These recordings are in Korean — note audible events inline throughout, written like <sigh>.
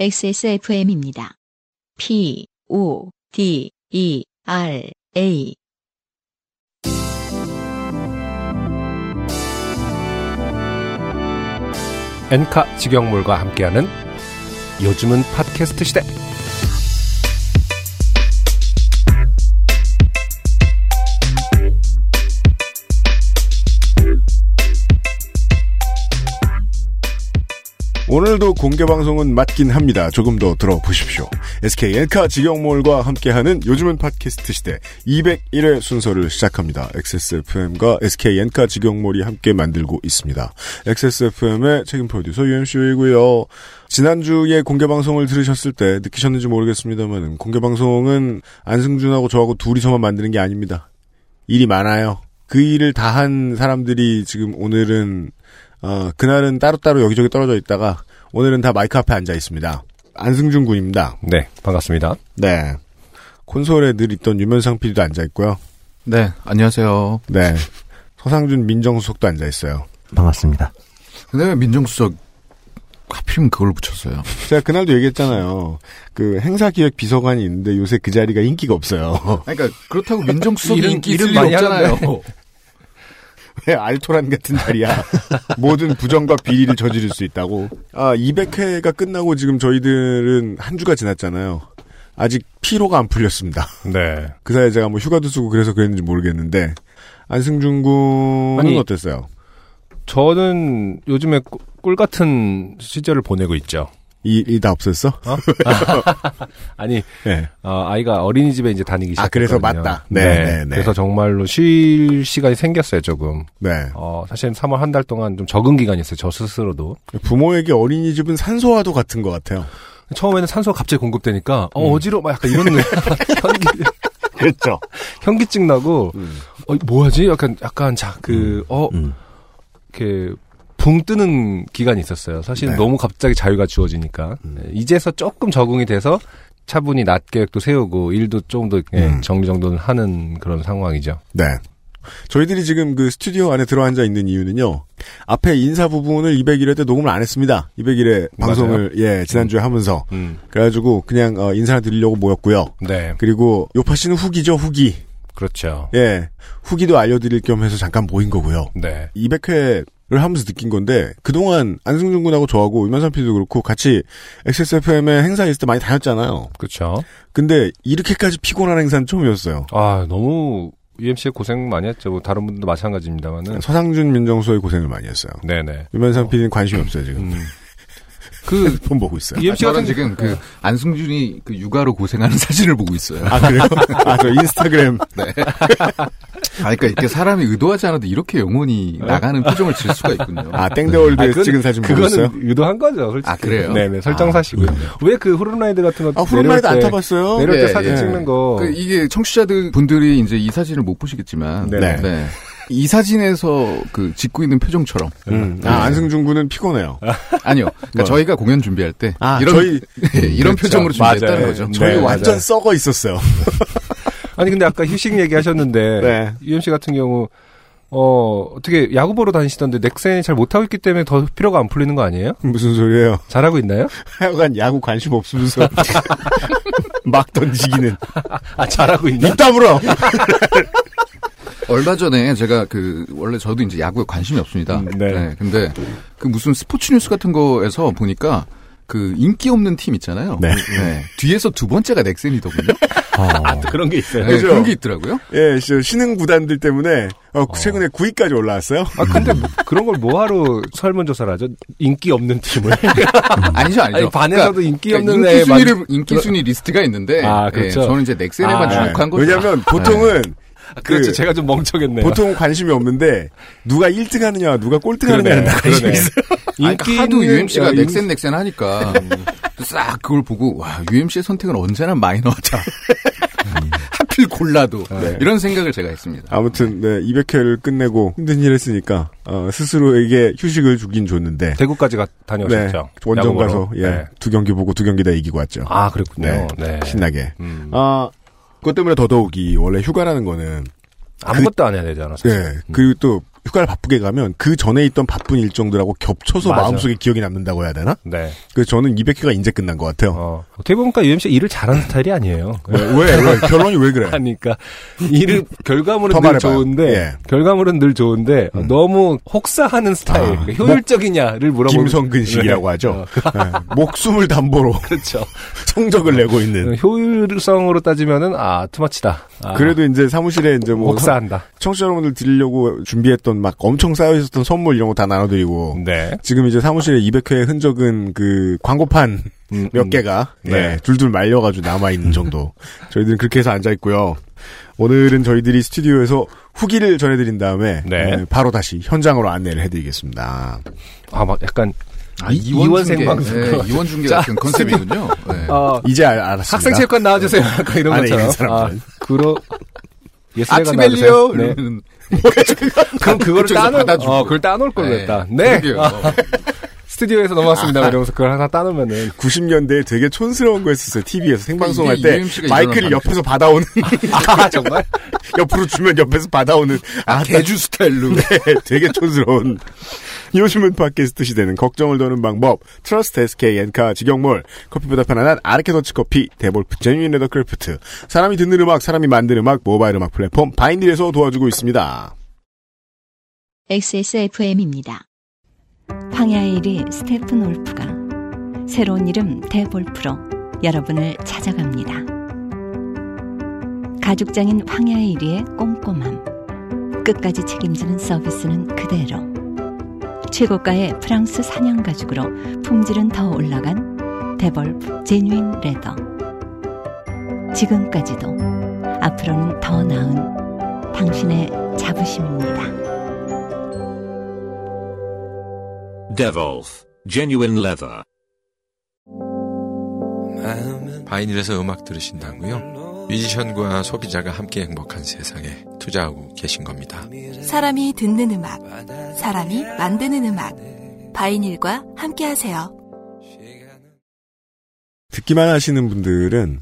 XSFM입니다. P, O, D, E, R, A. 엔카 직영몰과 함께하는 요즘은 팟캐스트 시대. 오늘도 공개 방송은 맞긴 합니다. 조금 더 들어보십시오. SK 엔카 직영몰과 함께하는 요즘은 팟캐스트 시대 201회 순서를 시작합니다. XSFM과 SK 엔카 직영몰이 함께 만들고 있습니다. XSFM의 책임 프로듀서 UMC이고요. 지난주에 공개 방송을 들으셨을 때 느끼셨는지 모르겠습니다만 공개 방송은 안승준하고 저하고 둘이서만 만드는 게 아닙니다. 일이 많아요. 그 일을 다 한 사람들이 지금 오늘은 어, 그날은 따로따로 여기저기 떨어져 있다가 오늘은 다 마이크 앞에 앉아 있습니다. 안승준 군입니다. 네, 반갑습니다. 네. 콘솔에 늘 있던 유면상 PD도 앉아 있고요. 네, 안녕하세요. 네. 서상준 민정수석도 앉아 있어요. 반갑습니다. 근데 왜 민정수석 하필이면 그걸 붙였어요? 제가 그날도 얘기했잖아요. 그 행사기획 비서관이 있는데 요새 그 자리가 인기가 없어요. 그러니까 그렇다고 민정수석이 <laughs> 이름- 인기 이름 많이 없잖아요. 왜 알토란 같은 자리야. <laughs> 모든 부정과 비리를 저지를 수 있다고. 아, 200회가 끝나고 지금 저희들은 한 주가 지났잖아요. 아직 피로가 안 풀렸습니다. 네. 그 사이에 제가 뭐 휴가도 쓰고 그래서 그랬는지 모르겠는데 안승준 군은 아니, 어땠어요? 저는 요즘에 꿀- 꿀 같은 시절을 보내고 있죠. 이, 이다 없었어? <laughs> 아니, 네. 어, 아이가 어린이집에 이제 다니기 아, 시작했거든요. 그래서 맞다. 네, 네, 네. 그래서 정말로 쉴 시간이 생겼어요, 조금. 네. 어, 사실 3월 한 달 동안 좀 적응 기간이었어요, 저 스스로도. 부모에게 어린이집은 산소와도 같은 것 같아요. 처음에는 산소가 갑자기 공급되니까, 어, 음. 어지러워, 막 약간 이런, <laughs> 현기, 그렇죠. 현기증 나고, 어, 뭐 하지? 약간, 약간, 자, 그, 어, 음. 이렇게, 붕 뜨는 기간이 있었어요. 사실 네. 너무 갑자기 자유가 주어지니까. 음. 예, 이제서 조금 적응이 돼서 차분히 낮 계획도 세우고, 일도 좀더 예, 음. 정리정돈을 하는 그런 상황이죠. 네. 저희들이 지금 그 스튜디오 안에 들어앉아 있는 이유는요. 앞에 인사 부분을 201회 때 녹음을 안 했습니다. 201회 방송을 예 지난주에 하면서 음. 그래가지고 그냥 어, 인사를 드리려고 모였고요. 네. 그리고 요파 씨는 후기죠 후기. 그렇죠. 예 후기도 알려드릴 겸 해서 잠깐 모인 거고요. 네. 200회 를 하면서 느낀 건데 그동안 안승준 군하고 저하고 유면상 PD도 그렇고 같이 XSFM에 행사 있을 때 많이 다녔잖아요. 그렇죠. 근데 이렇게까지 피곤한 행사는 처음이었어요. 아, 너무 UMC 고생 많이 했죠. 뭐 다른 분들도 마찬가지입니다만은. 서상준 민정수석이 고생을 많이 했어요. 네네. 유면상 PD는 관심이 없어요 지금. 음. 그폰 보고 있어요. 저는 같은 지금 그 안승준이 그 육아로 고생하는 <laughs> 사진을 보고 있어요. 아 그래요? 아저 인스타그램 <laughs> 아, 그러니까 이렇게 사람이 의도하지 않아도 이렇게 영혼이 나가는 표정을 지을 수가 있군요. 아 땡데월드에서 아니, 그건- 찍은 사진 보고 그거는 있어요? 유도한 거죠, 솔직히. 아, 그래요? 네네, 설정사시고요. 왜그 후른라이드 같은 거아 후른라이드 안 타봤어요? 내려올 때 네, 사진 예. 찍는 거. 그 이게 청취자들 분들이 이제 이 사진을 못 보시겠지만, 네. 네. 이 사진에서 그 짓고 있는 표정처럼 음. 아 안승준 군은 피곤해요. 아니요. 그러니까 뭐. 저희가 공연 준비할 때 아 이런 저희 <laughs> 이런 그렇죠. 표정으로 준비했다는 맞아요. 거죠. 네, 저희 맞아요. 완전 썩어 있었어요. <laughs> 아니, 근데 아까 휴식 얘기 하셨는데. 네. UMC 같은 경우, 어, 어떻게 야구 보러 다니시던데 넥센이 잘 못하고 있기 때문에 더 피로가 안 풀리는 거 아니에요? 무슨 소리예요? 잘하고 있나요? 하여간 야구 관심 없으면서 <laughs> 막 던지기는 아, 잘하고 있나? 입 다물어. 얼마 전에 제가 그 원래 저도 이제 야구에 관심이 없습니다. 음, 네. 근데 그 무슨 스포츠 뉴스 같은 거에서 보니까 그 인기 없는 팀 있잖아요. 네. 뒤에서 두 번째가 넥센이더군요. 어, 그런 게 있어요. 네, 그죠? 그런 게 있더라고요. 예, 저 신흥 구단들 때문에 어, 최근에 9위까지 올라왔어요. 아, 근데 그런 걸 뭐하러 설문조사를 하죠? 인기 없는 팀을. <laughs> 아니죠, 아니죠. 아니, 반에서도 인기 없는 인기 애 순위를 인기 순위 리스트가 있는데 아, 예, 그렇죠. 저는 이제 넥센에만 아, 주목한 거죠. 왜냐하면 보통은 그렇죠. 그- 제가 좀 멍청했네요. 보통 관심이 없는데 누가 1등 하느냐, 누가 꼴등 하느냐는 다 관심이. 있어요. 아니, 그러니까 하도 있는- UMC가 야, 넥센 넥센 하니까 싹 그걸 보고 와 UMC의 선택은 언제나 마이너하다. 하필 골라도 네. 이런 생각을 제가 했습니다. 아무튼 네, 200회를 끝내고 힘든 일 했으니까 어, 스스로에게 휴식을 주긴 줬는데 대구까지 가, 네, 다녀오셨죠? 원정 야구보러. 가서 예, 네. 두 경기 보고 두 경기 다 이기고 왔죠. 아, 그랬군요. 네. 신나게. 음. 아 그것 때문에 더더욱이 원래 휴가라는 거는 아무것도 안 해야 되잖아, 사실. 네, 그리고 또 휴가를 바쁘게 가면 그 전에 있던 바쁜 일정들하고 겹쳐서 맞아. 마음속에 기억이 남는다고 해야 되나? 네. 그래서 저는 200회가 이제 끝난 것 같아요. 어, 어떻게 보니까 UMC 일을 잘하는 스타일이 아니에요. 왜, 왜, 왜? <laughs> 결론이 왜 그래? 하니까 일을 결과물은 더 늘. 좋은데 예. 결과물은 늘 좋은데 어, 너무 혹사하는 스타일 아, 그러니까 효율적이냐를 물어보면 김성근식이라고 네. 하죠. 어, 네. 목숨을 담보로 <laughs> 그렇죠. 성적을 내고 있는. 효율성으로 따지면은 아 투마치다. 아, 그래도 이제 사무실에 이제 뭐 <laughs> 혹사한다. 청취자 여러분들 드리려고 준비했던 막 엄청 쌓여 있었던 선물 이런 거 다 나눠드리고 네. 지금 이제 사무실에 200회 흔적은 그 광고판 음, 몇 음. 개가 네. 예, 둘둘 말려가지고 남아 있는 <laughs> 정도. 저희들은 그렇게 해서 앉아 있고요. 오늘은 저희들이 스튜디오에서 후기를 전해드린 다음에 네. 예, 바로 다시 현장으로 안내를 해드리겠습니다. 아 막 약간 아, 이- 이원 이원생 중계. 방송. 네, 이원 중계 같은 컨셉이군요. 네. 어, 이제 알, 알았습니다. 학생 체육관 나와주세요. <laughs> 약간 이런 것처럼. 아. 그러 예술회관 아치멜리오 나와주세요. 네. 이러면 그럼 그거를 따놓. 어, 그걸 따놓을 걸 그랬다. 네. 그러게요. 아, 스튜디오에서 넘어왔습니다. 이러면서 그걸 하나 따놓으면은. 90년대에 되게 촌스러운 거 했었어요. TV에서 생방송할 이게 때 마이크를 옆에서 받아오는 <laughs> 아, 정말? 옆으로 주면 옆에서 받아오는 아, 개주 스타일로. 네, 되게 촌스러운. 요즘은 팟캐스트 시대는 걱정을 더는 방법. Trust SK 엔카 직영몰. 커피보다 편안한 아르케 더치 커피. 데볼프 genuine leather craft. 사람이 듣는 음악, 사람이 만든 음악, 모바일 음악 플랫폼 바이닐에서 도와주고 있습니다. XSFM입니다. 황야의 이리 스테픈울프가 새로운 이름 데볼프로 여러분을 찾아갑니다. 가죽장인 황야의 이리의 꼼꼼함. 끝까지 책임지는 서비스는 그대로. 최고가의 프랑스 산양 가죽으로 품질은 더 올라간 데볼프 genuine leather. 지금까지도 앞으로는 더 나은 당신의 자부심입니다. Devolf Genuine Leather. 바이닐에서 음악 들으신다고요? 뮤지션과 소비자가 함께 행복한 세상에 투자하고 계신 겁니다. 사람이 듣는 음악, 사람이 만드는 음악. 바이닐과 함께 하세요. 듣기만 하시는 분들은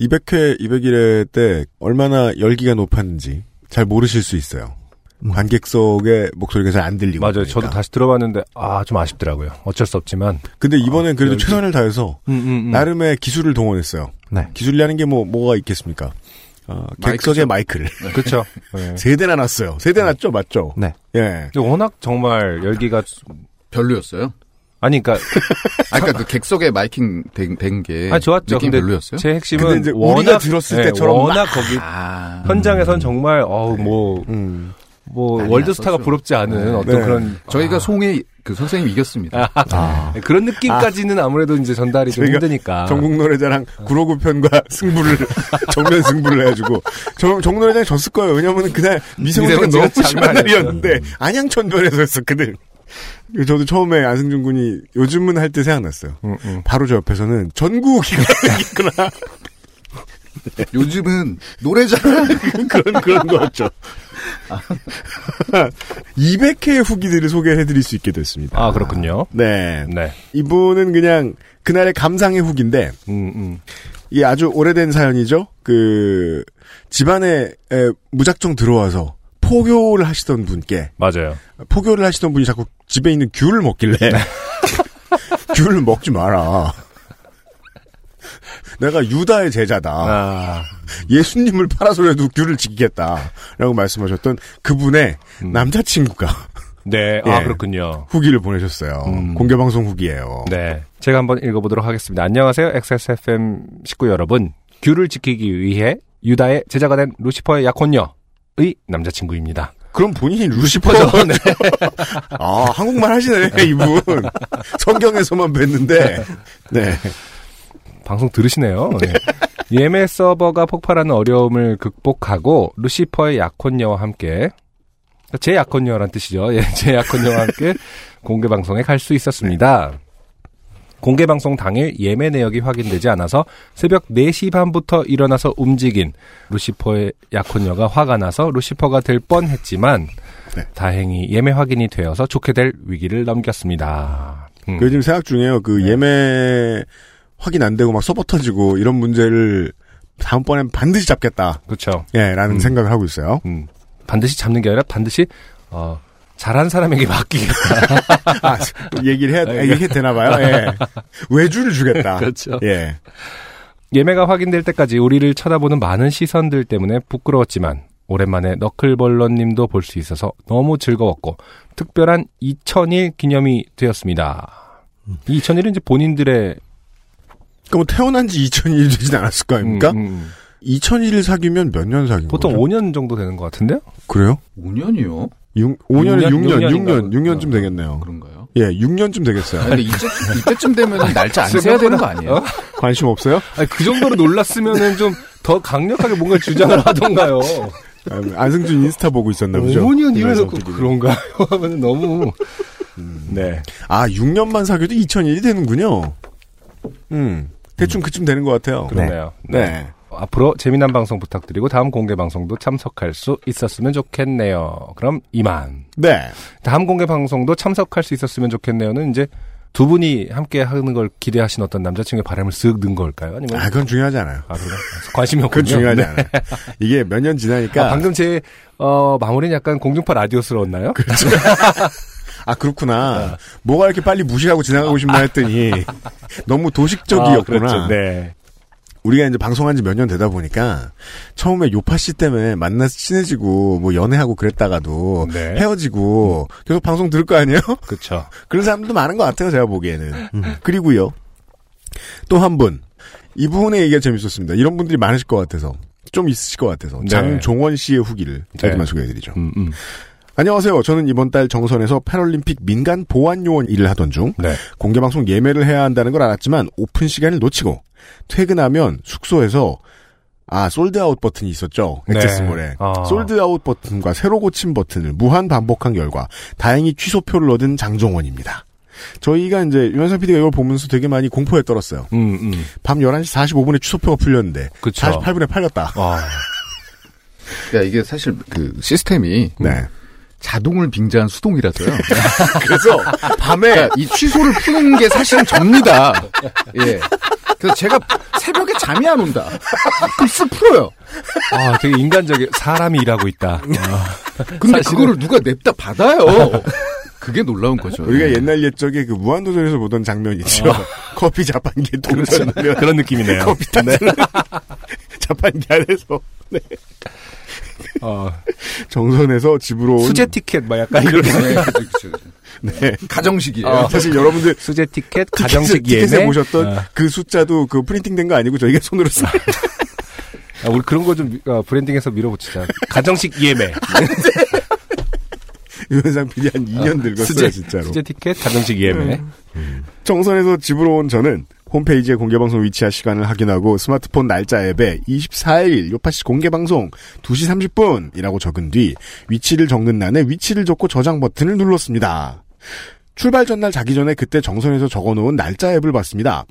200회, 201회 때 얼마나 열기가 높았는지 잘 모르실 수 있어요. 관객석의 목소리가 잘 안 들리고. 맞아요. 그러니까. 저도 다시 들어봤는데, 아, 좀 아쉽더라고요. 어쩔 수 없지만. 근데 이번엔 그래도 열기. 최선을 다해서 음, 음, 음. 나름의 기술을 동원했어요. 네. 기술이라는 게 뭐, 뭐가 있겠습니까? 어, 객석에 마이크를. 그쵸. <laughs> 네. 세 대나 놨어요. 세대 놨죠? 맞죠? 네. 예. 근데 워낙 정말 열기가, 별로였어요. 아니, <laughs> 그니까, 아, 그러니까 그 객석에 마이킹 된, 된 게. 아, 좋았죠. 느낌 근데 별로였어요? 제 핵심은 근데 이제 워낙, 우리가 들었을 네, 때처럼 워낙 거기, 아. 현장에선 정말, 어우, 뭐, 음. 뭐, 월드스타가 났었죠. 부럽지 않은 네. 어떤 네. 그런. 저희가 아, 송혜 그 선생님 이겼습니다. 아. 네, 그런 느낌까지는 아무래도 이제 전달이 좀 힘드니까. 전국 노래자랑 959 편과 승부를 <laughs> 정면 승부를 해가지고 정, 전국 노래자랑 졌을 거예요. 왜냐면 그날 미세먼지가 너무 심한 날이었는데. 안양천변에서 했었거든. 저도 처음에 안승준 군이 요즘은 할 때 생각났어요. 음, 음. 바로 저 옆에서는 전국이가 <laughs> 있구나 <laughs> 요즘은 노래자랑 <laughs> 그런 그런 거였죠. 200회 후기들을 소개해드릴 수 있게 됐습니다. 아, 그렇군요. 네, 네. 이분은 그냥 그날의 감상의 후기인데 음, 음. 이게 아주 오래된 사연이죠. 그 집안에 에, 무작정 들어와서 포교를 하시던 분께 맞아요. 포교를 하시던 분이 자꾸 집에 있는 귤을 먹길래 <laughs> 귤을 먹지 마라. 내가 유다의 제자다. 아, 예수님을 팔아서라도 귤을 지키겠다 라고 말씀하셨던 그분의 음. 남자친구가 네. 아, <laughs> 예. 그렇군요. 후기를 보내셨어요. 음. 공개방송 후기예요. 네. 제가 한번 읽어보도록 하겠습니다. 안녕하세요. XSFM 식구 여러분. 귤을 지키기 위해 유다의 제자가 된 루시퍼의 약혼녀의 남자친구입니다. 그럼 본인이 루시퍼죠. <laughs> 네. 아 한국말 하시네 이분. <laughs> 성경에서만 뵀는데. 네. 방송 들으시네요. 네. <laughs> 예매 서버가 폭발하는 어려움을 극복하고 루시퍼의 약혼녀와 함께 제 약혼녀란 뜻이죠. 예, 제 약혼녀와 함께 <laughs> 공개 방송에 갈 수 있었습니다. 공개 방송 당일 예매 내역이 확인되지 않아서 새벽 4시 반부터 일어나서 움직인 루시퍼의 약혼녀가 화가 나서 루시퍼가 될 뻔했지만 네. 다행히 예매 확인이 되어서 좋게 될 위기를 넘겼습니다. 음. 그 지금 생각 중이에요. 그 네. 예매 확인 안 되고 막 서버 터지고 이런 문제를 다음번엔 반드시 잡겠다. 그렇죠. 예, 라는 음. 생각을 하고 있어요. 음, 반드시 잡는 게 아니라 반드시 어, 잘한 사람에게 맡기겠다. <laughs> 아, 얘기를 해야, 아, 얘기 되나 봐요. 예. 외주를 주겠다. <laughs> 그렇죠. 예. 예매가 확인될 때까지 우리를 쳐다보는 많은 시선들 때문에 부끄러웠지만 오랜만에 너클벌러님도 볼 수 있어서 너무 즐거웠고 특별한 2000일 기념이 되었습니다. 이 2000일은 이제 본인들의 그러니까 뭐 태어난 지 2000일이 되진 않았을 거 아닙니까? 음, 음. 2000일을 사귀면 몇 년 사귄 보통 거죠? 5년 정도 되는 것 같은데요? 그래요? 5년이요? 6, 5년에 6년, 6년, 6년, 6년, 쯤 되겠네요. 그런가요? 예, 6년쯤 되겠어요. 아니, 이때, 이때쯤 되면 날짜 안 세야 되는 거 아니에요? 어? 관심 없어요? 아니, 그 정도로 놀랐으면은 좀 더 강력하게 뭔가 주장을 <laughs> 하던가요. 아, 안승준 인스타 보고 있었나 보죠. 5년 이후에 김현성 그 PD는. 그런가요? <laughs> 하면 너무 네. 아, 6년만 사귀어도 2000일이 되는군요. 음, 대충 그쯤 되는 것 같아요. 그러네요. 네. 앞으로 재미난 방송 부탁드리고 다음 공개 방송도 참석할 수 있었으면 좋겠네요. 그럼 이만. 네. 다음 공개 방송도 참석할 수 있었으면 좋겠네요는 이제 두 분이 함께 하는 걸 기대하신 어떤 남자친구의 바람을 쓱 넣은 걸까요? 아니면 아, 그건 중요하지 않아요. 아, 그래? 관심이 없군요. 그건 중요하지 네. 않아요. 이게 몇 년 지나니까. 아, 방금 제 어, 마무리는 약간 공중파 라디오스러웠나요? <laughs> 아, 그렇구나. 뭐가 이렇게 빨리 무시하고 지나가고 싶나 했더니 <laughs> 너무 아, 도식적이었구나. 그렇죠. 네. 우리가 이제 방송한 지 몇 년 되다 보니까 처음에 요파 씨 때문에 만나서 친해지고 뭐 연애하고 그랬다가도 네. 헤어지고 계속 방송 들을 거 아니에요? <laughs> 그렇죠. 그런 사람도 많은 것 같아요, 제가 보기에는. 그리고요. 또 한 분. 이분의 얘기가 재밌었습니다. 이런 분들이 많으실 것 같아서. 좀 있으실 것 같아서. 네. 장종원 씨의 후기를 짧게만 네. 소개해드리죠. 음, 음. 안녕하세요. 저는 이번 달 정선에서 패럴림픽 민간 보안 요원 일을 하던 중 네. 공개 방송 예매를 해야 한다는 걸 알았지만 오픈 시간을 놓치고 퇴근하면 숙소에서 아 sold out 버튼이 있었죠 네. XS몰에 아. sold out 버튼과 새로 고침 버튼을 무한 반복한 결과 다행히 취소표를 얻은 장종원입니다. 저희가 이제 유현상 PD가 이걸 보면서 되게 많이 공포에 떨었어요. 음, 음. 밤 11시 45분에 취소표가 풀렸는데 그쵸. 48분에 팔렸다. 아, 그러니까 이게 사실 그 시스템이 네. 자동을 빙자한 수동이라서요. <laughs> 그래서 밤에 그러니까 이 취소를 푸는 게 사실은 접니다. 예. 그래서 제가 새벽에 잠이 안 온다. 글쎄 풀어요. 아, 되게 인간적인 사람이 일하고 있다. 아, 근데 사실은- 그거를 누가 냈다 받아요. <laughs> 그게 놀라운 거죠. 우리가 옛날 옛적에 그 무한도전에서 보던 장면 있죠. <laughs> 커피 자판기에 돈 그렇죠. 그런 느낌이네요. 커피 타는 자판기 안에서 네. 어, <laughs> 정선에서 집으로 온 수제 티켓, 막 약간 이렇게. <laughs> 네, 그죠, 그죠, 그죠. 네. 가정식이에요. 어. 사실 여러분들 수제 티켓, 티켓에, 가정식 티켓에 예매. 보셨던 아, 그 숫자도 그 프린팅된 거 아니고 저희가 손으로 써. <laughs> 아, 우리 그런 거 좀 브랜딩해서 밀어붙이자. 가정식 예매. 유현상 PD 한 2년 늙었어요 수제, 진짜로. 수제 티켓, 가정식 예매. 정선에서 집으로 온 저는 홈페이지에 공개방송 위치와 시간을 확인하고 스마트폰 날짜 앱에 24일 요파시 공개방송 2시 30분이라고 적은 뒤 위치를 적는欄에 위치를 적고 저장 버튼을 눌렀습니다. 출발 전날 자기 전에 그때 정선에서 적어놓은 날짜 앱을 봤습니다.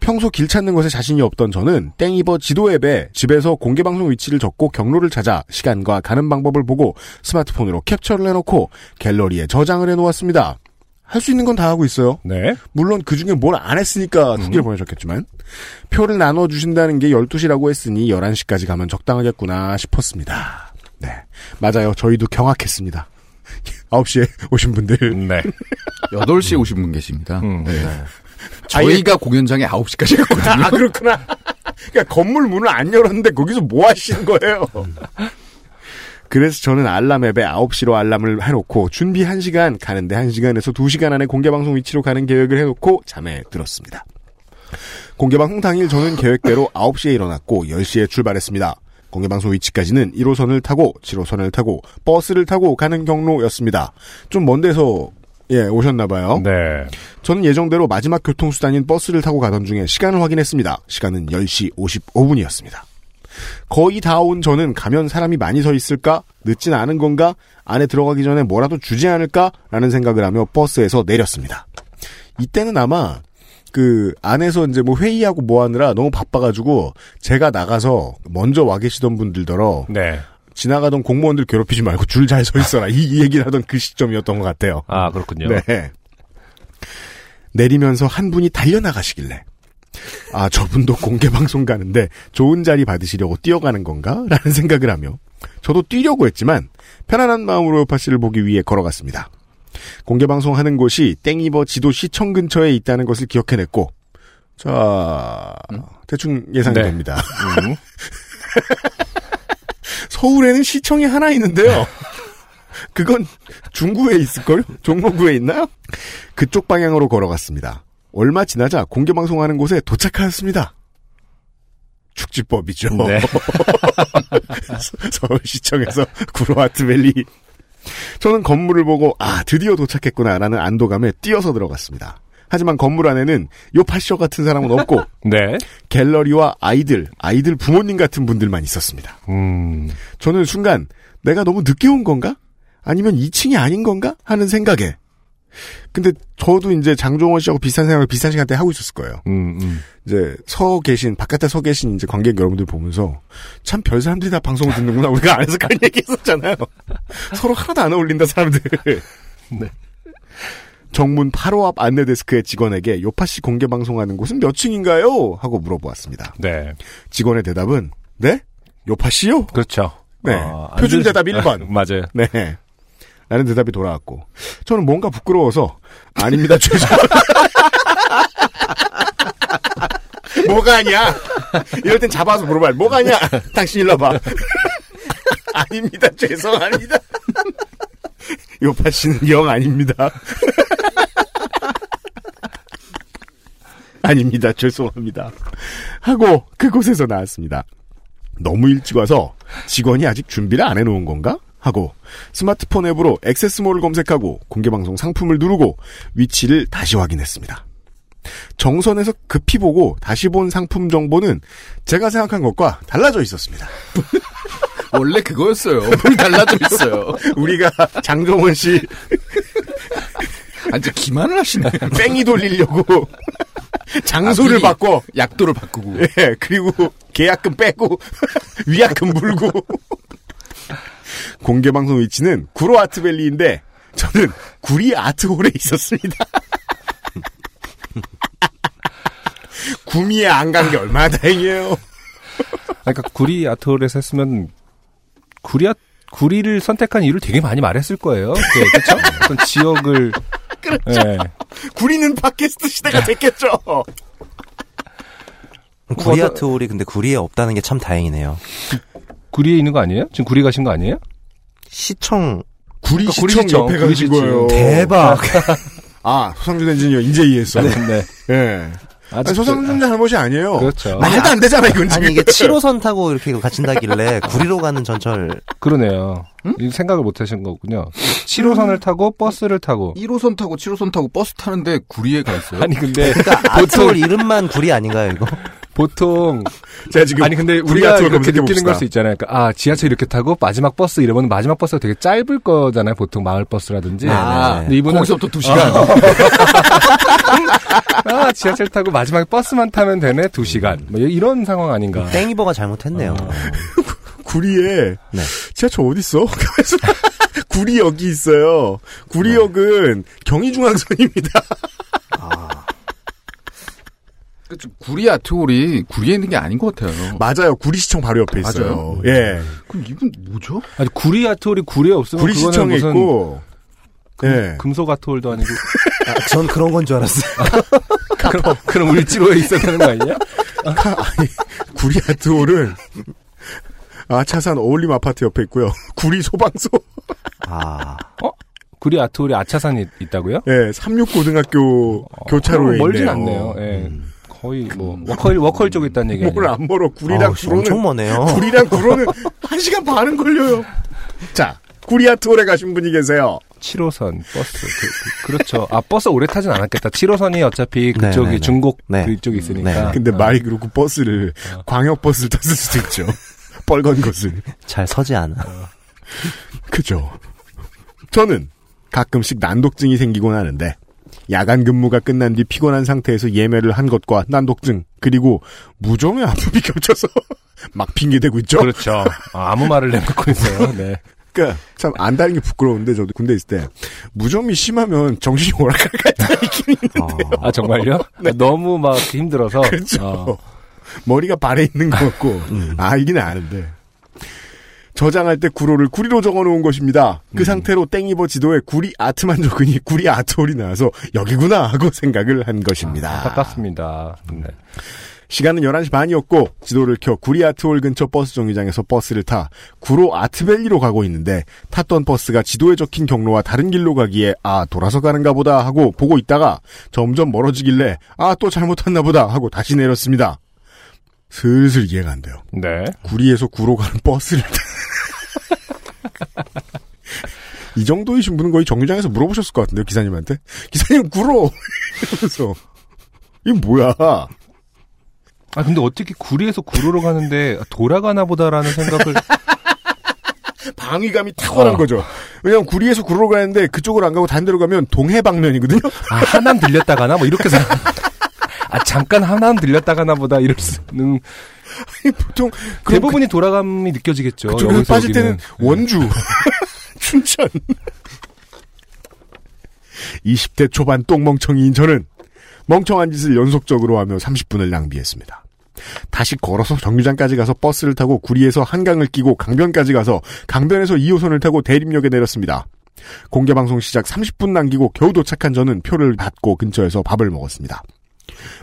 평소 길 찾는 것에 자신이 없던 저는 땡이버 지도 앱에 집에서 공개방송 위치를 적고 경로를 찾아 시간과 가는 방법을 보고 스마트폰으로 캡처를 해놓고 갤러리에 저장을 해놓았습니다. 할 수 있는 건 다 하고 있어요. 네. 물론 그 중에 뭘 안 했으니까 후기를 보내셨겠지만 표를 나눠 주신다는 게 12시라고 했으니 11시까지 가면 적당하겠구나 싶었습니다. 네. 맞아요. 저희도 경악했습니다. <laughs> 9시에 오신 분들. 네. <laughs> 8시에 오신 분 계십니다. 음. 네. 저희가 공연장에 9시까지 갔거든요. 아, 그렇구나. 그러니까 건물 문을 안 열었는데 거기서 뭐 하시는 거예요? <laughs> 그래서 저는 알람 앱에 9시로 알람을 해놓고 준비 1시간, 가는데 1시간에서 2시간 안에 공개방송 위치로 가는 계획을 해놓고 잠에 들었습니다. 공개방송 당일 저는 계획대로 9시에 일어났고 10시에 출발했습니다. 공개방송 위치까지는 1호선을 타고 7호선을 타고 버스를 타고 가는 경로였습니다. 좀 먼 데서 예 오셨나봐요. 네. 저는 예정대로 마지막 교통수단인 버스를 타고 가던 중에 시간을 확인했습니다. 시간은 10시 55분이었습니다. 거의 다 온 저는 가면 사람이 많이 서 있을까? 늦진 않은 건가? 안에 들어가기 전에 뭐라도 주지 않을까? 라는 생각을 하며 버스에서 내렸습니다. 이때는 아마 그 안에서 이제 뭐 회의하고 뭐 하느라 너무 바빠가지고 제가 나가서 먼저 와 계시던 분들더러 네. 지나가던 공무원들 괴롭히지 말고 줄 잘 서 있어라 이, 이 얘기를 하던 그 시점이었던 것 같아요. 아, 그렇군요. 네. 내리면서 한 분이 달려나가시길래 아 저분도 공개 방송 가는데 좋은 자리 받으시려고 뛰어가는 건가? 라는 생각을 하며 저도 뛰려고 했지만 편안한 마음으로 요파 씨를 보기 위해 걸어갔습니다. 공개 방송하는 곳이 땡이버 지도 시청 근처에 있다는 것을 기억해냈고 자 대충 예상이 네. 됩니다. 음. <laughs> 서울에는 시청이 하나 있는데요. 그건 중구에 있을걸? 종로구에 있나요? 그쪽 방향으로 걸어갔습니다. 얼마 지나자 공개 방송하는 곳에 도착하였습니다. 축지법이죠. 네. <laughs> 서울시청에서 구로아트밸리. 저는 건물을 보고 아 드디어 도착했구나라는 안도감에 뛰어서 들어갔습니다. 하지만 건물 안에는 요 파쇼 같은 사람은 없고 <laughs> 네. 갤러리와 아이들, 아이들 부모님 같은 분들만 있었습니다. 음. 저는 순간 내가 너무 늦게 온 건가? 아니면 2층이 아닌 건가? 하는 생각에. 근데 저도 이제 장종원 씨하고 비슷한 생각을 비슷한 시간대에 하고 있었을 거예요. 음, 음. 이제 서 계신 바깥에 서 계신 이제 관객 여러분들 보면서 참 별 사람들이 다 방송을 듣는구나 우리가 안에서 그런 <laughs> 얘기했었잖아요. 서로 하나도 안 어울린다 사람들. 네. 정문 8호 앞 안내 데스크의 직원에게 요파 씨 공개 방송하는 곳은 몇 층인가요? 하고 물어보았습니다. 네. 직원의 대답은 네? 요파 씨요? 그렇죠. 네. 어, 안 표준 들으시- 대답 1번. <laughs> 맞아요. 네. 라는 대답이 돌아왔고 저는 뭔가 부끄러워서 아닙니다 죄송 <laughs> 뭐가 아니야? 이럴 땐 잡아서 물어봐요. 뭐가 아니야? 당신 일로 와봐. <laughs> 아닙니다 죄송합니다. <laughs> 요파 씨는 영 아닙니다. 아닙니다 죄송합니다. 하고 그곳에서 나왔습니다. 너무 일찍 와서 직원이 아직 준비를 안 해놓은 건가? 하고 스마트폰 앱으로 액세스몰을 검색하고 공개방송 상품을 누르고 위치를 다시 확인했습니다. 정선에서 급히 보고 다시 본 상품 정보는 제가 생각한 것과 달라져 있었습니다. <laughs> 원래 그거였어요. 뭘 달라져 있어요. <laughs> 우리가 장정원 씨 아, 이제 기만을 하시네. <laughs> 뺑이 돌리려고 장소를 아, 바꿔 약도를 바꾸고. 예, 그리고 계약금 빼고 위약금 물고 공개 방송 위치는 구로 아트밸리인데 저는 구리 아트홀에 있었습니다. <laughs> 구미에 안 간 게 얼마나 다행이에요. 그러니까 구리 아트홀에서 했으면 구리 아, 구리를 선택한 이유를 되게 많이 말했을 거예요. 네, 그렇죠? 어떤 지역을 <laughs> 그렇죠. 구리는 팟캐스트 시대가 됐겠죠. 구리 아트홀이 근데 구리에 없다는 게 참 다행이네요. <laughs> 구리에 있는 거 아니에요? 지금 구리 가신 거 아니에요? 시청 구리 그러니까 구리 시청 시청, 옆에 구리 가신 시청. 거예요. 대박. 아 소상준 엔지니어 이제 이해했어. 네, 네. 예. 아니, 소상준 잘못이 아니에요. 그렇죠. 말도 안 되잖아 이건 지금. 아니 이게 7호선 타고 이렇게 갇힌다길래 구리로 가는 전철 그러네요. 이 생각을 못 하신 거군요. 7호선을 타고 버스를 타고 1호선 타고 7호선 타고 버스 타는데 구리에 가 있어요. 아니 근데 그러니까 아트홀 이름만 구리 아닌가요 이거? 보통 <laughs> 제가 지금 아니 근데 우리가 이렇게 느끼는 걸. 수 있잖아요. 그러니까 아 지하철 이렇게 타고 마지막 버스 이러면 마지막 버스가 되게 짧을 거잖아요. 보통 마을 버스라든지. 아, 근데 이분은 거기서부터 두 시간. <laughs> 아 지하철 타고 마지막 버스만 타면 되네 두 시간. 뭐 이런 상황 아닌가. 땡이버가 잘못했네요. <laughs> 구리에 네. 지하철 어디 있어? 구리역이 있어요. 구리역은 경의중앙선입니다. 그쵸, 구리 아트홀이 구리에 있는 게 아닌 것 같아요. 맞아요. 구리시청 바로 옆에 있어요. 맞아요? 예. 그럼 이분 뭐죠? 아니 구리 아트홀이 구리에 없으면 구리시청에 있고 예. 금속 아트홀도 아니고 아, 전 그런 건 줄 알았어요. <laughs> 그럼 그럼 울지로에 있어야 되는 거 아니냐? 아니, 구리 아트홀은 아차산 어울림 아파트 옆에 있고요. 구리 소방서. 아 구리 아트홀이 아차산이 있다고요? 예, 36고등학교 교차로에 어, 멀진 있네요. 않네요. 예. 거의 뭐 워컬 워컬 쪽에 있다는 얘기 뭘 아니에요? 안 멀어. 구리랑 아우, 엄청 구로는 머네요. <laughs> 구리랑 구로는 한 시간 반은 걸려요. 자, 구리 아트홀에 가신 분이 계세요. 7호선 버스 그, 렇죠 아 버스 오래 타진 않았겠다. 7호선이 어차피 네, 그쪽이 네, 네. 중곡 네. 그쪽에 있으니까. 네. 근데 말이 그렇고 버스를 광역 버스를 탔을 수도 있죠. <laughs> 뻘건 것을. 잘 서지 않아. 그죠. 저는 가끔씩 난독증이 생기곤 하는데 야간 근무가 끝난 뒤 피곤한 상태에서 예매를 한 것과 난독증 그리고 무좀의 아픔이 <laughs> 겹쳐서 막 핑계대고 있죠. 그렇죠. 아, 아무 말을 내놓고 있어요. 네. 그러니까 참 안다는 게 부끄러운데 저도 군대 있을 때 무좀이 심하면 정신이 오락가락 같다 있긴 있는데 아 정말요? 아, <laughs> 너무 막 힘들어서. 그렇죠. 어. 머리가 발에 있는 것 같고 알기는 아는데 저장할 때 구로를 구리로 적어놓은 것입니다. 그 상태로 땡이버 지도에 구리 아트만 적으니 구리 아트홀이 나와서 여기구나 하고 생각을 한 것입니다. 안타깝습니다. 네. 시간은 11시 반이었고 지도를 켜 구리 아트홀 근처 버스 정류장에서 버스를 타 구로 아트밸리로 가고 있는데 탔던 버스가 지도에 적힌 경로와 다른 길로 가기에 아 돌아서 가는가 보다 하고 보고 있다가 점점 멀어지길래 아 또 잘못 탔나 보다 하고 다시 내렸습니다. 슬슬 이해가 안 돼요. 네. 구리에서 구로 가는 버스를 타. <laughs> 이 정도이신 분은 거의 정류장에서 물어보셨을 것 같은데요, 기사님한테. 기사님, 구로! 이러면서. 이게 뭐야. 아 근데 어떻게 구리에서 구로로 가는데 돌아가나 보다라는 생각을 <laughs> 방위감이 탁월한 어. 거죠. 왜냐면 구리에서 구로로 가는데 그쪽으로 안 가고 다른 데로 가면 동해 방면이거든요. 아 하남 들렸다 가나 뭐 이렇게 생각. <laughs> 아 잠깐 하남 들렸다 가나 보다 이럴 수는 보통 그럼 대부분이 돌아감이 느껴지겠죠. 여기서 빠질. 때는 원주, <laughs> 춘천. 20대 초반 똥멍청이인 저는 멍청한 짓을 연속적으로 하며 30분을 낭비했습니다. 다시 걸어서 정류장까지 가서 버스를 타고 구리에서 한강을 끼고 강변까지 가서 강변에서 2호선을 타고 대림역에 내렸습니다. 공개방송 시작 30분 남기고 겨우 도착한 저는 표를 받고 근처에서 밥을 먹었습니다.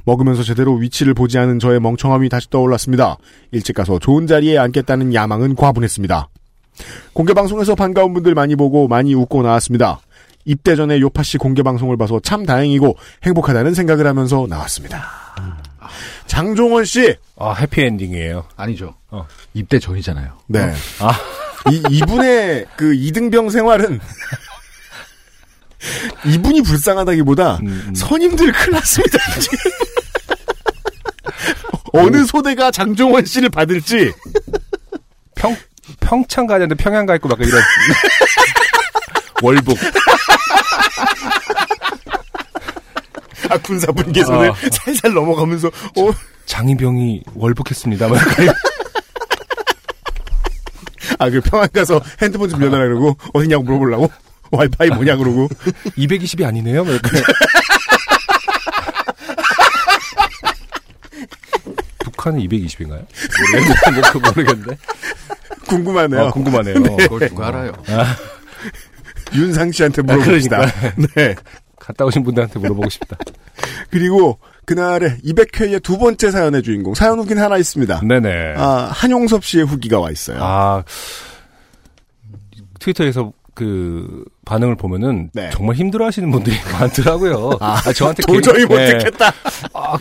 먹으면서 제대로 위치를 보지 않은 저의 멍청함이 다시 떠올랐습니다. 일찍 가서 좋은 자리에 앉겠다는 야망은 과분했습니다. 공개방송에서 반가운 분들 많이 보고 많이 웃고 나왔습니다. 입대 전에 요파 씨 공개방송을 봐서 참 다행이고 행복하다는 생각을 하면서 나왔습니다. 장종원 씨! 아 해피엔딩이에요. 아니죠. 어. 입대 전이잖아요. 네. 아 이, 이분의 그 이등병 생활은 <laughs> 이분이 불쌍하다기보다 음, 음. 선임들 큰일 났습니다. 지금. <laughs> 어느 소대가 장종원 씨를 받을지 평 평창 가는데 평양 가 있고 막 이런 <laughs> 월북 아, 군사 분계선을 어. 살살 넘어가면서 어, 장희병이 월북했습니다. 막 아, 그 평안 가서 핸드폰 좀 빌려달라 그러고 어디냐고 물어보려고 와이파이 뭐냐 그러고 <laughs> 220이 아니네요. 막 이렇게. <laughs> 북한은 220인가요? 모르겠는데, 뭐, 모르겠는데. 궁금하네요. 아, 궁금하네요. 그걸 누가 알아요? 윤상 씨한테 물어봅시다. 네. 갔다 오신 분들한테 물어보고 싶다. <laughs> 그리고 그날의 200회의 두 번째 사연의 주인공 사연 후기는 하나 있습니다. 네네. 아, 한용섭 씨의 후기가 와 있어요. 아, 트위터에서 그 반응을 보면은 네. 정말 힘들어하시는 분들이 <laughs> 많더라고요. 아, 저한테 <laughs> 도저히 개인- 못 네. 듣겠다. 아,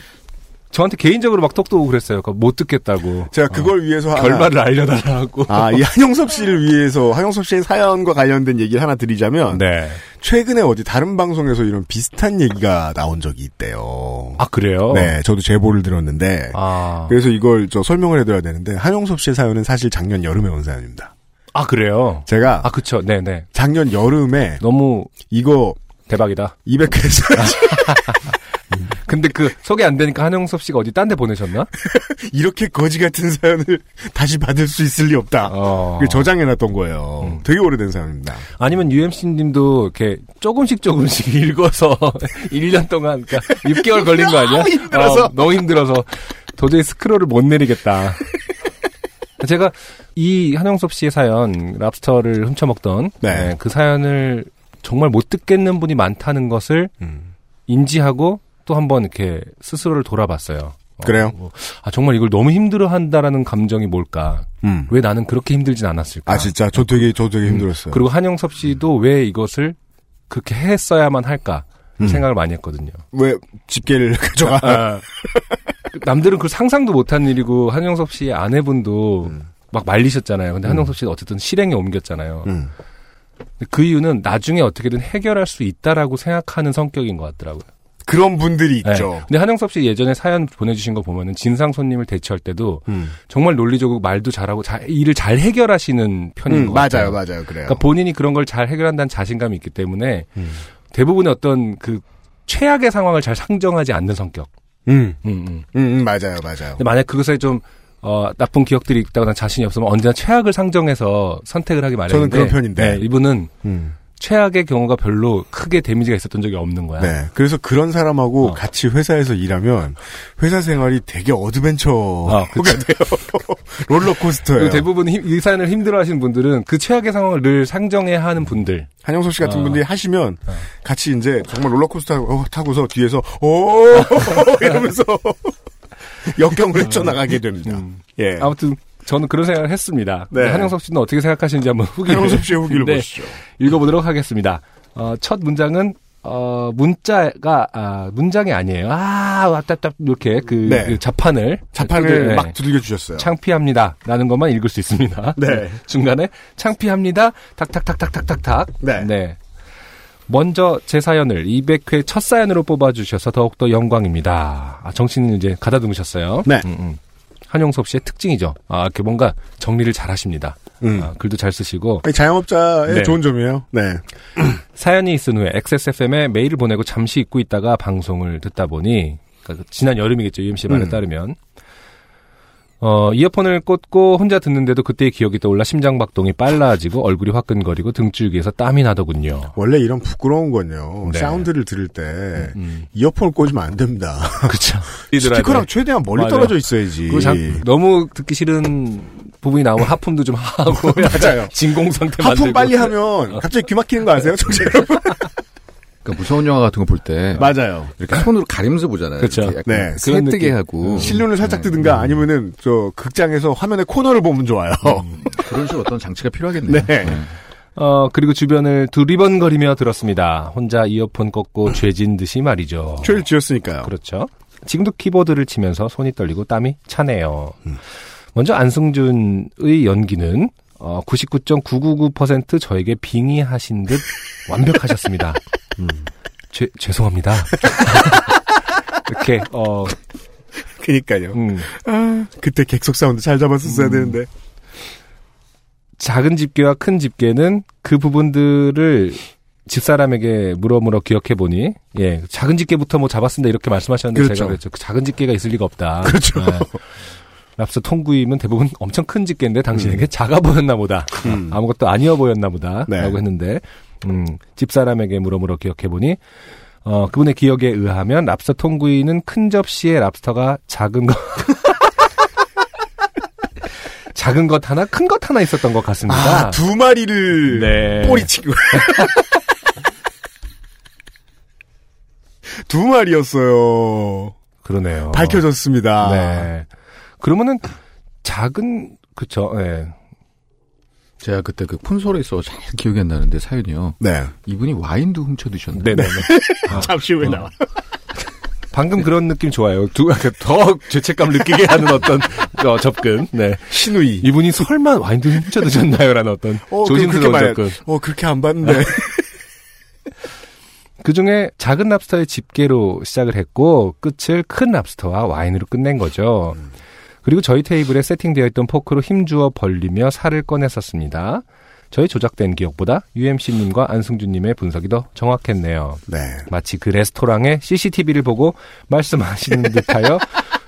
저한테 개인적으로 막 톡도 오고 그랬어요. 못 듣겠다고. 제가 그걸 위해서 하나 결말을 알려달라고. 아, 이 한용섭 씨를 위해서 한용섭 씨의 사연과 관련된 얘기를 하나 드리자면 네. 최근에 어디 다른 방송에서 이런 비슷한 얘기가 나온 적이 있대요. 아 그래요? 네, 저도 제보를 들었는데 아, 그래서 이걸 저 설명을 해드려야 되는데 한용섭 씨의 사연은 사실 작년 여름에 온 사연입니다. 아 그래요. 제가 아 그쵸. 네네. 작년 여름에 너무 이거 대박이다. 200회에서 <laughs> 근데 그 소개 안 되니까 한영섭 씨가 어디 딴 데 보내셨나? <laughs> 이렇게 거지 같은 사연을 <laughs> 다시 받을 수 있을 리 없다. 어. 그 저장해놨던 거예요. 음. 되게 오래된 사연입니다. 아니면 UMC님도 이렇게 조금씩 조금씩 읽어서 1년 동안, 그러니까 6개월 걸린 거 아니야? 힘들어서. 어, 너무 힘들어서 도저히 스크롤을 못 내리겠다. 제가 이 한영섭 씨의 사연, 랍스터를 훔쳐먹던 네. 네, 그 사연을 정말 못 듣겠는 분이 많다는 것을 음. 인지하고 또 한번 이렇게 스스로를 돌아봤어요. 어, 그래요? 뭐, 아, 정말 이걸 너무 힘들어 한다라는 감정이 뭘까? 음. 왜 나는 그렇게 힘들진 않았을까? 아 진짜 저 되게 저 되게 힘들었어요. 그리고 한영섭 씨도 왜 이것을 그렇게 했어야만 할까 음. 생각을 많이 했거든요. 왜 집게를 <laughs> 가져가? 아, 남들은 그 상상도 못한 일이고 한영섭 씨의 아내분도 음. 막 말리셨잖아요. 근데 한영섭 씨는 어쨌든 실행에 옮겼잖아요. 음. 그 이유는 나중에 어떻게든 해결할 수 있다라고 생각하는 성격인 것 같더라고요. 그런 분들이 네. 있죠. 근데 한영섭 씨 예전에 사연 보내주신 거 보면은 진상 손님을 대처할 때도 음. 정말 논리적으로 말도 잘하고 잘- 일을 잘 해결하시는 편인 음, 것 맞아요, 같아요. 맞아요, 그래요. 그러니까 본인이 그런 걸 잘 해결한다는 자신감이 있기 때문에 음. 대부분의 어떤 그 최악의 상황을 잘 상정하지 않는 성격. 음, 음, 음. 음, 음, 맞아요, 맞아요. 만약 그것에 좀 어, 나쁜 기억들이 있다거나 자신이 없으면 언제나 최악을 상정해서 선택을 하기 마련인데 저는 그런 편인데. 네, 이분은 음. 최악의 경우가 별로 크게 데미지가 있었던 적이 없는 거야. 네. 그래서 그런 사람하고 어. 같이 회사에서 일하면 회사 생활이 되게 어드벤처가 아. <laughs> 돼요. 롤러코스터예요. 대부분 힘- 이 사연을 힘들어하시는 분들은 그 최악의 상황을 늘 상정해야 하는 분들. 한영석 씨 같은 어. 분들이 하시면 같이 이제 정말 롤러코스터 타고서 뒤에서 오 <laughs> 이러면서 <laughs> 역경을 헤쳐나가게 됩니다. 음. 예. 아무튼 저는 그런 생각을 했습니다. 네. 한영석 씨는 어떻게 생각하시는지 한번 후기를 한영석 씨의 후기를 네, 보시죠. 읽어보도록 하겠습니다. 어, 첫 문장은 어, 문자가 아, 문장이 아니에요. 아, 왔다다 이렇게 그, 네. 그 자판을 자판을 네. 막 두들겨 주셨어요. 창피합니다라는 것만 읽을 수 있습니다. 네. <laughs> 중간에 창피합니다. 탁탁탁탁탁탁탁. 네. 먼저 제 사연을 200회 첫 사연으로 뽑아주셔서 더욱더 영광입니다. 아, 정신은 이제 가다듬으셨어요. 네. 음, 음. 한용섭 씨의 특징이죠. 아, 이렇게 뭔가 정리를 잘 하십니다. 음. 아, 글도 잘 쓰시고. 자영업자의 네. 좋은 점이에요. 네. <clears throat> 사연이 있은 후에 XSFM에 메일을 보내고 잠시 잊고 있다가 방송을 듣다 보니, 그러니까 지난 여름이겠죠. UMC 말에 음. 따르면. 어, 이어폰을 꽂고 혼자 듣는데도 그때의 기억이 떠올라 심장박동이 빨라지고 얼굴이 화끈거리고 등줄기에서 땀이 나더군요. 원래 이런 부끄러운 건요. 네. 사운드를 들을 때 음. 이어폰을 꽂으면 안 됩니다. <laughs> 그쵸. 스피커랑 최대한 멀리 맞아요. 떨어져 있어야지. 장- 너무 듣기 싫은 부분이 나오면 하품도 좀 하고 <laughs> 맞아요. <laughs> 진공 상태 하품 만들고 빨리 하면 갑자기 귀 막히는 거 아세요? 청취자 여러분? 그러니까 무서운 영화 같은 거 볼 때 맞아요. 이렇게 손으로 가리면서 보잖아요. 약간 네. 새 그런 뜨게. 하고 실눈을 살짝 뜨든가 아니면은 저 극장에서 화면에 코너를 보면 좋아요. 그런 식으로 어떤 장치가 필요하겠네요. 네. 어 그리고 주변을 두리번거리며 들었습니다. 혼자 이어폰 꽂고 죄진 듯이 말이죠. 죄를 지었으니까요. 그렇죠. 지금도 키보드를 치면서 손이 떨리고 땀이 차네요. 음. 먼저 안승준의 연기는 어, 99.999% 저에게 빙의하신 듯 완벽하셨습니다. <laughs> 음. 죄, 죄송합니다. <laughs> 이렇게 어, 그니까요. 음, 아, 그때 객석 사운드 잘 잡았었어야 되는데. 작은 집게와 큰 집게는 그 부분들을 집사람에게 물어물어 기억해 보니 예 작은 집게부터 뭐 잡았습니다 이렇게 말씀하셨는데 그렇죠. 제가 그랬죠 그 작은 집게가 있을 리가 없다 그렇죠. 예. 랍스터 통구이면 대부분 <laughs> 엄청 큰 집게인데 당신에게 작아 보였나 보다 음. 아무것도 아니어 보였나 보다 네. 라고 했는데 음, 집사람에게 물어물어 기억해 보니 어, 그분의 기억에 의하면 랍스터 통구이는 큰 접시에 랍스터가 작은 것 <laughs> 작은 것 하나 큰 것 하나 있었던 것 같습니다. 아, 두 마리를 네. 꼬리치고. <laughs> 두 마리였어요. 그러네요. 밝혀졌습니다. 네. 그러면은 작은 그쵸. 예. 제가 그때 그 있어 잘 기억이 안 나는데 사연이요. 네. 이분이 와인도 훔쳐 드셨네. 네네네. <laughs> 잠시 후에 나와. 방금 그런 느낌 좋아요. 두, 더 죄책감 느끼게 하는 어떤 어, 접근. 네. 신우이. 이분이 설마 와인도 훔쳐 드셨나요?라는 어떤 어, 조심스러운 그렇게 접근. 어, 그렇게 안 봤는데. <laughs> 그 중에 작은 랍스터의 집게로 시작을 했고 끝을 큰 랍스터와 와인으로 끝낸 거죠. 그리고 저희 테이블에 세팅되어 있던 포크로 힘주어 벌리며 살을 꺼냈었습니다. 저희 조작된 기억보다 UMC님과 안승준님의 분석이 더 정확했네요. 네. 마치 그 레스토랑의 CCTV를 보고 말씀하시는 <laughs> 듯하여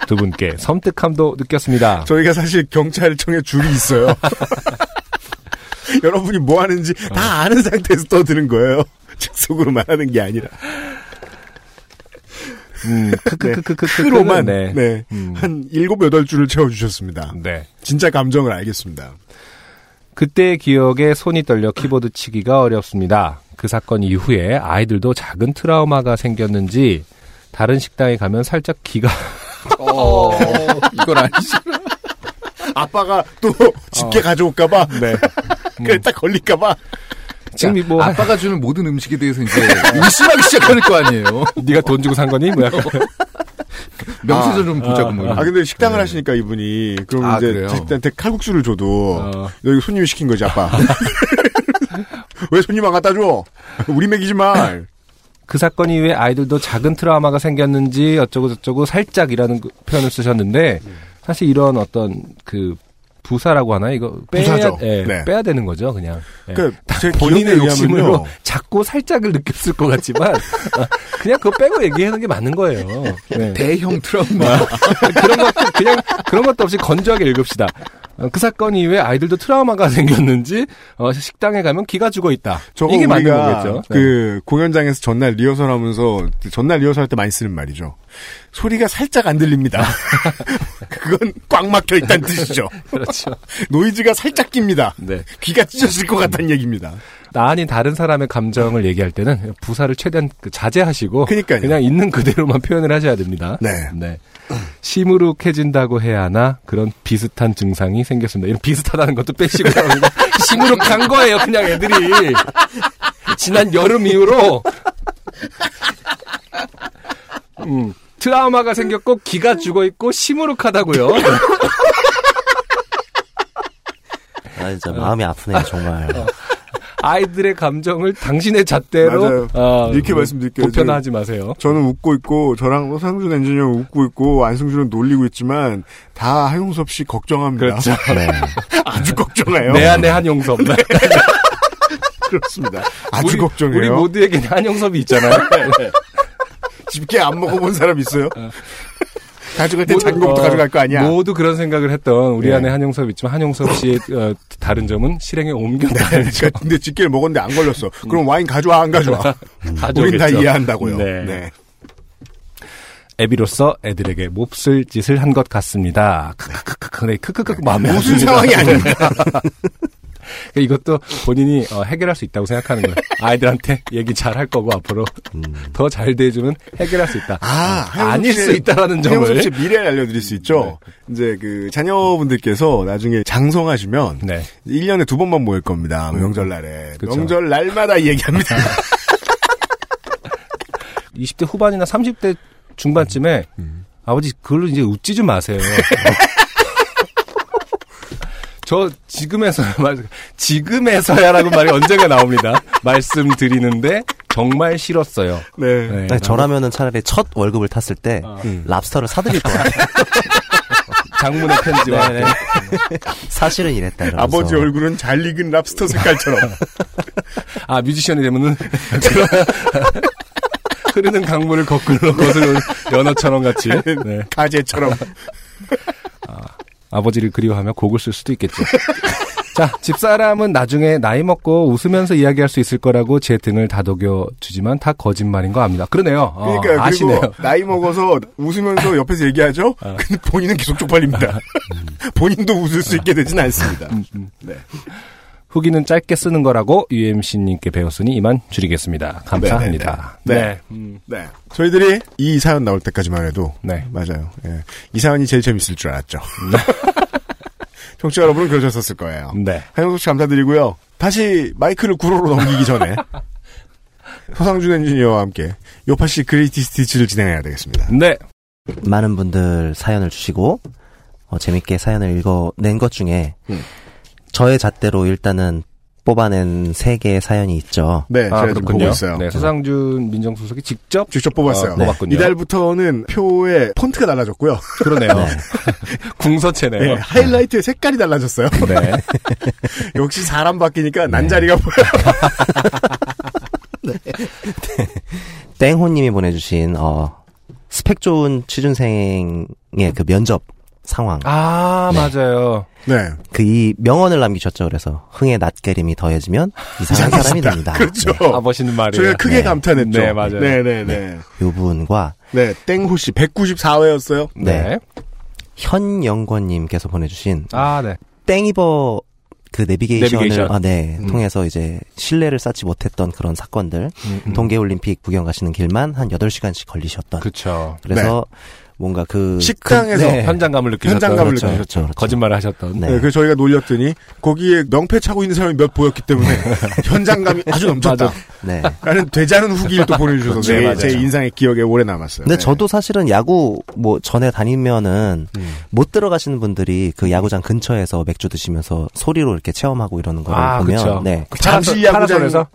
두 분께 섬뜩함도 느꼈습니다. 저희가 사실 경찰청에 줄이 있어요. <laughs> 여러분이 뭐 하는지 다 아는 상태에서 떠드는 거예요. <laughs> 즉석으로 말하는 게 아니라. 음, 크크크크크 <laughs> 크로만, 네. 네. 음. 한 일곱, 여덟 줄을 채워주셨습니다. 네. 진짜 감정을 알겠습니다. 그때의 기억에 손이 떨려 키보드 치기가 어렵습니다. 그 사건 이후에 아이들도 작은 트라우마가 생겼는지 다른 식당에 가면 살짝 기가 어, 이건 아니지. 아빠가 또 집게 가져올까봐. 네. 그래, 딱 걸릴까봐. 지금 뭐 아빠가 <laughs> 주는 모든 음식에 대해서 이제 의심하기 시작하는 거 아니에요. <laughs> 네가 돈 주고 산 거니? 뭐 약간 <laughs> 명세서 좀 보자고 뭐. 아, 근데 식당을 하시니까 이분이, 그럼 아, 이제 그래요? 자식들한테 칼국수를 줘도, 어. 여기 손님이 시킨 거지, 아빠. 왜 손님 안 갖다 줘? 우리 먹이지 마. 그 사건 이후에 아이들도 작은 트라우마가 생겼는지 어쩌고 저쩌고 살짝이라는 그 표현을 쓰셨는데 사실 이런 어떤 그 부사라고 하나 이거 빼야 부사죠. 예, 네. 빼야 되는 거죠, 그냥. 예. 그러니까 제 본인의 욕심으로. 자꾸 살짝을 느꼈을 것 같지만 어, <laughs> 그냥 그거 빼고 얘기하는 게 맞는 거예요. 네. 대형 트라우마. <laughs> 그런 것도 그냥 그런 것도 없이 건조하게 읽읍시다. 어, 그 사건 이후에 아이들도 트라우마가 <laughs> 생겼는지 어, 식당에 가면 기가 죽어 있다. 이게 맞는 거겠죠. 네. 그 공연장에서 전날 리허설 하면서 전날 리허설 할 때 많이 쓰는 말이죠. 소리가 살짝 안 들립니다. <laughs> 그건 꽉 막혀 있다는 뜻이죠. <laughs> 그렇죠. <laughs> 노이즈가 살짝 낍니다. 네. 귀가 찢어질 것 같다는 얘기입니다. 나 아닌 다른 사람의 감정을 얘기할 때는 부사를 최대한 그 자제하시고 그러니까요. 냥 있는 그대로만 표현을 하셔야 됩니다. 네. 시무룩해진다고 해야 하나 그런 비슷한 증상이 생겼습니다. 이런 비슷하다는 것도 빼시고요. 그냥 시무룩한 거예요. 그냥 애들이 지난 여름 이후로 음, 트라우마가 생겼고 기가 죽어 있고 시무룩하다고요. <laughs> 아, 진짜 마음이 아프네요, 정말. 아이들의 감정을 당신의 잣대로 맞아요. 어, 이렇게 말씀드릴게요. 보편화하지 마세요. 저는 웃고 있고 저랑 서상준 엔지니어 웃고 있고 안승준은 놀리고 있지만 다 하용섭 씨 걱정합니다. 그렇죠. 네. <laughs> 아주 걱정해요. 내 안에 한용섭. <laughs> 그렇습니다. 아주 우리, 걱정해요. 우리 모두에게는 한용섭이 있잖아요. 네. 집게 안 먹어본 사람 있어요? 가져갈 때 작은 것부터 어, 가져갈 거 아니야? 모두 그런 생각을 했던 우리 네. 안에 한용섭이 있지만 한용섭 씨의 어, 다른 점은 실행에 옮겼다. 그러니까 근데 집게를 먹었는데 안 걸렸어. 그럼 와인 가져와 안 가져와? <laughs> 우린 다 이해한다고요. 네. 네. 애비로서 애들에게 몹쓸 짓을 한 것 같습니다. 크크크크, 네, 크크크크 마음에 안 무슨. 상황이 아닙니 <laughs> 까? 이것도 본인이 어, 해결할 수 있다고 생각하는 거예요. 아이들한테 얘기 잘 할 거고 앞으로 더잘 대해주면 해결할 수 있다. 아, 어, 아닐 수 있다라는 점을 씨 미래를 알려드릴 수 있죠. 이제 그 자녀분들께서 나중에 장성하시면 네. 1년에 두 번만 모일 겁니다. 명절날에. 그쵸. 명절 날마다 얘기합니다. <laughs> 20대 후반이나 30대 중반쯤에 아버지 그걸로 이제 웃지 좀 마세요. <laughs> 저 지금에서야 <laughs> 말 지금에서야라고 말이 언젠가 나옵니다. 말씀드리는데 정말 싫었어요. 네. 네. 네, 저라면은 차라리 첫 월급을 탔을 때 랍스터를 사드릴 것 같아요. <laughs> 장문의 편지와 네, 네. 사실은 이랬다. 이러면서. 아버지 얼굴은 잘 익은 랍스터 색깔처럼. <laughs> 아 뮤지션이 되면은 흐르는 강물을 거꾸로 거스르는 연어처럼 같이 네. 가재처럼. 아버지를 그리워하며 곡을 쓸 수도 있겠죠. <laughs> 자, 집사람은 나중에 나이 먹고 웃으면서 이야기할 수 있을 거라고 제 등을 다독여 주지만 다 거짓말인 거 압니다. 그러네요. 어, 그러니까 아시네요. 나이 먹어서 웃으면서 옆에서 얘기하죠. <laughs> 어. 근데 본인은 계속 쪽팔립니다. <laughs> 본인도 웃을 수 있게 되진 않습니다. 음, 네. 후기는 짧게 쓰는 거라고 UMC님께 배웠으니 이만 줄이겠습니다. 감사합니다. 네, 네, 네. 음, 네. 저희들이 이 사연 나올 때까지만 해도 네. 맞아요. 예. 이 사연이 제일 재밌을 줄 알았죠. <laughs> 청취자 여러분은 그러셨었을 거예요. 네. 한영석 씨 감사드리고요. 다시 마이크를 구로로 넘기기 전에 <laughs> 서상준 엔지니어와 함께 요파 씨 그레이티 스티치를 진행해야 되겠습니다. 네. 많은 분들 사연을 주시고 어, 재밌게 사연을 읽어낸 것 중에 음. 저의 잣대로 일단은 뽑아낸 세 개의 사연이 있죠. 네, 아, 제가 지금 보고 그렇군요. 있어요. 네, 서상준 민정수석이 직접 직접 뽑았어요. 어, 뽑았군요. 이달부터는 표에 폰트가 달라졌고요. 그러네요. 네. <laughs> 궁서체네요. 네, 하이라이트의 색깔이 달라졌어요. 네. <laughs> 역시 사람 바뀌니까 난자리가 보여요. <laughs> 땡호님이 보내주신 어, 스펙 좋은 취준생의 그 면접 상황. 아, 네. 맞아요. 네. 그 이 명언을 남기셨죠. 그래서 흥의 낯가림이 더해지면 이상한 사람이 됩니다. <laughs> 그렇죠. 아버시는 말이에요. 저희가 크게 네. 감탄했죠. 네, 맞아요. 네네네. 요 분과 네, 땡호 씨 194회였어요. 네. 현영권님께서 보내주신 아, 네. 땡이버 그 내비게이션을 내비게이션. 아, 네, 음. 통해서 이제 신뢰를 쌓지 못했던 그런 사건들 음, 음. 동계올림픽 구경 가시는 길만 한 8시간씩 걸리셨던 그쵸. 그래서 뭔가 그 식당에서 그- 네. 현장감을 느끼셨던 현장감을 그렇죠. 느끼셨죠. 그렇죠. 거짓말을 하셨던. 네. 네, 그래서 저희가 놀렸더니 거기에 명패 차고 있는 사람이 몇 보였기 때문에 <laughs> 현장감이 아주 넘쳤다. 네. 라는 되자는 후기를 또 보내주셔서 네, 제. 제 인상의 기억에 오래 남았어요. 근데 네. 저도 사실은 야구 뭐 전에 다니면은 음. 못 들어가시는 분들이 그 야구장 근처에서 맥주 드시면서 소리로 이렇게 체험하고 이러는 걸 아, 보면 그쵸. 네. 잠실 파라- 야구장 파라솔에서?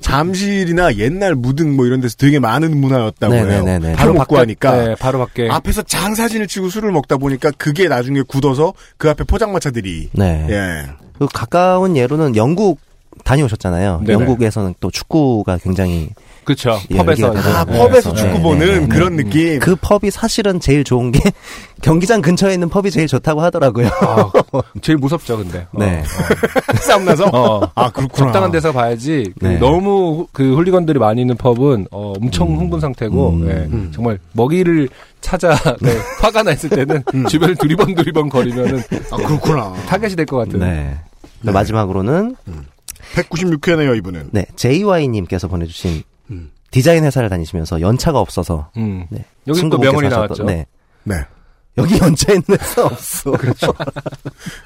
잠실이나 옛날 무등 뭐 이런 데서 되게 많은 문화였다고 해요. 네네네네. 바로 먹고 하니까 네, 바로 밖에. 앞에서 장 사진을 치고 술을 먹다 보니까 그게 나중에 굳어서 그 앞에 포장마차들이 네. 예. 그 가까운 예로는 영국 다녀오셨잖아요. 네네. 영국에서는 또 축구가 굉장히 그쵸. 예, 펍에서. 아, 네, 펍에서 네, 축구 네, 보는 네, 네. 그런 느낌. 그 펍이 사실은 제일 좋은 게 <laughs> 경기장 근처에 있는 펍이 제일 좋다고 하더라고요. 아, 제일 무섭죠, 근데. 어, 네. <laughs> 싸움 나서 어. 아 그렇구나. 적당한 데서 봐야지. 그 네. 너무 후- 그 훌리건들이 많이 있는 펍은 어, 엄청 흥분 상태고 음. 예, 음. 정말 먹이를 찾아 네, 화가 나 있을 때는 주변을 두리번 두리번 거리면은 아 그렇구나. 타겟이 될 것 같은. 네. 네. 마지막으로는 196회네요 이분은. 네 JY님께서 보내주신 음. 디자인 회사를 다니시면서 연차가 없어서 음. 네. 여기 또 명언이 나왔죠. 네. 네. 여기 연차 있는 회사 없어. <laughs> 그렇죠.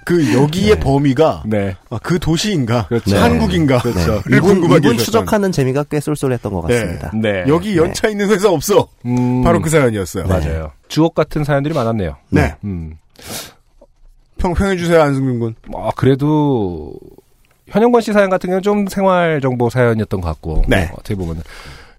그 여기의 범위가 네. 아, 그 도시인가 그렇죠. 한국인가 그렇죠. 를 이분, 궁금하게 이분 해주셨던. 추적하는 재미가 꽤 쏠쏠했던 것 네. 같습니다. 네. 여기 연차 있는 회사 없어. 음, 바로 그 사연이었어요. 맞아요. 주옥 같은 사연들이 많았네요. 네. 음. 평평해 주세요 안승준 군. 아, 그래도 현영권 씨 사연 같은 경우는 좀 생활 정보 사연이었던 것 같고 네. 어, 어떻게 보면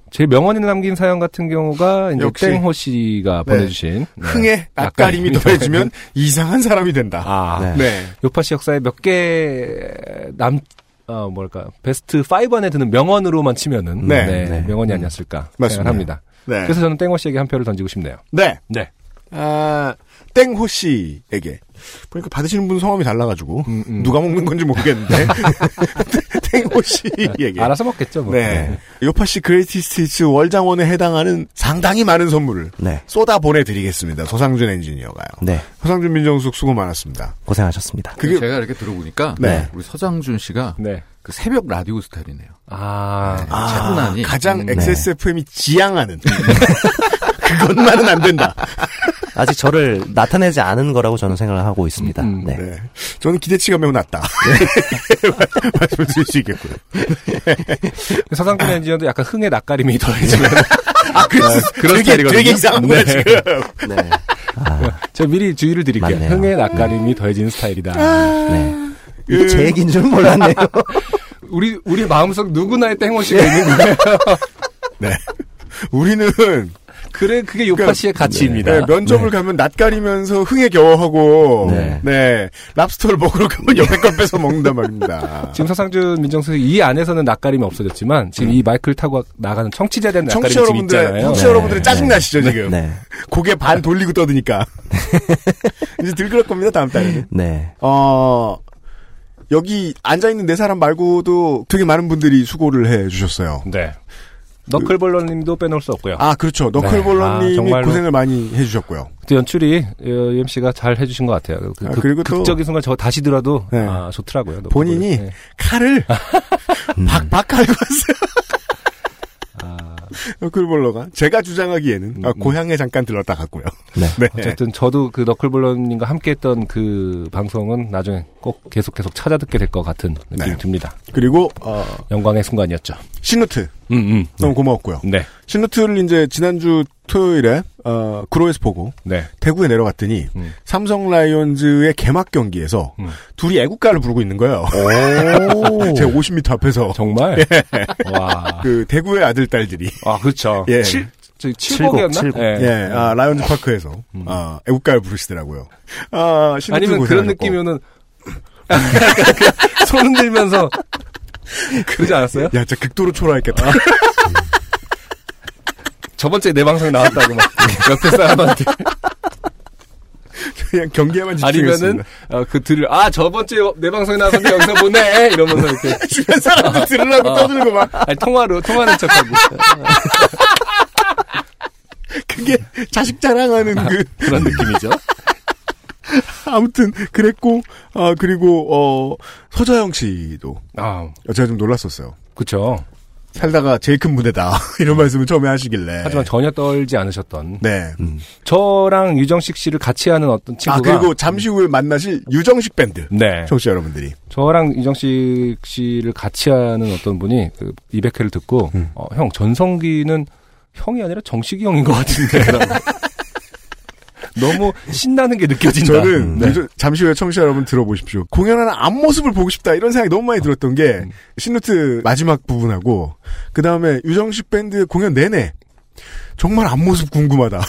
제 명언이 남긴 사연 같은 경우가 이제 역시. 땡호 씨가 네. 보내주신 네. 흥에 낯가림이 더해지면 <laughs> 이상한 사람이 된다. 아 네. 네. 요파 씨 역사에 몇 개 남 어, 뭘까 베스트 5 안에 드는 명언으로만 치면은 네. 네, 네. 명언이 아니었을까 맞습니다. 생각합니다. 네. 그래서 저는 땡호 씨에게 한 표를 던지고 싶네요. 네. 네. 아, 땡호 씨에게. 보니까 받으시는 분 성함이 달라가지고. 음, 음. 누가 먹는 건지 모르겠는데. <laughs> 땡호 씨에게. 알아서 먹겠죠. 뭐. 네. 요파 씨 greatest hits 월장원에 해당하는 상당히 많은 선물을 네. 쏟아 보내드리겠습니다. 소상준 엔지니어가요. 네. 소상준 민정숙 수고 많았습니다. 고생하셨습니다. 그게 제가 이렇게 들어보니까 네. 우리 서장준 씨가 네. 그 새벽 라디오 스타일이네요. 아, 차분하니. 가장 음, XSFM이 지향하는 <laughs> 그것만은 안 된다. 아직 저를 나타내지 않은 거라고 저는 생각을 하고 있습니다. 음, 네. 네. 저는 기대치가 매우 낮다. <laughs> 말씀을 드릴 수 있겠고요. 서상준 엔지니어도 약간 흥의 낯가림이 더해지면 아, 그, 그런 되게, 스타일이거든요. 되게 이상하구나, 네. 지금. 네. 아, 제가 미리 주의를 드릴게요. 맞네요. 흥의 낯가림이 더해지는 스타일이다. 네. 이게 그- 제 얘기인 줄 몰랐네요. <laughs> 우리 우리 마음속 누구나의 땡호 씨가 있는 거예요. 네. 우리는 그래 그게 요파 씨의 가치입니다. 네, 면접을 가면 낯가리면서 흥에 겨워하고 네. 네. 랍스터를 먹으러 가면 <laughs> 옆에 걸 뺏어 먹는단 말입니다. 지금 서상준 민정수석 이 안에서는 낯가림이 없어졌지만 지금 이 마이크를 타고 나가는 청취자에 대한 낯가림이 여러분들, 있잖아요. 청취자 네. 여러분들이 짜증 나시죠 지금? 네. 고개 반 돌리고 떠드니까 <laughs> 이제 들그럴 겁니다 다음 달에는. 네. 어 여기 앉아 있는 네 사람 말고도 되게 많은 분들이 수고를 해 주셨어요. 네. 너클볼러님도 빼놓을 수 없고요. 아 그렇죠. 아, 너클볼러님이 정말로. 고생을 많이 해주셨고요. 또 연출이 UMC가 잘 해주신 것 같아요. 그, 아, 극- 그리고 또- 극적인 순간 저 다시 들어도 네. 아, 좋더라고요. 본인이 네. 칼을 <laughs> 음. 박박 갈고 왔어요. <laughs> 아, 너클볼러가 제가 주장하기에는 아, 음, 고향에 잠깐 들렀다 갔고요. 네. <laughs> 네. 어쨌든 저도 그 너클볼러님과 함께했던 그 방송은 나중에 꼭 계속 계속 찾아 듣게 될 것 같은 느낌이 네. 듭니다. 그리고 어, 영광의 순간이었죠. 신노트 음, 음. 너무 고마웠고요. 네, 신노트를 이제 지난주 토요일에 어, 그로에서 보고 네. 대구에 내려갔더니 음. 삼성 라이온즈의 개막 경기에서 음. 둘이 애국가를 부르고 있는 거예요. 오. <laughs> 제 50m 앞에서 정말? 와. 그 대구의 아들 딸들이 아, 그렇죠. 예. 칠, 저 칠곡, 칠곡이었나? 칠곡. 예. 예, 아, 라이온즈 파크에서 음. 아, 애국가를 부르시더라고요. 아, 신노트 아니면. 그런 느낌이면은 <laughs> 손 흔 들면서 <laughs> 그러지 않았어요? 야, 진짜 극도로 초라했겠다. <laughs> 저번 주에 내 방송에 나왔다고 막 옆에 사람한테 그냥 경기에만 아니면은 집중했습니다. 어, 그 들을 아 저번 주에 내 방송에 나왔는데 여기서 보네 이러면서 이렇게 <laughs> 주변 사람들 들으려고 어. 떠들고 막 아니, 통화로 통화하는 척하고 그게 자식 자랑하는 그 그런 느낌이죠. <laughs> 아무튼 그랬고 아 그리고 어 서자영 씨도 아 제가 좀 놀랐었어요. 그렇죠. 살다가 제일 큰 무대다 <laughs> 이런 말씀을 처음에 하시길래 하지만 전혀 떨지 않으셨던 네. 저랑 유정식 씨를 같이 하는 어떤 아 친구가 그리고 잠시 후에 만나실 유정식 밴드 네 청취자 여러분들이 저랑 유정식 씨를 같이 하는 어떤 분이 그 200회를 듣고 음. 어, 형 전성기는 형이 아니라 정식이 형인 것 같은데. <laughs> 너무 신나는 게 느껴진다. 저는 네. 잠시 후에 청취자 여러분 들어보십시오. 공연하는 앞모습을 보고 싶다 이런 생각이 너무 많이 들었던 게 음. 신노트 마지막 부분하고 그 다음에 유정식 밴드 공연 내내 정말 앞모습 궁금하다.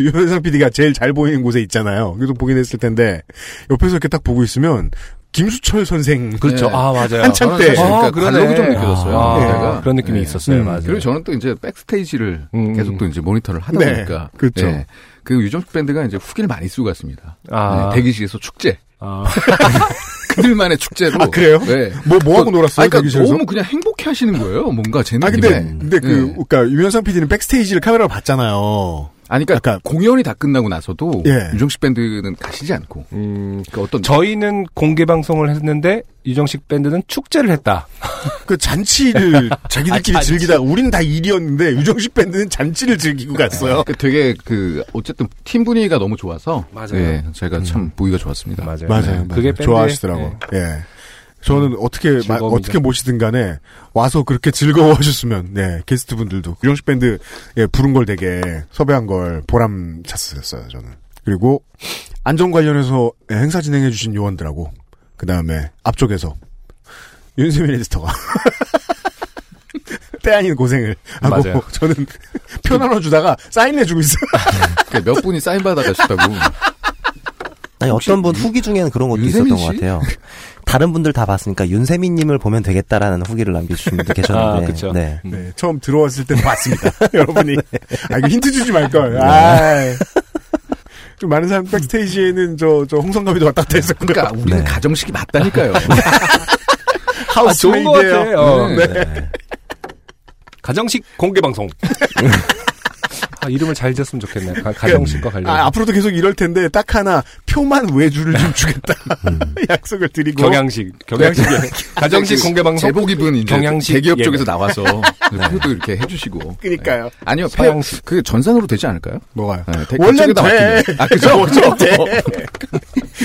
유현상 PD가 제일 잘 보이는 곳에 있잖아요. 그래서 보긴 했을 텐데 옆에서 이렇게 딱 보고 있으면 김수철 선생 그렇죠. 네. 아 맞아요. 한참 때 아, 그러니까. 관록이 좀 느껴졌어요. 아, 그때가. 그런 느낌이 네. 있었어요. 음. 맞아요. 그리고 저는 또 이제 백스테이지를 음. 계속 또 이제 모니터를 하다 네, 보니까 그렇죠. 네. 그 유정식 밴드가 이제 후기를 많이 쓰고 갔습니다. 아. 네, 대기실에서 축제. 아, <laughs> 그들만의 축제로. 아, 그래요? 네. 뭐, 뭐 하고 그- 놀았어요? 그러니까 대기실에서? 너무 그냥 행복해 하시는 거예요. 뭔가 제 아. 근데, 근데 그, 네. 그니까, 유현상 PD는 백스테이지를 카메라로 봤잖아요. 아니, 그러니까 약간- 공연이 다 끝나고 나서도 예. 유정식 밴드는 가시지 않고 음, 그 어떤 저희는 공개 방송을 했는데 유정식 밴드는 축제를 했다. 그 잔치를 <laughs> 자기들끼리 아, 잔치. 즐기다가, 우린 다 일이었는데, 유정식 밴드는 잔치를 즐기고 갔어요. 그 되게 그 어쨌든 팀 분위기가 너무 좋아서 맞아요. 네, 제가 참 보기가 좋았습니다. 맞아요. 맞아요. 네. 맞아요. 그게 밴드의- 좋아하시더라고. 네. 예. 저는 어떻게, 마-. 어떻게 모시든 간에, 와서 그렇게 즐거워 <laughs> 하셨으면, 네, 게스트 분들도. 유정식 밴드, 예, 부른 걸 되게, 섭외한 걸 보람 찼었어요, 저는. 그리고, 안전 관련해서 예, 행사 진행해 주신 요원들하고, 그 다음에, 앞쪽에서, 윤세민 에디터가, 때 아닌 고생을 하고, 맞아요. 저는 표 나눠주다가 사인해주고 있어요. 그러니까 몇 분이 사인 받아 가셨다고. 아니 어떤 분 후기 중에는 그런 것도 있었던 것 씨? 같아요. 다른 분들 다 봤으니까 윤세민님을 보면 되겠다라는 후기를 남겨주신 분도 <laughs> 계셨는데, 아, 그쵸. 네. 네, 처음 들어왔을 때 봤습니다. <laughs> 여러분이. 아, 이거 힌트 주지 말걸. 아. 좀 많은 사람 backstage에는 저, 저 홍성갑이도 왔다 갔다 했었고요. 그러니까 우리는 네. 가정식이 맞다니까요. 하우스 <laughs> 아, 좋은 것 made예요. 같아. 어. 네. 가정식 공개 방송. 아, 이름을 잘 지었으면 좋겠네. 가, 가정식과 관련. 아, 앞으로도 계속 이럴 텐데 딱 하나 표만 외주를 좀 주겠다. <laughs> 약속을 드리고. 경양식. 경양식. <laughs> 가정식 공개 방송. 제복 입은 이제 경양식 대기업 예매. 쪽에서 나와서 <laughs> 표도 이렇게 해주시고. 그니까요. 네. 아니요, 폐, 서양식. 그 전산으로 되지 않을까요? 뭐가요? 네, 그쪽에다 돼. 아, 그죠? 원래는 돼. 그러니까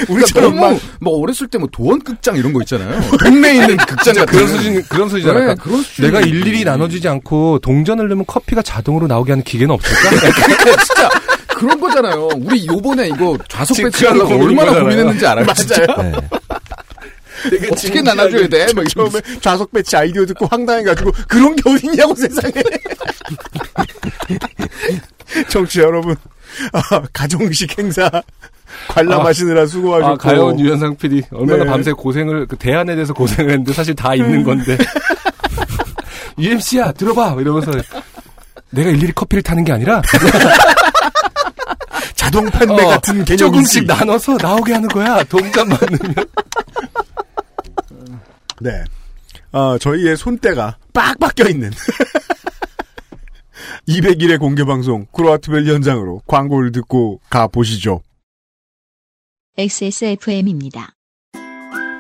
우리처럼 막 너무 뭐 어렸을 때 뭐 도원극장 이런 거 있잖아요. 동네에 있는 극장 같은 그런 수준, 그런 수준이잖아. 네, 그러니까 그런 수준. 내가 일일이 나눠주지 않고 동전을 넣으면 커피가 자동으로 나오게 하는 기계는 없을까? 그러니까 진짜 그런 거잖아요. 우리 요번에 이거 좌석 배치하려고 얼마나 고민인 고민했는지 알아요. 진짜? <laughs> 네. 어떻게 나눠줘야 돼? 막 처음에 좌석 배치 아이디어 듣고 황당해가지고 그런 게 어딨냐고 세상에. <laughs> 청취자 여러분, 아, 가정식 행사 관람하시느라 수고하셨고. 아, 가여운 유현상 PD. 얼마나 네. 밤새 고생을, 그 대안에 대해서 고생을 했는데 사실 다 있는 건데. <laughs> UMC야, 들어봐! 이러면서. 내가 일일이 커피를 타는 게 아니라. <laughs> 자동 판매 어, 같은 개념이지. 조금씩 나눠서 나오게 하는 거야. 동전만 넣으면. <laughs> 네. 아, 저희의 손때가 빡빡 껴있는 200일의 공개 방송 크로아트벨 현장으로 광고를 듣고 가 보시죠. XSFM입니다.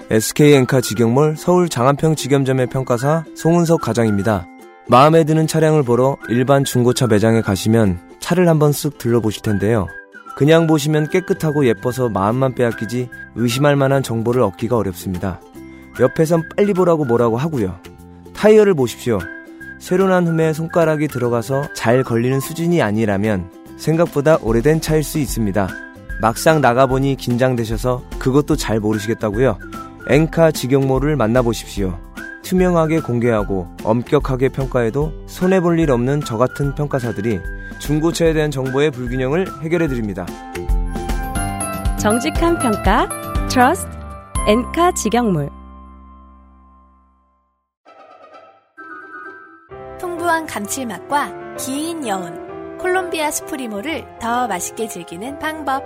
SK엔카 직영몰 서울 장안평 직영점의 평가사 송은석 과장입니다. 마음에 드는 차량을 보러 일반 중고차 매장에 가시면 차를 한번 쓱 둘러보실 텐데요. 그냥 보시면 깨끗하고 예뻐서 마음만 빼앗기지 의심할 만한 정보를 얻기가 어렵습니다. 옆에선 빨리 보라고 뭐라고 하고요. 타이어를 보십시오. 새로 난 흠에 손가락이 들어가서 잘 걸리는 수준이 아니라면 생각보다 오래된 차일 수 있습니다. 막상 나가보니 긴장되셔서 그것도 잘 모르시겠다고요? 엔카 직영모를 만나보십시오. 투명하게 공개하고 엄격하게 평가해도 손해볼 일 없는 저 같은 평가사들이 중고차에 대한 정보의 불균형을 해결해드립니다. 정직한 평가, Trust, 엔카 직영몰. 풍부한 감칠맛과 긴 여운, 콜롬비아 Supremo를 더 맛있게 즐기는 방법.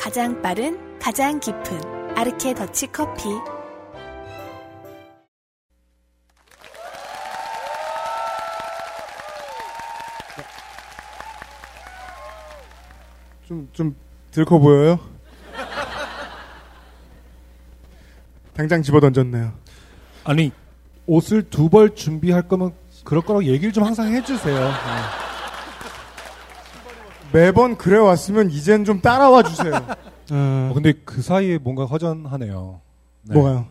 가장 빠른, 가장 깊은 아르케 더치 커피. 좀, 좀, 들커 보여요? 당장 집어 던졌네요. 아니 옷을 두 벌 준비할 거면 그럴 거라고 얘기를 좀 항상 해주세요. 매번 그래 왔으면 이젠 좀 따라와 주세요. 어, 근데 그 사이에 뭔가 허전하네요. 네. 뭐가요?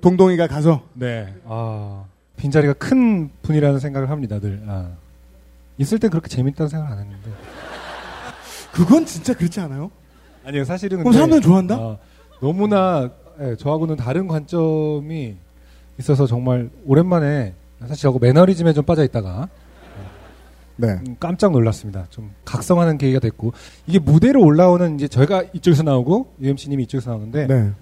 동동이가 가서 네. 아 빈자리가 큰 분이라는 생각을 합니다, 늘. 아. 있을 땐 그렇게 재밌다는 생각 안 했는데. 그건 진짜 그렇지 않아요? 아니요, 사실은. 그럼 근데, 사람들은 좋아한다? 어, 너무나, 예, 저하고는 다른 관점이 있어서 정말 오랜만에, 사실 저거 매너리즘에 좀 빠져 있다가, 네. 음, 깜짝 놀랐습니다. 좀 각성하는 계기가 됐고, 이게 무대로 올라오는 이제 저희가 이쪽에서 나오고, UMC님이 이쪽에서 나오는데, 네.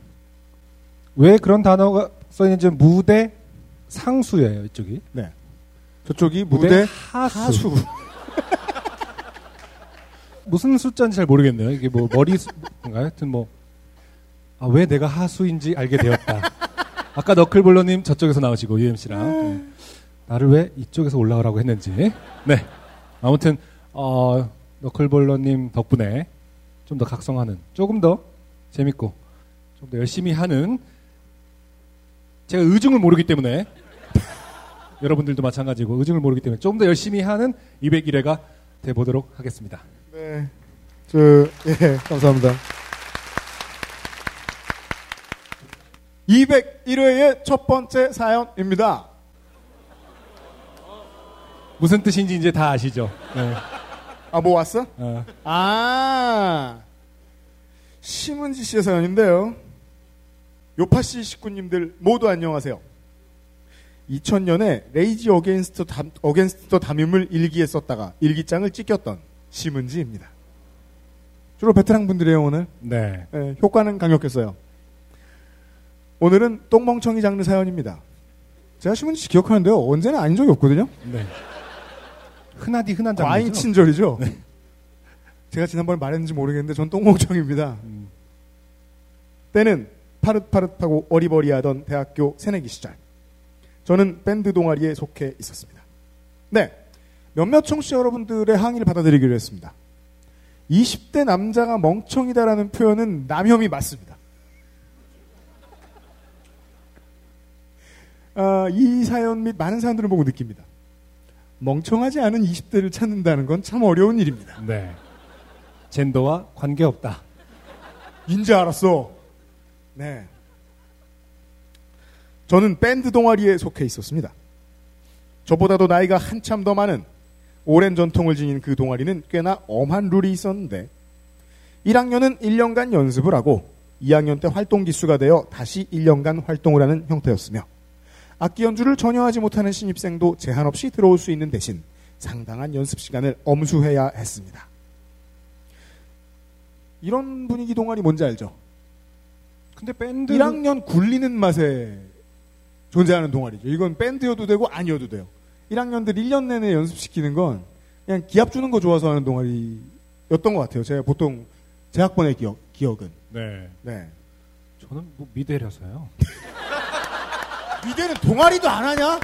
왜 그런 단어가 써 있는지 무대 상수예요, 이쪽이. 네. 저쪽이 무대, 하수. 하수. <laughs> 무슨 숫자인지 잘 모르겠네요. 이게 뭐 머리 수인가요? 하여튼 뭐, 아, 왜 내가 하수인지 알게 되었다. 아까 너클볼러님 저쪽에서 나오시고, UMC랑. 나를 왜 이쪽에서 올라오라고 했는지. 네. 아무튼, 어, 너클볼러님 덕분에 좀 더 각성하는, 조금 더 재밌고, 좀 더 열심히 하는, 제가 의중을 모르기 때문에, <laughs> 여러분들도 마찬가지고, 의중을 모르기 때문에 좀 더 열심히 하는 201회가 돼보도록 하겠습니다. 네. 저, 예, 감사합니다. 201회의 첫 번째 사연입니다. 무슨 뜻인지 이제 다 아시죠? 네. 아, 뭐 왔어? 어. 아, 심은지 씨의 사연인데요. 요파 씨 식구님들 모두 안녕하세요. 2000년에 Rage Against 담, Against 담임을 일기에 썼다가 일기장을 찢겼던 심은지입니다. 주로 베테랑 분들이에요, 오늘. 네. 예, 효과는 강력했어요. 오늘은 똥멍청이 장르 사연입니다. 제가 심은지 씨 기억하는데요. 언제나 아닌 적이 없거든요. 네. 흔하디 흔한 장르죠. 과잉 친절이죠. 제가 지난번에 말했는지 모르겠는데 전 똥멍청입니다. 음. 때는 파릇파릇하고 어리버리하던 대학교 새내기 시절. 저는 밴드 동아리에 속해 있었습니다. 네. 몇몇 청취자 여러분들의 항의를 받아들이기로 했습니다. 20대 남자가 멍청이다라는 표현은 남혐이 맞습니다. 아, 이 사연 및 많은 사람들을 보고 느낍니다. 멍청하지 않은 20대를 찾는다는 건 참 어려운 일입니다. 네. 젠더와 관계없다. 인지 알았어. 네. 저는 밴드 동아리에 속해 있었습니다. 저보다도 나이가 한참 더 많은 오랜 전통을 지닌 그 동아리는 꽤나 엄한 룰이 있었는데 1학년은 1년간 연습을 하고 2학년 때 활동 기수가 되어 다시 1년간 활동을 하는 형태였으며 악기 연주를 전혀 하지 못하는 신입생도 제한 없이 들어올 수 있는 대신 상당한 연습 시간을 엄수해야 했습니다. 이런 분위기 동아리 뭔지 알죠? 근데 밴드 1학년 굴리는 맛에 존재하는 동아리죠. 이건 밴드여도 되고 아니어도 돼요. 1학년들 1년 내내 연습시키는 건 그냥 기합 주는 거 좋아서 하는 동아리였던 것 같아요. 제가 보통 재학번의 기억, 기억은. 네. 네. 저는 뭐 미대라서요. <laughs> 미대는 동아리도 안 하냐?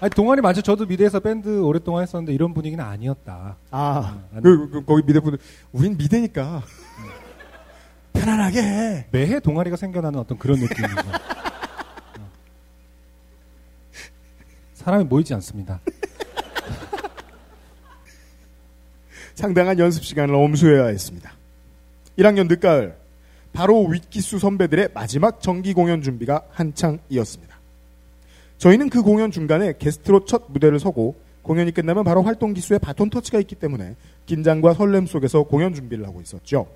아니 동아리 맞죠. 저도 미대에서 밴드 오랫동안 했었는데 이런 분위기는 아니었다. 아, 아니. 그, 그, 거기 미대 분들, 우린 미대니까. 편안하게 해. 매해 동아리가 생겨나는 어떤 그런 느낌이죠. <laughs> 어. 사람이 모이지 않습니다. <laughs> 상당한 연습 시간을 엄수해야 했습니다. 1학년 늦가을, 바로 윗기수 선배들의 마지막 정기 공연 준비가 한창이었습니다. 저희는 그 공연 중간에 게스트로 첫 무대를 서고 공연이 끝나면 바로 활동 기수의 바톤 터치가 있기 때문에 긴장과 설렘 속에서 공연 준비를 하고 있었죠.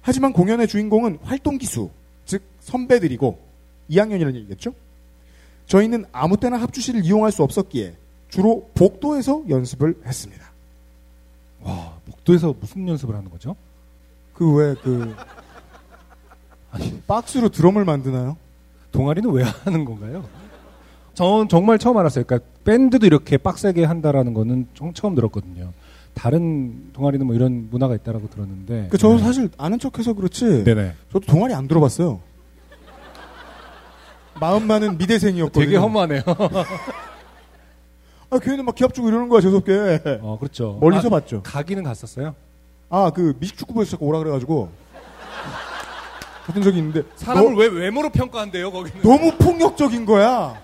하지만 공연의 주인공은 활동 기수, 즉 선배들이고 2학년이라는 얘기겠죠? 저희는 아무 때나 합주실을 이용할 수 없었기에 주로 복도에서 연습을 했습니다. 와, 복도에서 무슨 연습을 하는 거죠? 그 왜 그 박스로 드럼을 만드나요? 동아리는 왜 하는 건가요? 전 정말 처음 알았어요. 그러니까 밴드도 이렇게 빡세게 한다라는 거는 좀 처음 들었거든요. 다른 동아리는 뭐 이런 문화가 있다라고 들었는데. 그 저도 사실 아는 척해서 그렇지. 네네. 저도 동아리 안 들어봤어요. 마음만은 미대생이었거든요. 되게 허무하네요. <laughs> 아, 걔는 막 기합 주고 이러는 거야, 재수없게. 어, 그렇죠. 멀리서 아, 봤죠. 가기는 갔었어요. 아, 그 미식축구부에서 자꾸 오라 그래가지고. 했던 적이 있는데. 사람을 너- 왜 외모로 평가한대요, 거기는? 너무 폭력적인 거야.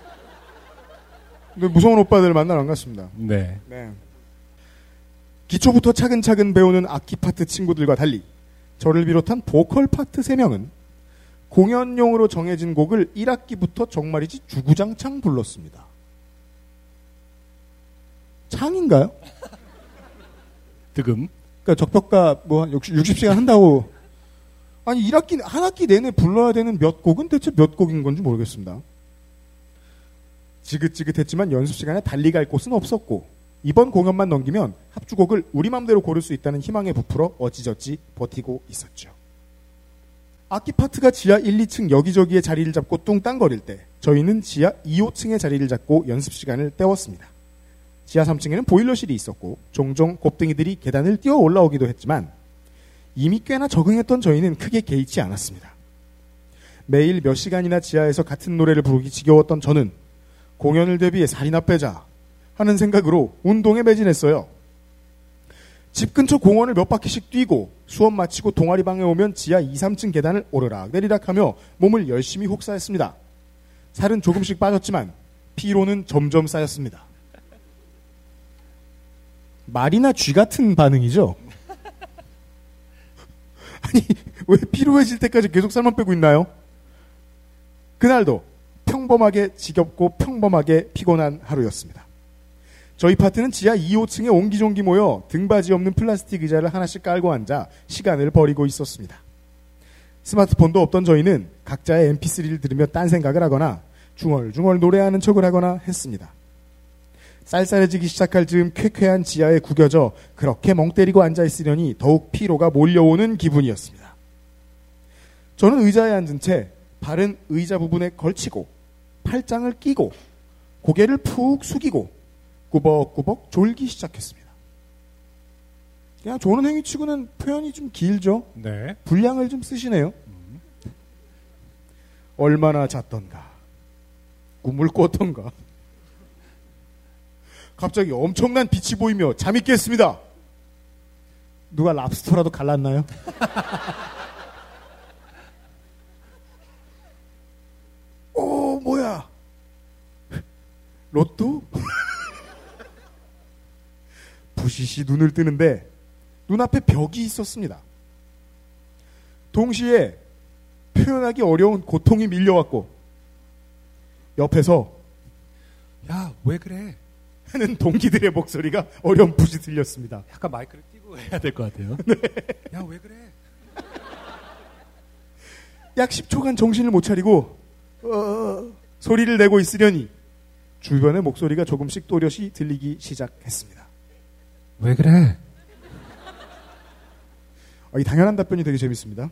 근데 무서운 오빠들 만나러 안 갔습니다. 네. 네. 기초부터 차근차근 배우는 악기 파트 친구들과 달리 저를 비롯한 보컬 파트 3명은 공연용으로 정해진 곡을 1학기부터 정말이지 주구장창 불렀습니다. 창인가요? 득음. 그러니까 적벽가 뭐 60, 60 시간 한다고 아니 1학기 한 학기 내내 불러야 되는 몇 곡은 대체 몇 곡인 건지 모르겠습니다. 지긋지긋했지만 연습 시간에 달리 갈 곳은 없었고 이번 공연만 넘기면 합주곡을 우리 맘대로 고를 수 있다는 희망에 부풀어 어찌저찌 버티고 있었죠. 악기 파트가 지하 1, 2층 여기저기에 자리를 잡고 뚱땅거릴 때 저희는 지하 2, 5층에 자리를 잡고 연습 시간을 때웠습니다. 지하 3층에는 보일러실이 있었고 종종 곱등이들이 계단을 뛰어 올라오기도 했지만 이미 꽤나 적응했던 저희는 크게 개의치 않았습니다. 매일 몇 시간이나 지하에서 같은 노래를 부르기 지겨웠던 저는 공연을 대비해 살이나 빼자 하는 생각으로 운동에 매진했어요. 집 근처 공원을 몇 바퀴씩 뛰고 수업 마치고 동아리방에 오면 지하 2, 3층 계단을 오르락 내리락 하며 몸을 열심히 혹사했습니다. 살은 조금씩 빠졌지만 피로는 점점 쌓였습니다. 말이나 쥐 같은 반응이죠? <laughs> 아니, 왜 피로해질 때까지 계속 살만 빼고 있나요? 그날도 평범하게 지겹고 평범하게 피곤한 하루였습니다. 저희 파트는 지하 2, 5층에 옹기종기 모여 등받이 없는 플라스틱 의자를 하나씩 깔고 앉아 시간을 버리고 있었습니다. 스마트폰도 없던 저희는 각자의 mp3를 들으며 딴 생각을 하거나 중얼중얼 노래하는 척을 하거나 했습니다. 쌀쌀해지기 시작할 즈음 쾌쾌한 지하에 구겨져 그렇게 멍 때리고 앉아 있으려니 더욱 피로가 몰려오는 기분이었습니다. 저는 의자에 앉은 채 발은 의자 부분에 걸치고 팔짱을 끼고 고개를 푹 숙이고 꾸벅꾸벅 졸기 시작했습니다. 그냥 조는 행위치고는 표현이 좀 길죠? 네. 분량을 좀 쓰시네요. 얼마나 잤던가. 꿈을 꿨던가. 갑자기 엄청난 빛이 보이며 잠이 깼습니다. 누가 랍스터라도 갈랐나요? <laughs> 오, 뭐야. 로또? <laughs> 부시시 눈을 뜨는데 눈앞에 벽이 있었습니다. 동시에 표현하기 어려운 고통이 밀려왔고 옆에서 야, 왜 그래? 하는 동기들의 목소리가 어렴풋이 들렸습니다. 약간 마이크를 띄고 해야 될 것 같아요. 야, 왜 그래? 약 10초간 정신을 못 차리고 어, 소리를 내고 있으려니 주변의 목소리가 조금씩 또렷이 들리기 시작했습니다. 왜 그래? 어, 이 당연한 답변이 되게 재밌습니다.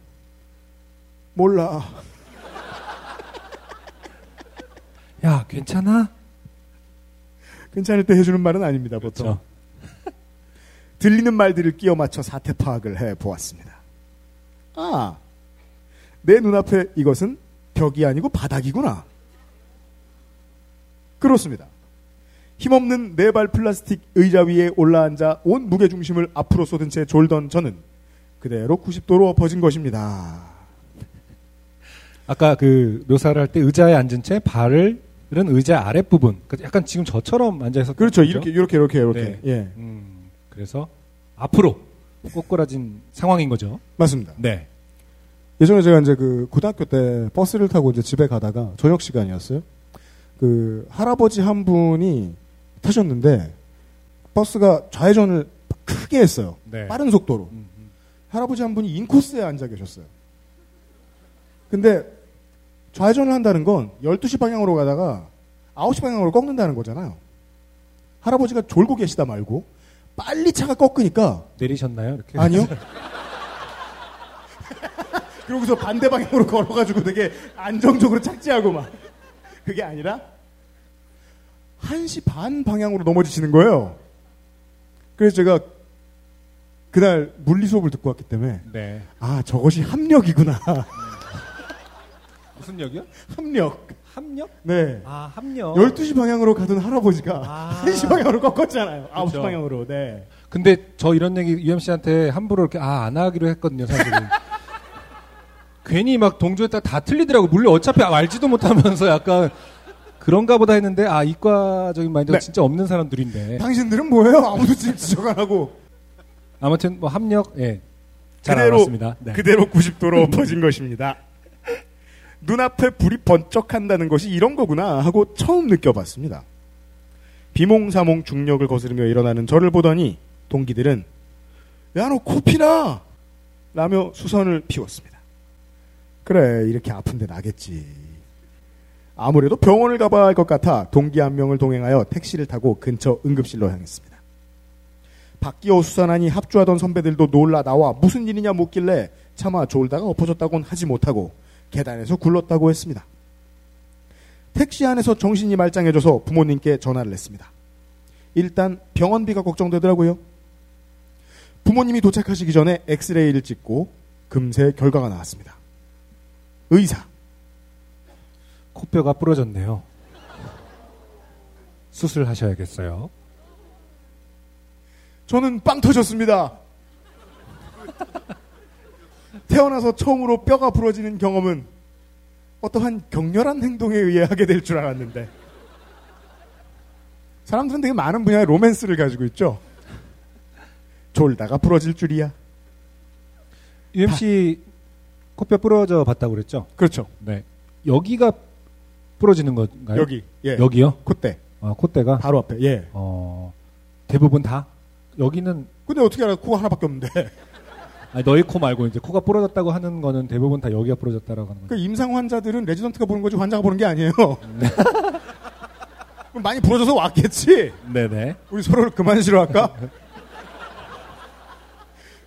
몰라. 야, 괜찮아? 괜찮을 때 해주는 말은 아닙니다, 보통. <laughs> 들리는 말들을 끼워 맞춰 사태 파악을 해 보았습니다. 아, 내 눈앞에 이것은 벽이 아니고 바닥이구나. 그렇습니다. 힘없는 네 발 플라스틱 의자 위에 올라앉아 온 무게중심을 앞으로 쏟은 채 졸던 저는 그대로 90도로 엎어진 것입니다. 아까 그 묘사를 할 때 의자에 앉은 채 발을 은 의자 아랫부분. 그러니까 약간 지금 저처럼 앉아 있었 그렇죠. 이렇게, 이렇게, 이렇게, 이렇게. 네. 예. 음, 그래서 앞으로 꼬꾸라진 상황인 거죠. 맞습니다. 네. 예전에 제가 이제 그 고등학교 때 버스를 타고 이제 집에 가다가 저녁 시간이었어요. 그 할아버지 한 분이 타셨는데 버스가 좌회전을 크게 했어요. 네. 빠른 속도로. 할아버지 한 분이 인코스에 앉아 계셨어요. 근데 좌회전을 한다는 건 12시 방향으로 가다가 9시 방향으로 꺾는다는 거잖아요. 할아버지가 졸고 계시다 말고 빨리 차가 꺾으니까 내리셨나요? 이렇게? 아니요. <laughs> 그러고서 반대 방향으로 걸어가지고 되게 안정적으로 착지하고 막 그게 아니라 1시 반 방향으로 넘어지시는 거예요. 그래서 제가 그날 물리 수업을 듣고 왔기 때문에 네. 아 저것이 합력이구나. <laughs> 무슨 역이요? 합력. 합력? 네. 아, 합력. 12시 방향으로 가던 할아버지가 아. 1시 방향으로 꺾었잖아요. 9시 그렇죠. 방향으로. 네. 근데 저 이런 얘기 UMC한테 함부로 이렇게 아, 안 하기로 했거든요, 사실은. <laughs> 괜히 막 동조했다 다 틀리더라고. 물론 어차피 알지도 못하면서 약간 그런가 보다 했는데 아, 이과적인 마인드가 네. 진짜 없는 사람들인데. 당신들은 뭐예요? 아무도 지금 지적 안 하고. 아무튼 뭐 합력 예. 잘 그대로. 네. 그대로 90도로 <laughs> 엎어진 것입니다. 눈앞에 불이 번쩍한다는 것이 이런 거구나 하고 처음 느껴봤습니다. 비몽사몽 중력을 거스르며 일어나는 저를 보더니 동기들은 야 너 코피나 라며 수선을 피웠습니다. 그래 이렇게 아픈데 나겠지. 아무래도 병원을 가봐야 할 것 같아 동기 한 명을 동행하여 택시를 타고 근처 응급실로 향했습니다. 바뀌어 수산하니 합주하던 선배들도 놀라 나와 무슨 일이냐 묻길래 차마 졸다가 엎어졌다곤 하지 못하고 계단에서 굴렀다고 했습니다. 택시 안에서 정신이 말짱해져서 부모님께 전화를 했습니다. 일단 병원비가 걱정되더라고요. 부모님이 도착하시기 전에 엑스레이를 찍고 금세 결과가 나왔습니다. 의사. 코뼈가 부러졌네요. 수술하셔야겠어요. 저는 빵 터졌습니다. 태어나서 처음으로 뼈가 부러지는 경험은 어떠한 격렬한 행동에 의해 하게 될 줄 알았는데 사람들은 되게 많은 분야의 로맨스를 가지고 있죠. 졸다가 부러질 줄이야. UMC 코뼈 부러져 봤다고 그랬죠? 그렇죠. 네. 여기가 부러지는 건가요? 여기, 예. 여기요? 콧대. 아, 콧대가? 바로 앞에, 예. 어, 대부분 다? 여기는. 근데 어떻게 알아? 코가 하나밖에 없는데. <laughs> 아니, 너희 코 말고 이제 코가 부러졌다고 하는 거는 대부분 다 여기가 부러졌다라고 하는 거죠. 그 임상 환자들은 레지던트가 보는 거지 환자가 보는 게 아니에요. <laughs> 그럼 많이 부러져서 왔겠지? 네네. 우리 서로를 그만 싫어할까? <laughs>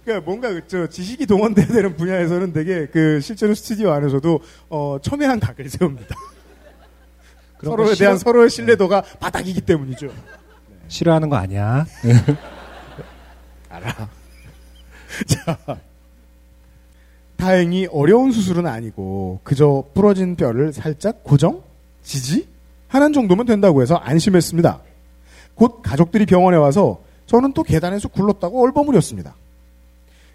그러니까 뭔가 그저 지식이 동원돼야 되는 분야에서는 되게 그 실제로 스튜디오 안에서도 어 첨예한 각을 세웁니다. 서로에 거 대한 싫어- 서로의 신뢰도가 바닥이기 때문이죠. 싫어하는 거 아니야? <laughs> 알아. <laughs> 자, 다행히 어려운 수술은 아니고 그저 부러진 뼈를 살짝 고정, 지지 하는 정도면 된다고 해서 안심했습니다. 곧 가족들이 병원에 와서 저는 또 계단에서 굴렀다고 얼버무렸습니다.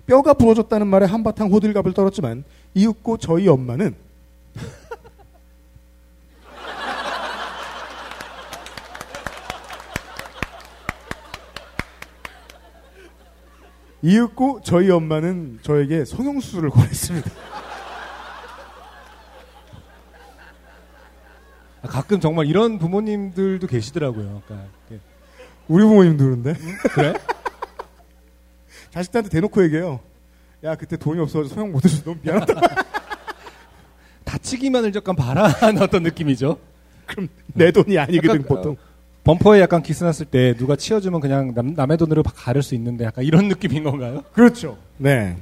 뼈가 부러졌다는 말에 한바탕 호들갑을 떨었지만 이윽고 저희 엄마는 이윽고 저희 엄마는 저에게 성형수술을 권했습니다. 아, 가끔 정말 이런 부모님들도 계시더라고요. 그러니까. 우리 부모님도 그런데. 그래? <laughs> 자식들한테 대놓고 얘기해요. 야, 그때 돈이 없어서 소형 못 해줘서 너무 미안하다. <laughs> 다치기만을 약간 바라는 어떤 느낌이죠. 그럼 내 돈이 아니거든, 약간, 보통. 어, 범퍼에 약간 기스 났을 때 누가 치워주면 그냥 남, 남의 돈으로 가를 수 있는데 약간 이런 <laughs> 느낌인 건가요? 그렇죠. 네.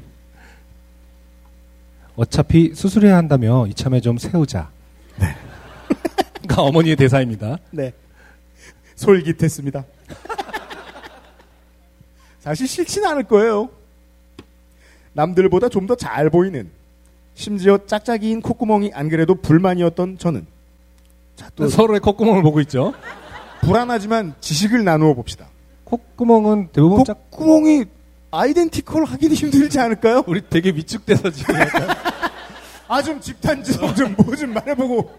어차피 수술해야 한다며 이참에 좀 세우자. 네. 그러니까 어머니의 대사입니다. 네. 솔깃했습니다. 사실 싫진 않을 거예요. 남들보다 좀 더 잘 보이는, 심지어 짝짝이인 콧구멍이 안 그래도 불만이었던 저는. 자, 또 서로의 콧구멍을 보고 있죠. 불안하지만 지식을 나누어 봅시다. 콧구멍은 대부분 짝 콧구멍이 아이덴티컬 하기도 힘들지 않을까요? 우리 되게 위축돼서 지금 <laughs> 아, 좀 집단지성 좀 뭐 좀 말해보고.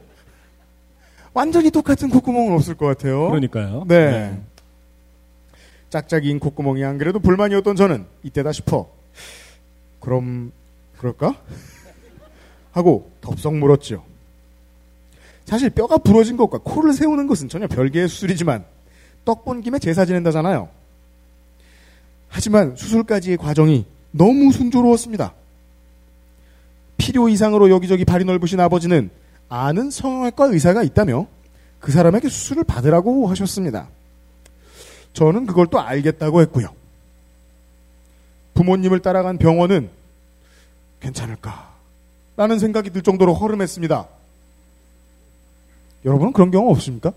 완전히 똑같은 콧구멍은 없을 것 같아요. 그러니까요. 네. 짝짝이인 콧구멍이 안 그래도 불만이었던 저는 이때다 싶어. 그럼, 그럴까? 하고 덥석 물었죠. 사실 뼈가 부러진 것과 코를 세우는 것은 전혀 별개의 수술이지만 떡 본 김에 제사 지낸다잖아요. 하지만 수술까지의 과정이 너무 순조로웠습니다. 필요 이상으로 여기저기 발이 넓으신 아버지는 아는 성형외과 의사가 있다며 그 사람에게 수술을 받으라고 하셨습니다. 저는 그걸 또 알겠다고 했고요. 부모님을 따라간 병원은 괜찮을까? 라는 생각이 들 정도로 허름했습니다. 여러분은 그런 경험 없습니까?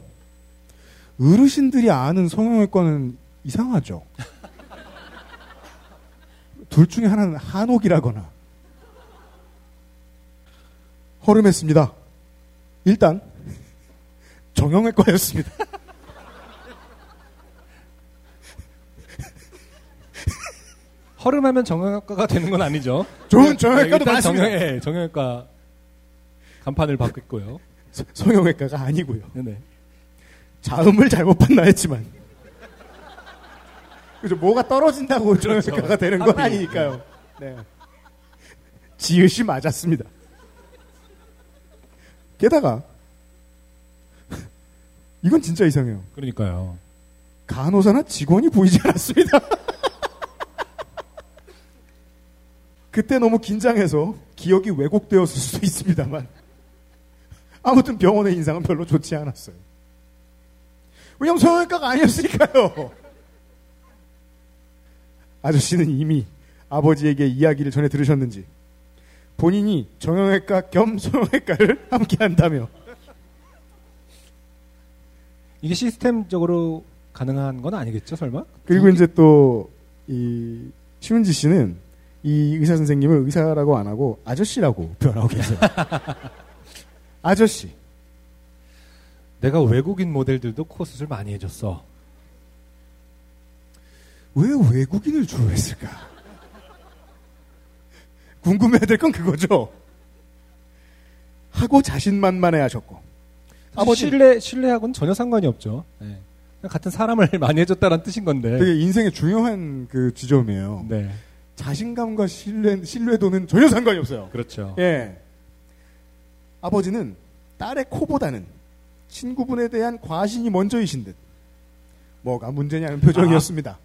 어르신들이 아는 성형외과는 이상하죠. 둘 중에 하나는 한옥이라거나 허름했습니다. 일단 정형외과였습니다. <laughs> 허름하면 정형외과가 되는 건 아니죠. 좋은 정형외과도 일단 많습니다. 정형, 예, 정형외과 간판을 받겠고요. 서- 성형외과가 아니고요. 네네. 자음을 잘못 봤나 했지만. 그죠. 뭐가 떨어진다고 정형외과가 되는 건. 아니니까요. 네. 지읒이 맞았습니다. 게다가, 이건 진짜 이상해요. 그러니까요. 간호사나 직원이 보이지 않았습니다. <laughs> 그때 너무 긴장해서 기억이 왜곡되었을 수도 있습니다만 아무튼 병원의 인상은 별로 좋지 않았어요. 왜냐면 성형외과가 아니었으니까요. 아저씨는 이미 아버지에게 이야기를 전해 들으셨는지 본인이 정형외과 겸 성형외과를 <laughs> 함께 한다며 이게 시스템적으로 가능한 건 아니겠죠, 설마? 그리고 이제 또 이 심은지 씨는 이 의사 선생님을 의사라고 안 하고 아저씨라고 표현하고 계세요. <laughs> 아저씨. 내가 외국인 모델들도 코 수술 많이 해줬어. 왜 외국인을 주로 했을까? 궁금해야 될 건 그거죠. 하고 자신만만해 하셨고. 아버지 신뢰 신뢰하고는 전혀 상관이 없죠. 네. 같은 사람을 <laughs> 많이 해줬다는 뜻인 건데. 되게 인생의 중요한 그 지점이에요. 네. 자신감과 신뢰, 신뢰도는 전혀 상관이 없어요. 그렇죠. 예. 아버지는 딸의 코보다는 친구분에 대한 과신이 먼저이신 듯. 뭐가 문제냐는 표정이었습니다.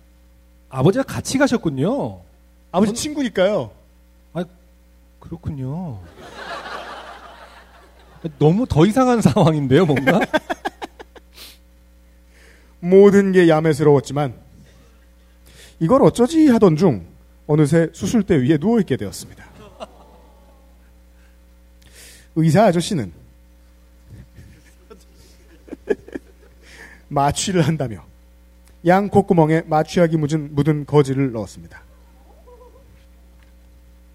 아, 버지가 같이 가셨군요. 아버지 친구니까요. 아, 그렇군요. 너무 더 이상한 상황인데요, 뭔가? <laughs> 모든 게 야매스러웠지만 이걸 어쩌지 하던 중 어느새 수술대 위에 누워 있게 되었습니다. 의사 아저씨는 <laughs> 마취를 한다며 양 콧구멍에 마취약이 묻은, 묻은 거지를 넣었습니다.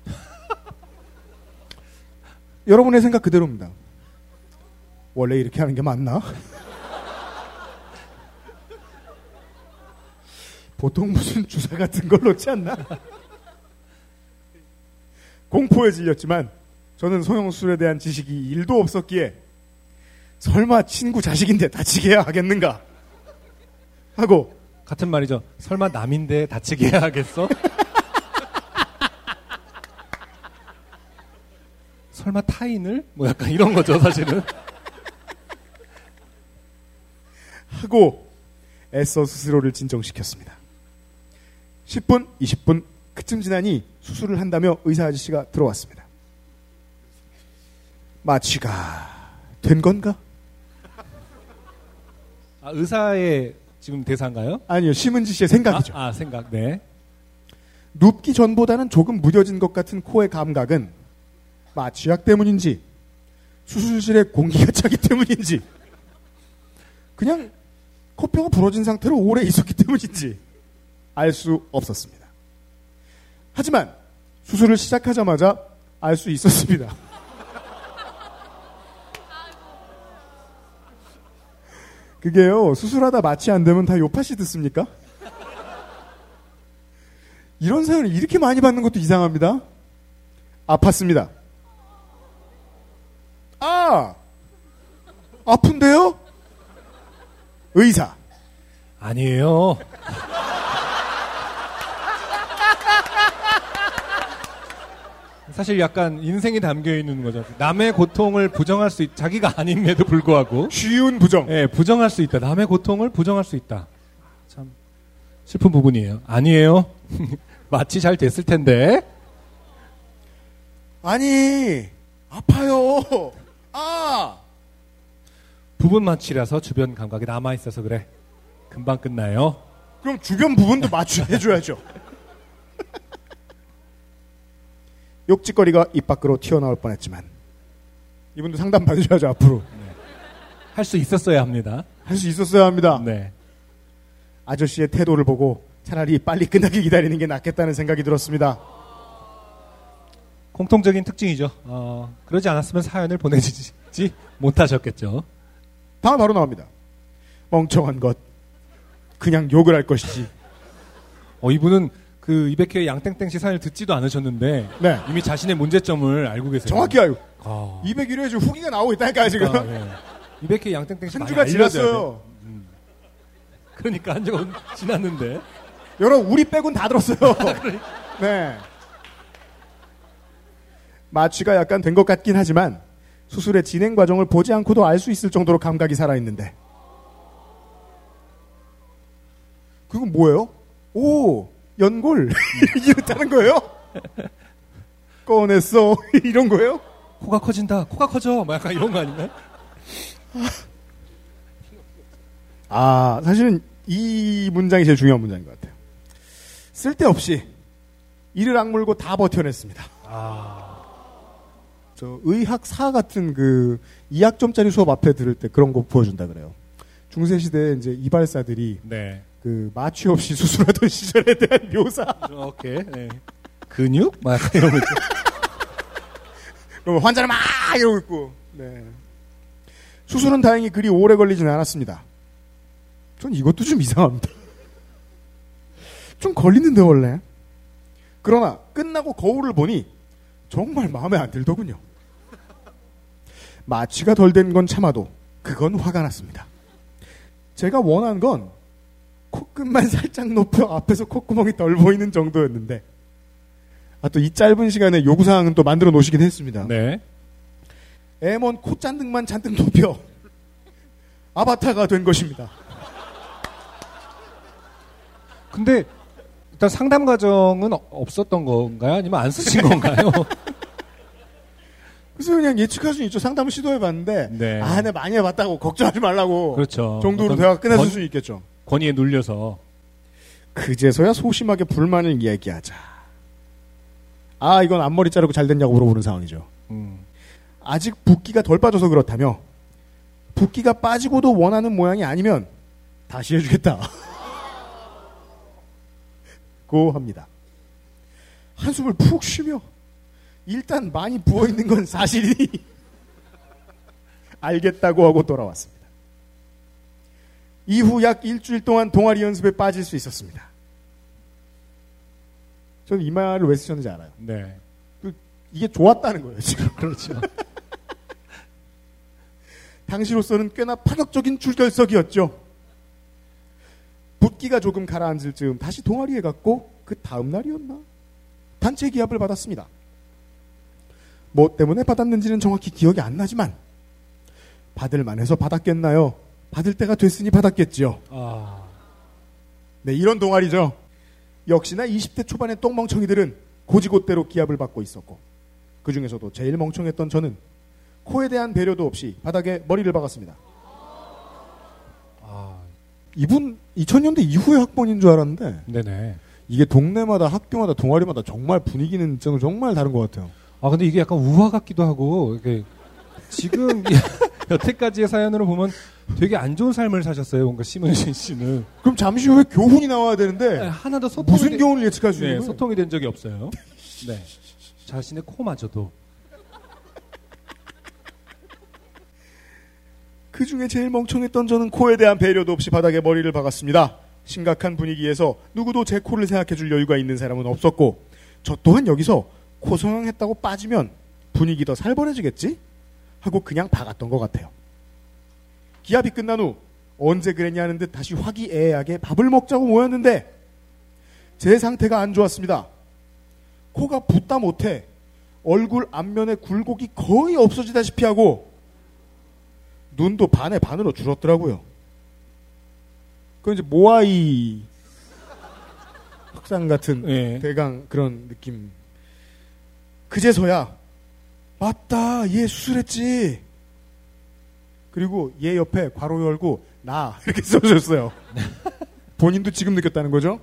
<laughs> 여러분의 생각 그대로입니다. 원래 이렇게 하는 게 맞나? <laughs> 보통 무슨 주사 같은 걸 놓지 않나? 공포에 질렸지만 저는 소형술에 대한 지식이 1도 없었기에 설마 친구 자식인데 다치게 해야 하겠는가? 하고 같은 말이죠. 설마 남인데 다치게 해야 하겠어? 설마 타인을? 뭐 약간 이런 거죠, 사실은. 하고 애써 스스로를 진정시켰습니다. 10분, 20분 그쯤 지나니 수술을 한다며 의사 아저씨가 들어왔습니다. 마취가 된 건가? 아, 의사의 지금 대사인가요? 아니요, 심은지 씨의 생각이죠. 아, 아, 생각, 네. 눕기 전보다는 조금 무뎌진 것 같은 코의 감각은 마취약 때문인지 수술실에 공기가 차기 때문인지 그냥 코뼈가 부러진 상태로 오래 있었기 때문인지 알 수 없었습니다. 하지만 수술을 시작하자마자 알 수 있었습니다. 그게요, 수술하다 마취 안 되면 다 요파시 듣습니까? 이런 사연을 이렇게 많이 받는 것도 이상합니다. 아팠습니다. 아! 아픈데요? 의사. 아니에요. 사실 약간 인생이 담겨 있는 거죠. 남의 고통을 부정할 수 있, 자기가 아님에도 불구하고. 쉬운 부정. 예, 부정할 수 있다. 남의 고통을 부정할 수 있다. 참, 슬픈 부분이에요. 아니에요. <laughs> 마치 잘 됐을 텐데. 아니, 아파요. 아! 부분 마취라서 주변 감각이 남아 있어서 그래. 금방 끝나요. 그럼 주변 부분도 마취해줘야죠. <laughs> 욕짓거리가 입 밖으로 튀어나올 뻔했지만 이분도 상담 받으셔야죠 앞으로. 할수 있었어야 합니다. 할 수 있었어야 합니다. 네. 아저씨의 태도를 보고 차라리 빨리 끝나길 기다리는 게 낫겠다는 생각이 들었습니다. 공통적인 특징이죠. 어, 그러지 않았으면 사연을 보내주지 못하셨겠죠. 다음 바로 나옵니다. 멍청한 것. 그냥 욕을 할 것이지. 어, 이분은 그 200회 양땡땡 씨 사연을 듣지도 않으셨는데 네. 이미 자신의 문제점을 알고 계세요. 정확히 알고. 아. 201회 지금 후기가 나오고 있다니까요, 지금. 그러니까, 네. 200회 양땡땡 씨한 주가 지났어요. 돼. 음. 그러니까 한 주가 지났는데. 여러분, 우리 빼곤 다 들었어요. <laughs> 네. 마취가 약간 된 것 같긴 하지만 수술의 진행 과정을 보지 않고도 알 수 있을 정도로 감각이 살아있는데 그건 뭐예요? 오, 연골. <laughs> 이렇다는 거예요? 꺼냈어. <laughs> 이런 거예요? 코가 커진다. 코가 커져. 막 약간 이런 거 아닌가요? 아, 사실은 이 문장이 제일 중요한 문장인 것 같아요. 쓸데없이 이를 악물고 다 버텨냈습니다. 저 의학사 같은 그 2학점짜리 수업 앞에 들을 때 그런 거 보여준다 그래요. 중세 시대에 이제 이발사들이 네. 그 마취 없이 <laughs> 수술하던 시절에 대한 묘사. 오케이. 네. 근육? 막거 있죠. <laughs> 그러면 환자는 막 이러고 있고. 네. 수술은 다행히 그리 오래 걸리지는 않았습니다. 전 이것도 좀 이상합니다. <laughs> 좀 걸리는데 원래. 그러나 끝나고 거울을 보니 정말 마음에 안 들더군요. 마취가 덜 된 건 참아도 그건 화가 났습니다. 제가 원한 건 코끝만 <laughs> 살짝 높여 앞에서 콧구멍이 덜 보이는 정도였는데 아 또 이 짧은 시간에 요구사항은 또 만들어 놓으시긴 했습니다. 네. M1 콧잔등만 잔뜩 높여 아바타가 된 것입니다. 근데 일단 상담 과정은 어- 없었던 건가요? 아니면 안 쓰신 건가요? <laughs> 그래서 그냥 예측할 수 있죠. 상담을 시도해봤는데 네. 아, 내 많이 해봤다고 걱정하지 말라고 그렇죠. 정도로 대화가 끝났을 권- 수 있겠죠. 권위에 눌려서. 그제서야 소심하게 불만을 이야기하자. 아, 이건 앞머리 자르고 잘 됐냐고 물어보는 상황이죠. 음. 아직 붓기가 덜 빠져서 그렇다며 붓기가 빠지고도 원하는 모양이 아니면 다시 해주겠다. <laughs> 고 합니다. 한숨을 푹 쉬며 일단 많이 부어 있는 건 사실이니 <laughs> 알겠다고 하고 돌아왔습니다. 이후 약 일주일 동안 동아리 연습에 빠질 수 있었습니다. 저는 이 말을 왜 쓰셨는지 알아요. 네. 그, 이게 좋았다는 거예요, 지금. <laughs> 그렇죠. 당시로서는 꽤나 파격적인 출결석이었죠. 붓기가 조금 가라앉을 즈음 다시 동아리에 갔고 그 다음 날이었나? 단체 기합을 받았습니다. 뭐 때문에 받았는지는 정확히 기억이 안 나지만 받을 만해서 받았겠나요? 받을 때가 됐으니 받았겠지요. 아. 네, 이런 동아리죠. 역시나 20대 초반의 똥멍청이들은 고지곳대로 기합을 받고 있었고 그 중에서도 제일 멍청했던 저는 코에 대한 배려도 없이 바닥에 머리를 박았습니다. 이분 2000년대 이후의 학번인 줄 알았는데 네네. 이게 동네마다 학교마다 동아리마다 정말 분위기는 정- 정말 다른 것 같아요. 아 근데 이게 약간 우화 같기도 하고 이게 지금 <laughs> <laughs> 여태까지의 사연으로 보면 되게 안 좋은 삶을 사셨어요. 뭔가 심은신 씨는 그럼 잠시 후에 교훈이 나와야 되는데 하나도 소통이 무슨 되- 교훈을 예측할 수 네, 있는? 소통이 된 적이 없어요. 네. 자신의 코마저도 그 중에 제일 멍청했던 저는 코에 대한 배려도 없이 바닥에 머리를 박았습니다. 심각한 분위기에서 누구도 제 코를 생각해 줄 여유가 있는 사람은 없었고 저 또한 여기서 코 성형했다고 빠지면 분위기 더 살벌해지겠지? 하고 그냥 박았던 것 같아요. 기합이 끝난 후 언제 그랬냐는 듯 다시 화기애애하게 밥을 먹자고 모였는데 제 상태가 안 좋았습니다. 코가 붓다 못해 얼굴 앞면에 굴곡이 거의 없어지다시피 하고 눈도 반에 반으로 줄었더라고요. 그 이제 모아이 흑상 같은 예. 대강 그런 느낌. 그제서야 맞다 얘 수술했지. 그리고 얘 옆에 괄호 열고 나 이렇게 써주셨어요. <laughs> 본인도 지금 느꼈다는 거죠.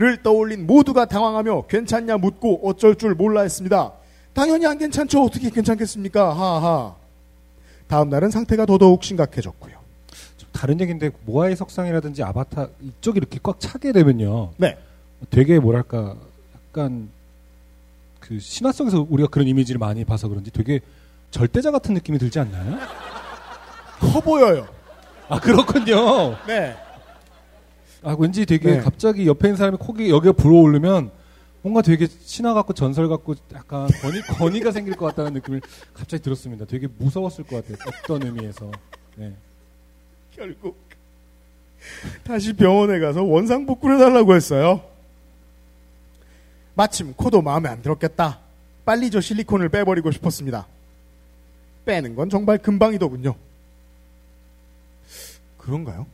를 떠올린 모두가 당황하며 괜찮냐 묻고 어쩔 줄 몰라 했습니다. 당연히 안 괜찮죠. 어떻게 괜찮겠습니까? 하하. 다음 날은 상태가 더더욱 심각해졌고요. 좀 다른 얘기인데 모아이 석상이라든지 아바타 이쪽이 이렇게 꽉 차게 되면요. 네. 되게 뭐랄까 약간 그 신화 속에서 우리가 그런 이미지를 많이 봐서 그런지 되게 절대자 같은 느낌이 들지 않나요? 커 보여요. 아 그렇군요. 네. 아 왠지 되게 네. 갑자기 옆에 있는 사람이 코기 여기가 불어오르면 뭔가 되게 신화 같고 전설 같고 약간 권위 <laughs> 권위가 생길 것 같다는 느낌을 갑자기 들었습니다. 되게 무서웠을 것 같아요. 어떤 의미에서. 네. 결국 다시 병원에 가서 원상복구를 해달라고 했어요. 마침 코도 마음에 안 들었겠다. 빨리 저 실리콘을 빼버리고 싶었습니다. 빼는 건 정말 금방이더군요. 그런가요?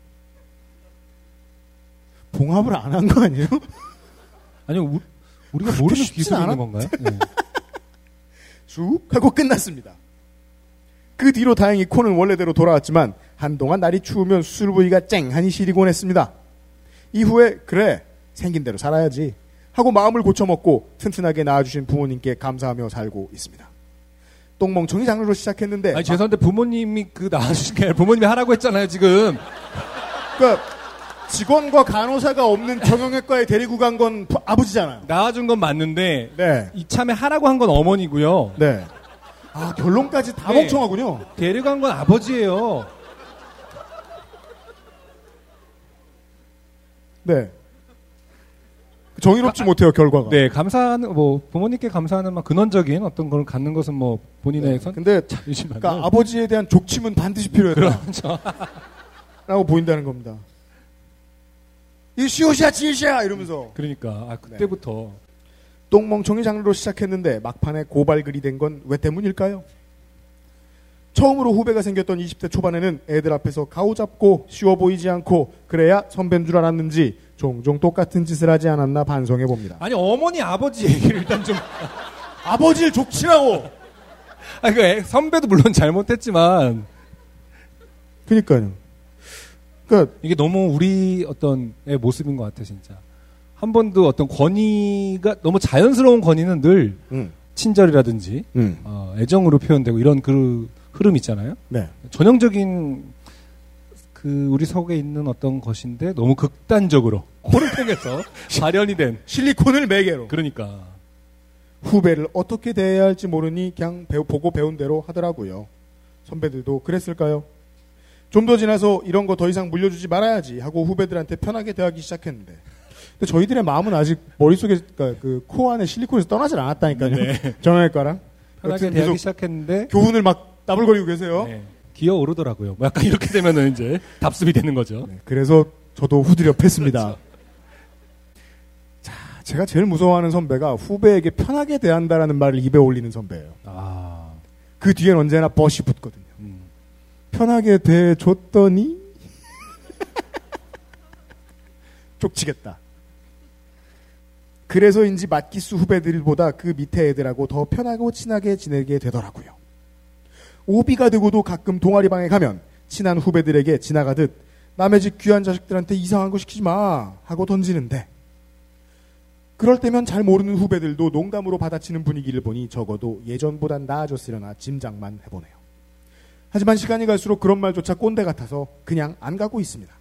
봉합을 안 한 거 아니에요? <laughs> 아니요, 우, 우리가 모르는 기술이 있는 않았- 건가요? <laughs> 네. 쑥 하고 끝났습니다. 그 뒤로 다행히 코는 원래대로 돌아왔지만 한동안 날이 추우면 수술 부위가 쨍하니 시리곤 했습니다. 이후에 그래 생긴 대로 살아야지 하고 마음을 고쳐먹고 튼튼하게 낳아주신 부모님께 감사하며 살고 있습니다. 똥멍청이 장르로 시작했는데 아니, 죄송한데 부모님이 그 나와주신 게 부모님이 하라고 했잖아요, 지금. 그러니까 직원과 간호사가 없는 정형외과에 데리고 간 건 아버지잖아요. 나와준 건 맞는데, 네. 이참에 하라고 한 건 어머니고요. 네. 아 결론까지 다 네. 멍청하군요. 데려간 건 아버지예요. 네. 정의롭지 못해요 결과가. 네, 감사하는, 뭐, 부모님께 감사하는 막 근원적인 어떤 걸 갖는 것은 뭐, 본인의 선, 근데. 그러니까 아버지에 대한 족침은 반드시 필요했다. 그렇죠. 라고 보인다는 겁니다. 이 시옷이야 지시야 이러면서 그러니까, 아, 그때부터. 똥멍청이 장르로 시작했는데 막판에 고발글이 된 건 왜 때문일까요? 처음으로 후배가 생겼던 20대 초반에는 애들 앞에서 가오잡고 쉬워 보이지 않고 그래야 선배인 줄 알았는지 종종 똑같은 짓을 하지 않았나 반성해 봅니다. 아니, 어머니, 아버지 얘기를 일단 좀. <laughs> 아버지를 족치라고! 아, 그 애- 선배도 물론 잘못했지만. 그니까요. 그러니까 이게 너무 우리 어떤 의 모습인 것 같아, 진짜. 한 번도 어떤 권위가, 너무 자연스러운 권위는 늘 음. 친절이라든지, 음. 어, 애정으로 표현되고 이런 그 흐름 있잖아요. 네. 전형적인 그 우리 속에 있는 어떤 것인데 너무 극단적으로 코를 통해서 <laughs> 발현이 된 실리콘을 매개로. 그러니까 후배를 어떻게 대해야 할지 모르니 그냥 배우, 보고 배운 대로 하더라고요. 선배들도 그랬을까요? 좀 더 지나서 이런 거 더 이상 물려주지 말아야지 하고 후배들한테 편하게 대하기 시작했는데 근데 저희들의 마음은 아직 머릿속에 그러니까 그 코 안에 실리콘에서 떠나질 않았다니까요. 네. <laughs> 정형외과랑 편하게 대하기 시작했는데 교훈을 막 따블거리고 계세요. 네, 기어 오르더라고요. 뭐 약간 이렇게 되면은 이제 답습이 되는 거죠. 그래서 저도 후드려 팼습니다. 그렇죠. 자, 제가 제일 무서워하는 선배가 후배에게 편하게 대한다라는 말을 입에 올리는 선배예요. 아, 그 뒤엔 언제나 멋이 붙거든요. 음. 편하게 대줬더니 쪽지겠다. <laughs> 그래서인지 맞기수 후배들보다 그 밑에 애들하고 더 편하고 친하게 지내게 되더라고요. 오비가 되고도 가끔 동아리방에 가면 친한 후배들에게 지나가듯 남의 집 귀한 자식들한테 이상한 거 시키지 마 하고 던지는데 그럴 때면 잘 모르는 후배들도 농담으로 받아치는 분위기를 보니 적어도 예전보단 나아졌으려나 짐작만 해보네요. 하지만 시간이 갈수록 그런 말조차 꼰대 같아서 그냥 안 가고 있습니다.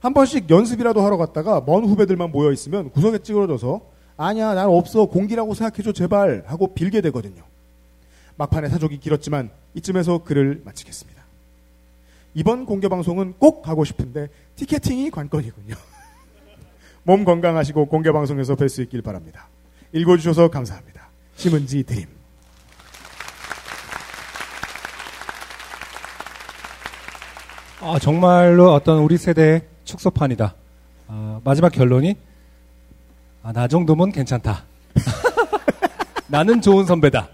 한 번씩 연습이라도 하러 갔다가 먼 후배들만 모여 있으면 구석에 찌그러져서 아니야 난 없어 공기라고 생각해줘 제발 하고 빌게 되거든요. 막판에 사족이 길었지만 이쯤에서 글을 마치겠습니다. 이번 공개 방송은 꼭 가고 싶은데 티켓팅이 관건이군요. <laughs> 몸 건강하시고 공개 방송에서 뵐 수 있길 바랍니다. 읽어주셔서 감사합니다. 심은지 드림. 아, 정말로 어떤 우리 세대의 축소판이다. 아, 마지막 결론이 아, 나 정도면 괜찮다. <laughs> 나는 좋은 선배다.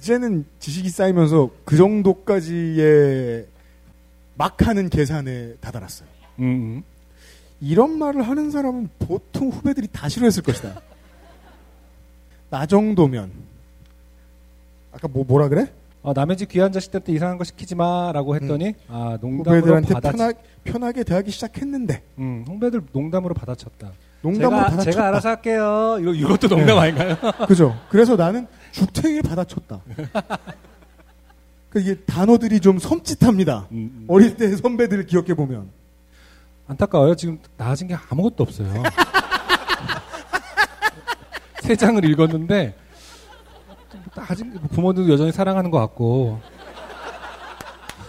이제는 지식이 쌓이면서 그 정도까지의 막 하는 계산에 다다랐어요. 음, 이런 말을 하는 사람은 보통 후배들이 다 싫어했을 것이다. 나 정도면 아까 뭐 뭐라 그래? 어, 남의 집 귀한 자식들한테 이상한 거 시키지 마라고 했더니 아 농담으로 후배들한테 받아 편하, 편하게 대하기 시작했는데 음, 후배들 농담으로 받아쳤다. 농담으로 제가, 받아쳤다. 제가 알아서 할게요. 이거 이것도 농담 네. 아닌가요? 그죠? 그래서 나는 죽탱이를 받아쳤다. 그 이게 단어들이 좀 섬찟합니다. 음, 어릴 때 선배들을 기억해 보면 안타까워요. 지금 나아진 게 아무것도 없어요. <laughs> 세 장을 읽었는데 아직 부모들도 여전히 사랑하는 것 같고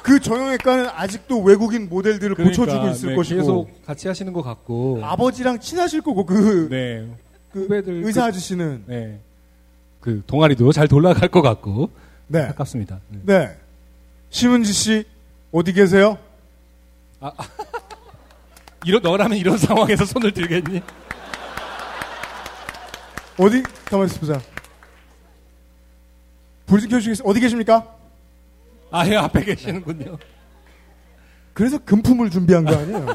그 정형외과는 아직도 외국인 모델들을 그러니까, 고쳐주고 있을 네, 것이고 계속 같이 하시는 것 같고 아버지랑 친하실 거고 그, 네. 그 후배들 의사 그- 아저씨는 네. 그 동아리도 잘 돌아갈 것 같고 네. 아깝습니다. 네. 네. 심은지 씨 어디 계세요? <laughs> 이런 너라면 이런 상황에서 손을 들겠니? 어디 가만 있어 보자. 불 지켜주시겠어요? 어디 계십니까? 아, 예, 앞에 계시는군요. 그래서 금품을 준비한 거 아니에요?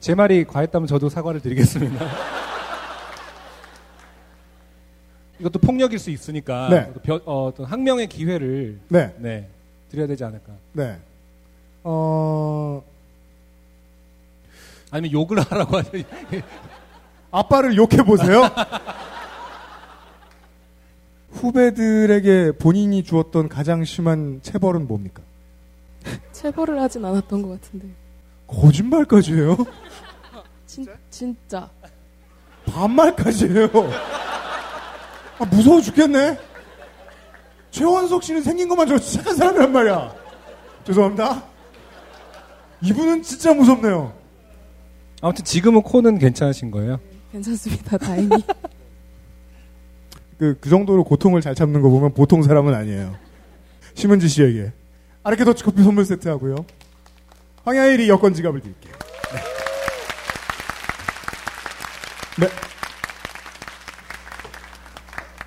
제 말이 과했다면 저도 사과를 드리겠습니다. 이것도 폭력일 수 있으니까 네. 또 벼- 어, 어떤 항명의 기회를 네. 드려야 되지 않을까. 네. 어, 아니면 욕을 하라고 하죠. <laughs> 아빠를 욕해 보세요. <laughs> 후배들에게 본인이 주었던 가장 심한 체벌은 뭡니까? 체벌을 하진 않았던 것 같은데. 거짓말까지 해요? 진, 진짜. 반말까지 해요. 아, 무서워 죽겠네. 최원석 씨는 생긴 것만 저 착한 사람이란 말이야. 죄송합니다. 이분은 진짜 무섭네요. 아무튼 지금은 코는 괜찮으신 거예요? 괜찮습니다. 다행히. <laughs> 그, 그 정도로 고통을 잘 참는 거 보면 보통 사람은 아니에요. 심은지 씨에게. 아르케 더치 커피 선물 세트 하고요. 황야일이 여권 지갑을 드릴게요. 네. 네.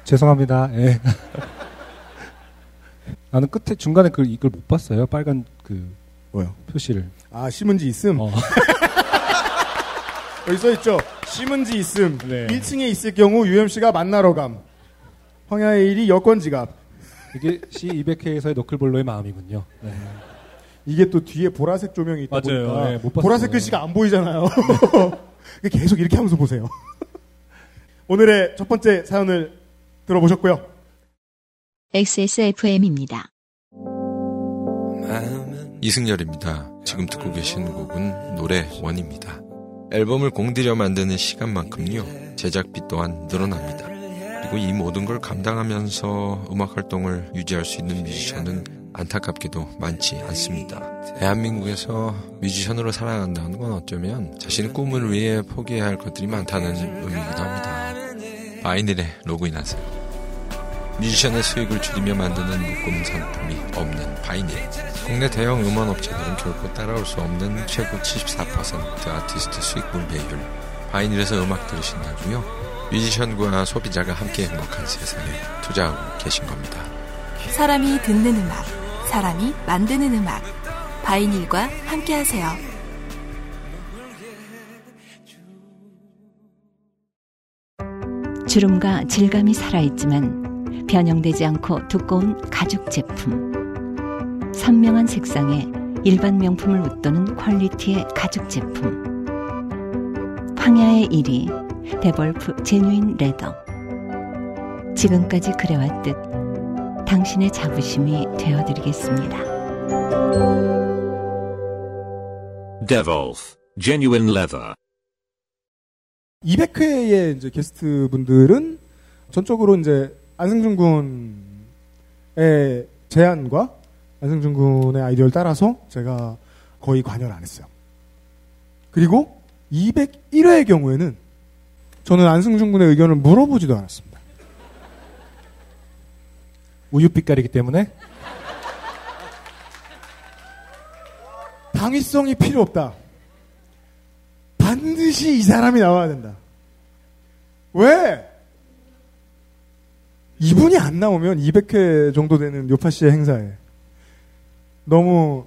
죄송합니다. 예. <laughs> 나는 끝에 중간에 그 이걸 못 봤어요. 빨간 그 뭐요? 표시를. 아, 심은지 있음? 어. <laughs> 여기 써 있죠. 심은지 있음. 네. 1층에 있을 경우 UMC가 만나러 감. 황야의 일이 여권 지갑. 이게 C200회에서의 너클볼로의 마음이군요. 네. 이게 또 뒤에 보라색 조명이 있다 맞아요. 보니까 네. 보라색 글씨가 안 보이잖아요. <laughs> 계속 이렇게 하면서 보세요. 오늘의 첫 번째 사연을 들어보셨고요. XSFM입니다. 이승열입니다. 지금 듣고 계신 곡은 노래 원입니다. 앨범을 공들여 만드는 시간만큼요, 제작비 또한 늘어납니다. 그리고 이 모든 걸 감당하면서 음악 활동을 유지할 수 있는 뮤지션은 안타깝게도 많지 않습니다. 대한민국에서 뮤지션으로 살아간다는 건 어쩌면 자신의 꿈을 위해 포기해야 할 것들이 많다는 의미이기도 합니다. 바이닐에 로그인하세요. 뮤지션의 수익을 줄이며 만드는 묶음 상품이 없는 바이닐. 국내 대형 음원 업체들은 결코 따라올 수 없는 최고 74% 아티스트 수익 분배율. 바이닐에서 음악 들으신다고요? 뮤지션과 소비자가 함께 행복한 세상에 투자하고 계신 겁니다. 사람이 듣는 음악, 사람이 만드는 음악. 바이닐과 함께하세요. 주름과 질감이 살아있지만 변형되지 않고 두꺼운 가죽 제품. 선명한 색상에 일반 명품을 웃도는 퀄리티의 가죽 제품. 황야의 1위 데볼프 제뉴인 레더. 지금까지 그래왔듯 당신의 자부심이 되어드리겠습니다. Devolf Genuine Leather. 200회의 이제 게스트 분들은 전적으로 이제 안승준 군의 제안과 안승준 군의 아이디어를 따라서 제가 거의 관여를 안 했어요. 그리고 201회의 경우에는 저는 안승준 군의 의견을 물어보지도 않았습니다. 우유빛깔이기 때문에 당위성이 필요 없다. 반드시 이 사람이 나와야 된다. 왜? 이분이 안 나오면 200회 정도 되는 요파 씨의 행사에 너무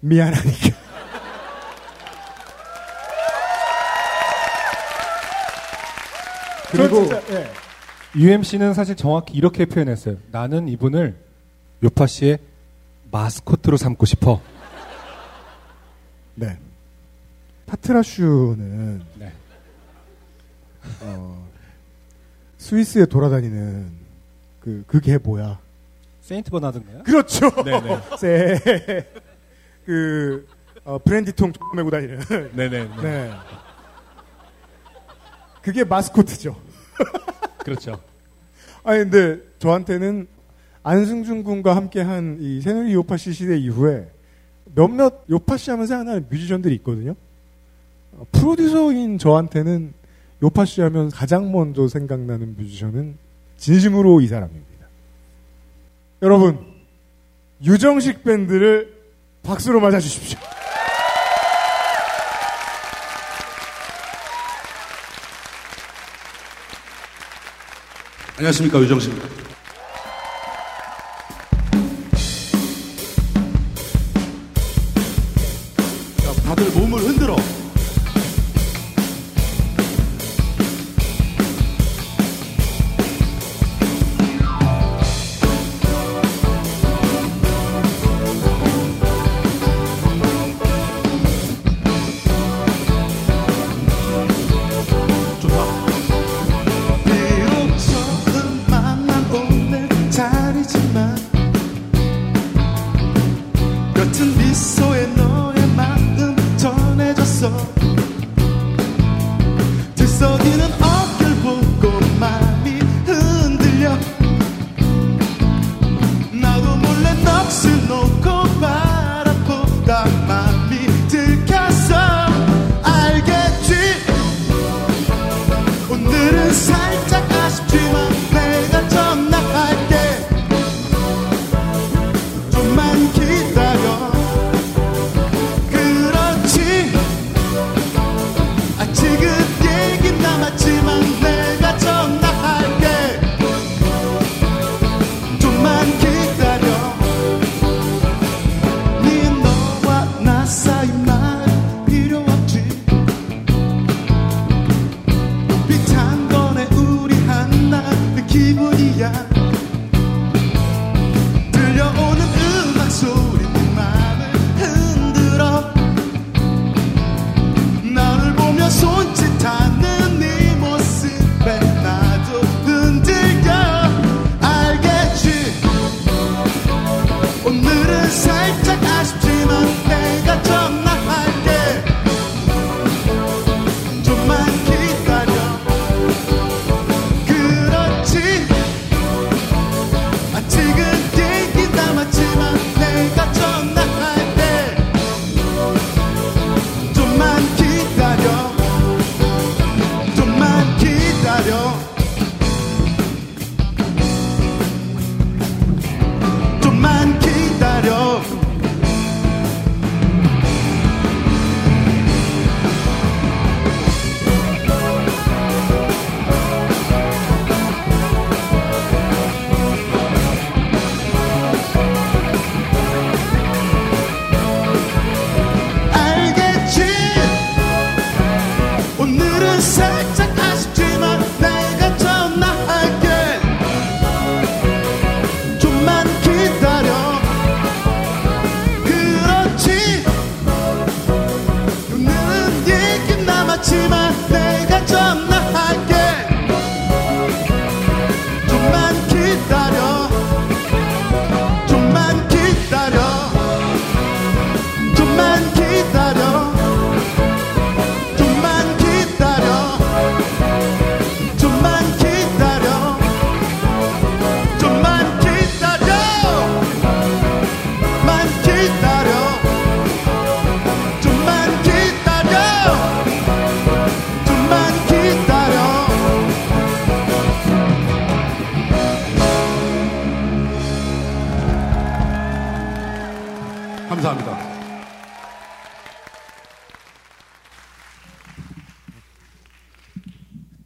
미안하니까. 그리고 저 진짜, 예. UMC는 사실 정확히 이렇게 표현했어요. 나는 이분을 요파 씨의 마스코트로 삼고 싶어. 네. 파트라슈는 네. 어, 스위스에 돌아다니는 그 그게 뭐야? 세인트 버나드인가요? 그렇죠. 네네. <laughs> 세, 그 어, 브랜디통 메고 다니는. 네네. 네. 그게 마스코트죠. 그렇죠. <laughs> 아니 근데 저한테는 안승준 군과 함께한 이 새누리 요파시 시대 이후에 몇몇 요파시 하면 생각나는 뮤지션들이 있거든요. 어, 프로듀서인 저한테는 요파시 하면 가장 먼저 생각나는 뮤지션은 진심으로 이 사람입니다. 여러분 유정식 밴드를 박수로 맞아주십시오. 안녕하십니까 유정식입니다.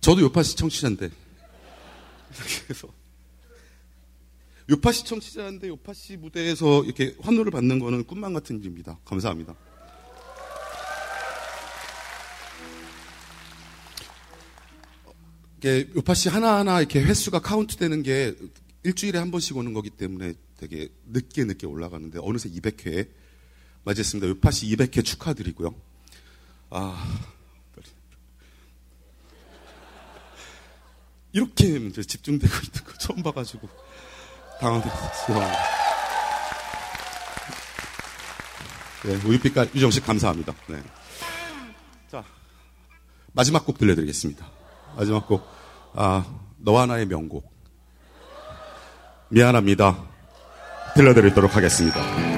저도 요파시 청취자인데. 그래서 요파시 청취자인데 요파시 무대에서 이렇게 환호를 받는 거는 꿈만 같은 일입니다. 감사합니다. 이게 요파시 하나하나 이렇게 횟수가 카운트되는 게 일주일에 한 번씩 오는 거기 때문에 되게 늦게 늦게 올라가는데 어느새 200회 맞았습니다. 요파시 200회 축하드리고요. 아, 이렇게 집중되고 있는 거 처음 봐가지고 당황했어요. 네, 우유빛깔 유정식 감사합니다. 네. 자 마지막 곡 들려드리겠습니다. 마지막 곡 아, 너와 나의 명곡 미안합니다. 들려드리도록 하겠습니다.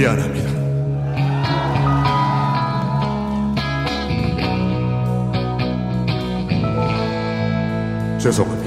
미안합니다. 죄송합니다.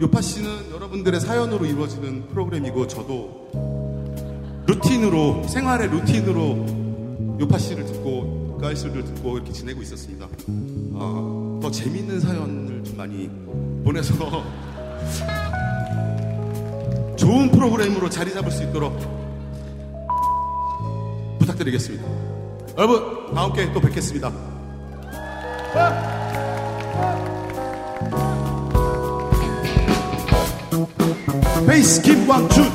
요파 씨는 여러분들의 사연으로 이루어지는 프로그램이고 저도 루틴으로 생활의 루틴으로 요파 씨를 듣고 가이스를 듣고 이렇게 지내고 있었습니다. 어, 더 재밌는 사연을 좀 많이 보내서 <laughs> 좋은 프로그램으로 자리 잡을 수 있도록 부탁드리겠습니다. 여러분, 다음 기회에 또 뵙겠습니다. 베이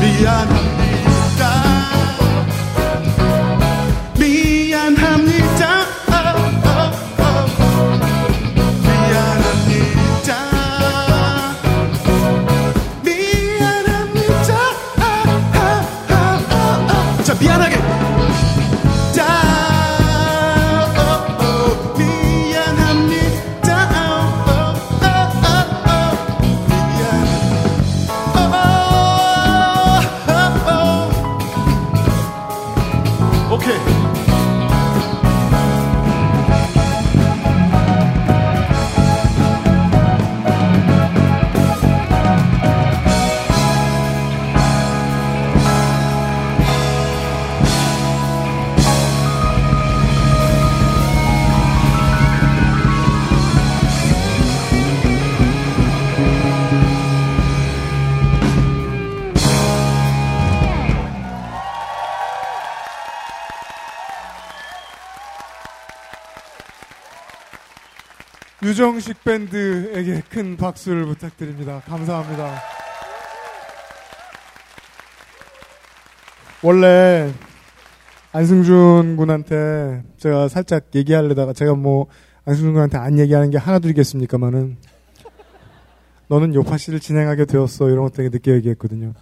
미안 유정식 밴드에게 큰 박수를 부탁드립니다. 감사합니다. 원래 안승준 군한테 제가 살짝 얘기하려다가 제가 뭐 안승준 군한테 안 얘기하는 게 하나도 있겠습니까만은 너는 요파 씨를 진행하게 되었어 이런 것 되게 늦게 얘기했거든요.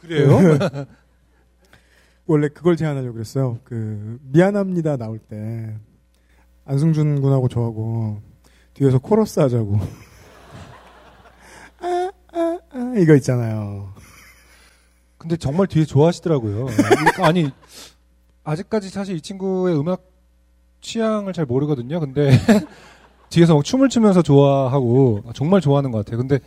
그래요? <laughs> 원래 그걸 제안하려고 그랬어요. 그 미안합니다 나올 때 안승준 군하고 저하고 뒤에서 코러스 하자고. <laughs> 아, 아, 아, 이거 있잖아요. 근데 정말 뒤에 좋아하시더라고요. 아니 아직까지 사실 이 친구의 음악 취향을 잘 모르거든요. 근데 <laughs> 뒤에서 막 춤을 추면서 좋아하고 정말 좋아하는 것 같아요. 근데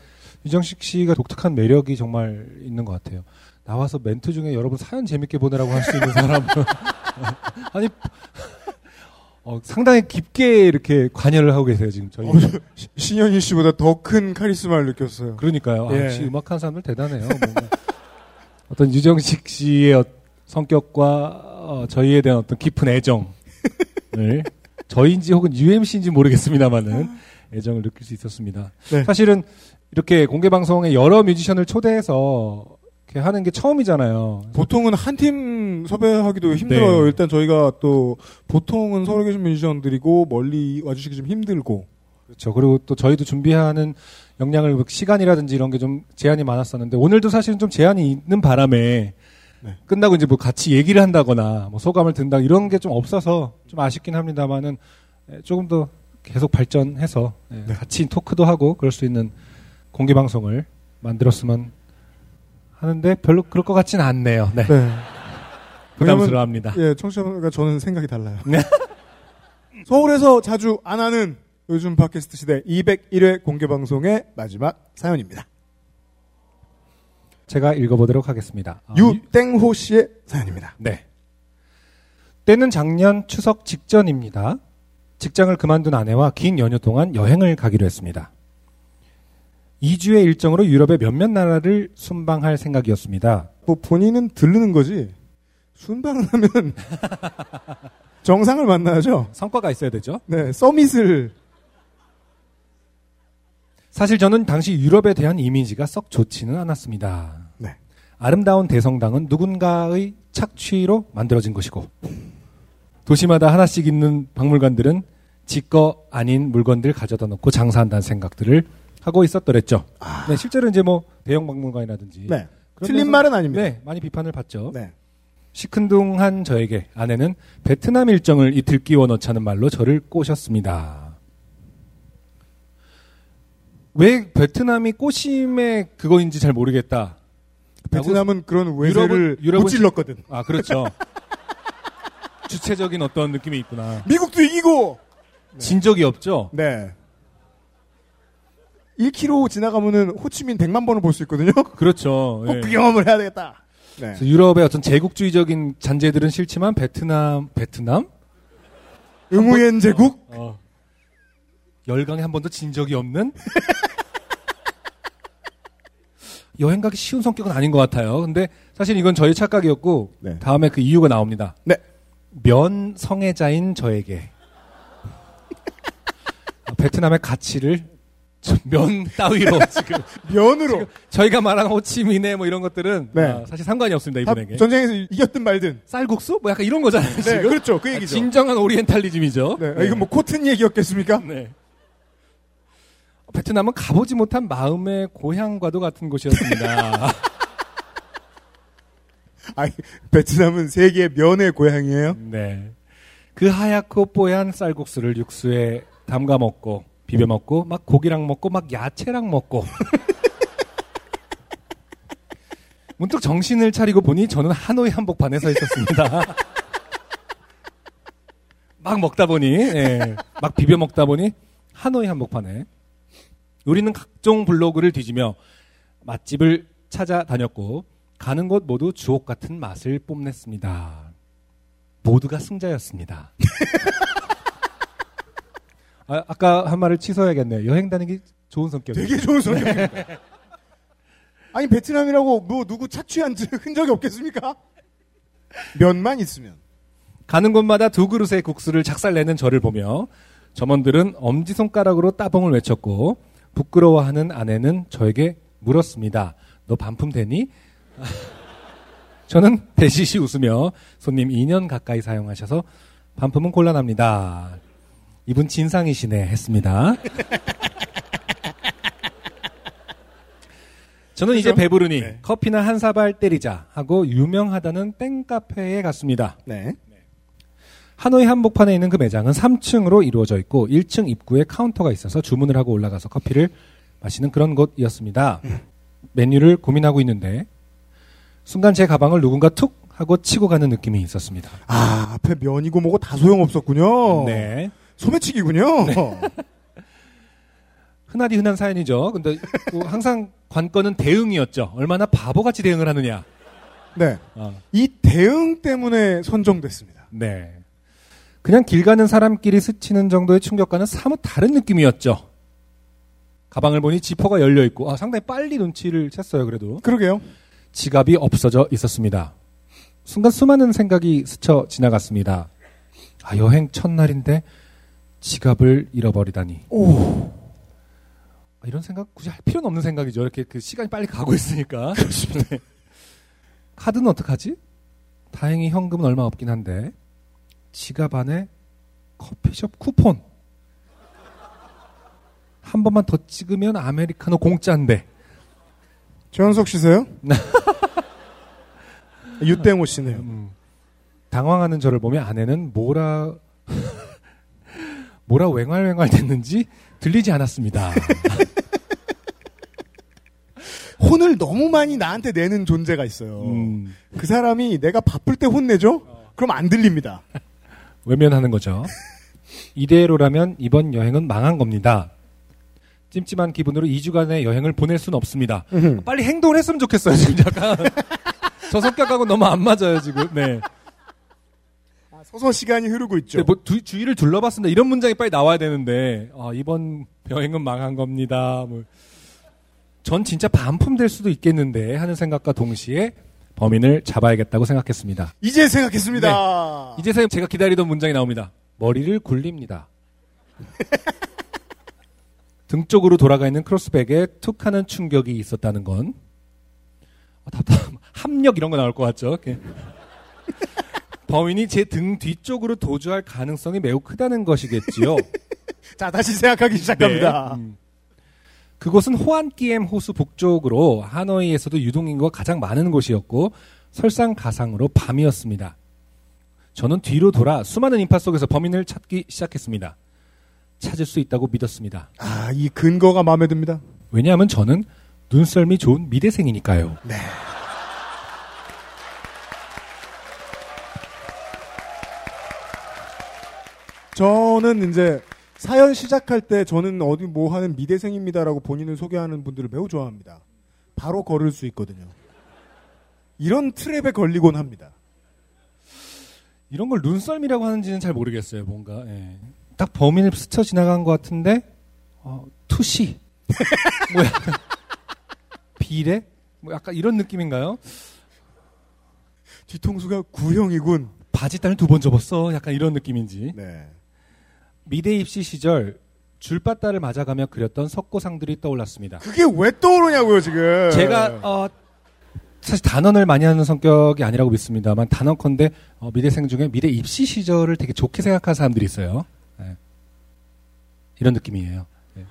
유정식 씨가 독특한 매력이 정말 있는 것 같아요. 나와서 멘트 중에 여러분 사연 재밌게 보내라고 할 수 있는 사람. <laughs> 아니 어, 상당히 깊게 이렇게 관여를 하고 계세요 지금 저희. 어, 시- 신현희 씨보다 더 큰 카리스마를 느꼈어요. 그러니까요. 아, 예. 역시 음악하는 사람들 대단해요. <laughs> 어떤 유정식 씨의 어- 성격과 어, 저희에 대한 어떤 깊은 애정을 <laughs> 저희인지 혹은 UMC인지 모르겠습니다만은 애정을 느낄 수 있었습니다. 네. 사실은 이렇게 공개 방송에 여러 뮤지션을 초대해서 이렇게 하는 게 처음이잖아요. 보통은 한 팀 섭외하기도 힘들어요. 네. 일단 저희가 또 보통은 서울에 계신 뮤지션들이고 멀리 와주시기 좀 힘들고 그렇죠. 그리고 또 저희도 준비하는 역량을 뭐 시간이라든지 이런 게 좀 제한이 많았었는데 오늘도 사실은 좀 제한이 있는 바람에 네. 끝나고 이제 뭐 같이 얘기를 한다거나 뭐 소감을 든다 이런 게 좀 없어서 좀 아쉽긴 합니다만은 예, 조금 더 계속 발전해서 예, 네. 같이 토크도 하고 그럴 수 있는 공개 방송을 만들었으면 하는데 별로 그럴 것 같지는 않네요. 네. 부담스러워합니다. 왜냐면, 예, 청취자가 저는 생각이 달라요. <laughs> 서울에서 자주 안 하는 요즘 팟캐스트 시대 201회 공개 방송의 마지막 사연입니다. 제가 읽어보도록 하겠습니다. 아, 유땡호 씨의 사연입니다. 네. 때는 작년 추석 직전입니다. 직장을 그만둔 아내와 긴 연휴 동안 여행을 가기로 했습니다. 2주의 일정으로 유럽의 몇몇 나라를 순방할 생각이었습니다. 뭐 본인은 들르는 거지. 순방을 하면 <laughs> 정상을 만나야죠. 성과가 있어야 되죠. 네, 서밋을 사실 저는 당시 유럽에 대한 이미지가 썩 좋지는 않았습니다. 네. 아름다운 대성당은 누군가의 착취로 만들어진 것이고 도시마다 하나씩 있는 박물관들은 지거 아닌 물건들 가져다 놓고 장사한다는 생각들을 하고 있었더랬죠. 네, 실제로 이제 뭐 대형 박물관이라든지 네. 틀린 말은 아닙니다. 네, 많이 비판을 받죠. 네. 시큰둥한 저에게 아내는 베트남 일정을 이틀 끼워 넣자는 말로 저를 꼬셨습니다. 왜 베트남이 꼬심의 그거인지 잘 모르겠다. 베트남은 그런 외세를 못 찔렀거든. 아, 그렇죠. <laughs> 주체적인 어떤 느낌이 있구나. 미국도 이기고 진 적이 없죠? 네. 1km 지나가면은 호치민 100만 번을 볼 수 있거든요. 그렇죠. <laughs> 꼭 예. 그 경험을 해야 되겠다. 네. 유럽의 어떤 제국주의적인 잔재들은 싫지만 베트남, 베트남? 의무연 제국? 어. 열강에 한 번도 진 적이 없는? <laughs> 여행 가기 쉬운 성격은 아닌 것 같아요. 근데 사실 이건 저의 착각이었고 다음에 그 이유가 나옵니다. 네. 면 성애자인 저에게 <laughs> 베트남의 가치를 저- 면 따위로 <laughs> 지금 면으로 저희가 말하는 호치민의 뭐 이런 것들은 네. 아, 사실 상관이 없습니다 다 이분에게. 전쟁에서 이겼든 말든. 쌀국수? 뭐 약간 이런 거잖아요. 네, 지금? 그렇죠. 그 얘기죠. 진정한 오리엔탈리즘이죠. 네. 아, 이건 뭐 코튼 얘기였겠습니까? 네. 베트남은 가보지 못한 마음의 고향과도 같은 곳이었습니다. <laughs> 아, 베트남은 세계 면의 고향이에요. 네. 그 하얗고 뽀얀 쌀국수를 육수에 담가 먹고 비벼 먹고 막 고기랑 먹고 막 야채랑 먹고 <laughs> 문득 정신을 차리고 보니 저는 하노이 한복판에 서 있었습니다. <laughs> 막 먹다 보니 예, 막 비벼 먹다 보니 하노이 한복판에 우리는 각종 블로그를 뒤지며 맛집을 찾아다녔고 가는 곳 모두 주옥 같은 맛을 뽐냈습니다. 모두가 승자였습니다. <laughs> 아, 아까 한 말을 취소해야겠네요. 여행 다니기 좋은 성격이에요. 되게 좋은 성격입니다. <laughs> 아니 베트남이라고 뭐 누구 착취한 적- <laughs> 흔적이 없겠습니까? 면만 있으면. 가는 곳마다 두 그릇의 국수를 작살내는 저를 보며 점원들은 엄지손가락으로 따봉을 외쳤고 부끄러워하는 아내는 저에게 물었습니다. 너 반품 되니? <laughs> 저는 배시시 웃으며 손님 2년 가까이 사용하셔서 반품은 곤란합니다. 이분 진상이시네 했습니다. 저는 이제 그죠? 배부르니 네. 커피나 한 사발 때리자 하고 유명하다는 땡카페에 갔습니다. 네. 하노이 한복판에 있는 그 매장은 3층으로 이루어져 있고 1층 입구에 카운터가 있어서 주문을 하고 올라가서 커피를 마시는 그런 곳이었습니다. 메뉴를 고민하고 있는데 순간 제 가방을 누군가 툭 하고 치고 가는 느낌이 있었습니다. 아 앞에 면이고 뭐고 다 소용없었군요. 네. 소매치기군요. <laughs> 흔하디 흔한 사연이죠. 근데 또 항상 관건은 대응이었죠. 얼마나 바보같이 대응을 하느냐. 네. 어. 이 대응 때문에 선정됐습니다. 네. 그냥 길 가는 사람끼리 스치는 정도의 충격과는 사뭇 다른 느낌이었죠. 가방을 보니 지퍼가 열려 있고 아, 상당히 빨리 눈치를 챘어요. 그래도 그러게요. 지갑이 없어져 있었습니다. 순간 수많은 생각이 스쳐 지나갔습니다. 아, 여행 첫날인데 지갑을 잃어버리다니. 오. 아, 이런 생각 굳이 할 필요는 없는 생각이죠. 이렇게 그 시간이 빨리 가고 있으니까. <laughs> 네. 카드는 어떡하지? 다행히 현금은 얼마 없긴 한데 지갑 안에 커피숍 쿠폰. 한 번만 더 찍으면 아메리카노 공짜인데. 최현석 씨세요? <laughs> 유땡호 씨네요. 음. 당황하는 저를 보며 아내는 뭐라 <laughs> 뭐라 왱활왱활 됐는지 들리지 않았습니다. <laughs> 혼을 너무 많이 나한테 내는 존재가 있어요. 음. 그 사람이 내가 바쁠 때 혼내죠? 그럼 안 들립니다. 외면하는 거죠. 이대로라면 이번 여행은 망한 겁니다. 찜찜한 기분으로 2주간의 여행을 보낼 수는 없습니다. 빨리 행동을 했으면 좋겠어요, 지금 약간. <laughs> 저 성격하고 너무 안 맞아요, 지금. 네. 서서 시간이 흐르고 있죠. 네, 뭐 두- 주위를 둘러봤습니다. 이런 문장이 빨리 나와야 되는데, 아, 이번 여행은 망한 겁니다. 뭐. 전 진짜 반품될 수도 있겠는데 하는 생각과 동시에 범인을 잡아야겠다고 생각했습니다. 이제 생각했습니다. 이제서야 제가 기다리던 문장이 나옵니다. 머리를 굴립니다. <laughs> 등 쪽으로 돌아가 있는 크로스백에 툭 하는 충격이 있었다는 건 아, 답답 합력 이런 거 나올 것 같죠? <laughs> 범인이 제 등 뒤쪽으로 도주할 가능성이 매우 크다는 것이겠지요. <laughs> 자, 다시 생각하기 시작합니다. 네, 음. 그곳은 호안기엠 호수 북쪽으로 하노이에서도 유동인구가 가장 많은 곳이었고 설상가상으로 밤이었습니다. 저는 뒤로 돌아 수많은 인파 속에서 범인을 찾기 시작했습니다. 찾을 수 있다고 믿었습니다. 아, 이 근거가 마음에 듭니다. 왜냐하면 저는 눈썰미 좋은 미대생이니까요. 네. 저는 이제 사연 시작할 때 저는 어디 뭐 하는 미대생입니다라고 본인을 소개하는 분들을 매우 좋아합니다. 바로 걸을 수 있거든요. 이런 트랩에 걸리곤 합니다. 이런 걸 눈썰미라고 하는지는 잘 모르겠어요. 뭔가 예. 딱 범인을 스쳐 지나간 것 같은데 어, 투시 <laughs> 뭐 약간 비례 뭐 약간 이런 느낌인가요? 뒤통수가 구형이군. 바지단을 두 번 접었어. 약간 이런 느낌인지. 네. 미대 입시 시절 줄바따를 맞아가며 그렸던 석고상들이 떠올랐습니다. 그게 왜 떠오르냐고요, 지금. 제가 어, 사실 단언을 많이 하는 성격이 아니라고 믿습니다만 단언컨대 어, 미대생 중에 미대 입시 시절을 되게 좋게 생각하는 사람들이 있어요. 네. 이런 느낌이에요. 네.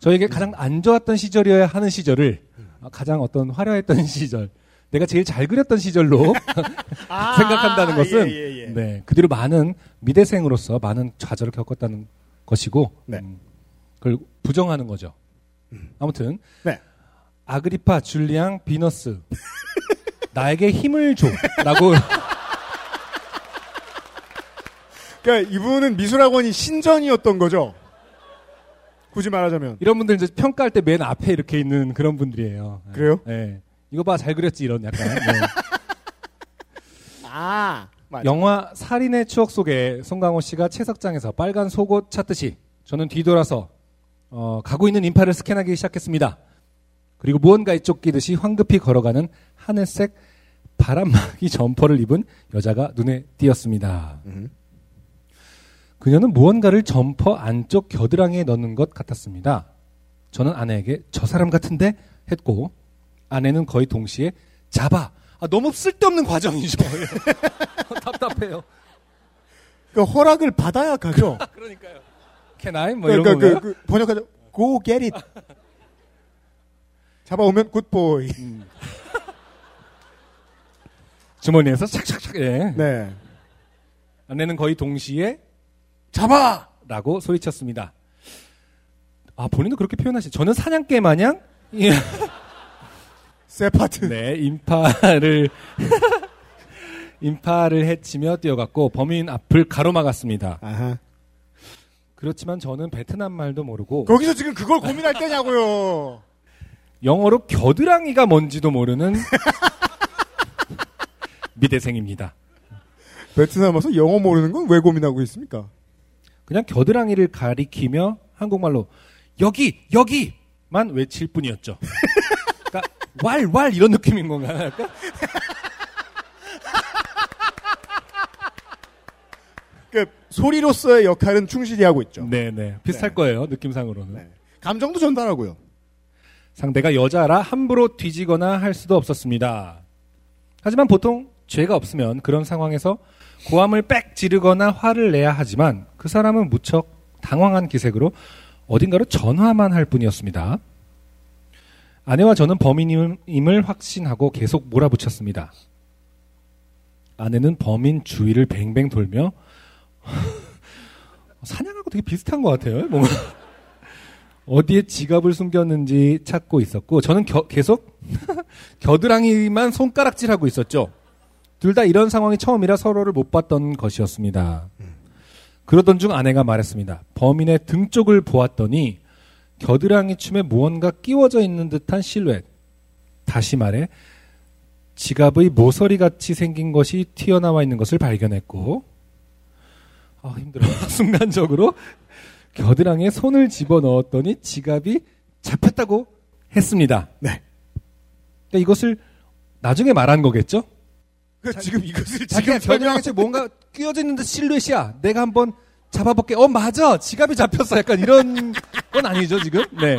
저에게 가장 안 좋았던 시절이어야 하는 시절을 어, 가장 어떤 화려했던 <laughs> 시절, 내가 제일 잘 그렸던 시절로 <laughs> <laughs> 아, 생각한다는 것은 예, 예, 예. 네, 그 뒤로 많은 미대생으로서 많은 좌절을 겪었다는 것이고 네. 음, 그걸 부정하는 거죠. 아무튼 네. 아그리파, 줄리앙, 비너스 <laughs> 나에게 힘을 줘라고 그러니까 이분은 미술학원이 신전이었던 거죠. 굳이 말하자면. 이런 분들 이제 평가할 때 맨 앞에 이렇게 있는 그런 분들이에요. 네. 그래요? 네. 이거 봐 잘 그렸지 이런 약간. 네. 아, 맞아. 영화 살인의 추억 속에 송강호 씨가 채석장에서 빨간 속옷 찾듯이 저는 뒤돌아서 어, 가고 있는 인파를 스캔하기 시작했습니다. 그리고 무언가에 쫓기듯이 황급히 걸어가는 하늘색 바람막이 점퍼를 입은 여자가 눈에 띄었습니다. 그녀는 무언가를 점퍼 안쪽 겨드랑이에 넣는 것 같았습니다. 저는 아내에게 저 사람 같은데 했고 아내는 거의 동시에 잡아. 아, 너무 쓸데없는 과정이죠. <laughs> 답답해요. 그 허락을 받아야 가죠. <laughs> 그러니까요. Can I? 뭐 이런 그러니까 건가요? 그, 그 번역하자. Go get it. 잡아오면 굿보이. <laughs> 주머니에서 착착착. 예. 네. 아내는 거의 동시에 잡아! 라고 소리쳤습니다. 아, 본인도 그렇게 표현하시. 저는 사냥개 마냥 예. 세파트. 네, 인파를 <laughs> 인파를 해치며 뛰어갔고 범인 앞을 가로막았습니다. 아하. 그렇지만 저는 베트남 말도 모르고 거기서 지금 그걸 고민할 때냐고요. 영어로 겨드랑이가 뭔지도 모르는 <laughs> 미대생입니다. 베트남 와서 영어 모르는 건 왜 고민하고 있습니까? 그냥 겨드랑이를 가리키며 한국말로 여기 여기만 외칠 뿐이었죠. <laughs> 그러니까 왈왈 이런 느낌인 건가요? 약간? 그 소리로서의 역할은 충실히 하고 있죠. 네네 비슷할 거예요 느낌상으로는. 감정도 전달하고요. 상대가 여자라 함부로 뒤지거나 할 수도 없었습니다. 하지만 보통 죄가 없으면 그런 상황에서 고함을 빽 지르거나 화를 내야 하지만 그 사람은 무척 당황한 기색으로 어딘가로 전화만 할 뿐이었습니다. 아내와 저는 범인임을 확신하고 계속 몰아붙였습니다. 아내는 범인 주위를 뱅뱅 돌며 <laughs> 사냥하고 되게 비슷한 것 같아요. 뭔가 어디에 지갑을 숨겼는지 찾고 있었고 저는 겨- 계속 <laughs> 겨드랑이만 손가락질하고 있었죠. 둘 다 이런 상황이 처음이라 서로를 못 봤던 것이었습니다. 그러던 중 아내가 말했습니다. 범인의 등 쪽을 보았더니 겨드랑이 춤에 무언가 끼워져 있는 듯한 실루엣. 다시 말해 지갑의 모서리 같이 생긴 것이 튀어나와 있는 것을 발견했고 아 힘들어 <laughs> 순간적으로 겨드랑이에 손을 집어 넣었더니 지갑이 잡혔다고 했습니다. 네. 그러니까 이것을 나중에 말한 거겠죠? 그 지금 이것을 자기가 지금 겨드랑이에 뭔가 끼어져 있는 듯 실루엣이야. 내가 한번 잡아볼게. 어 맞아. 지갑이 잡혔어. 약간 이런 건 아니죠 지금? 네.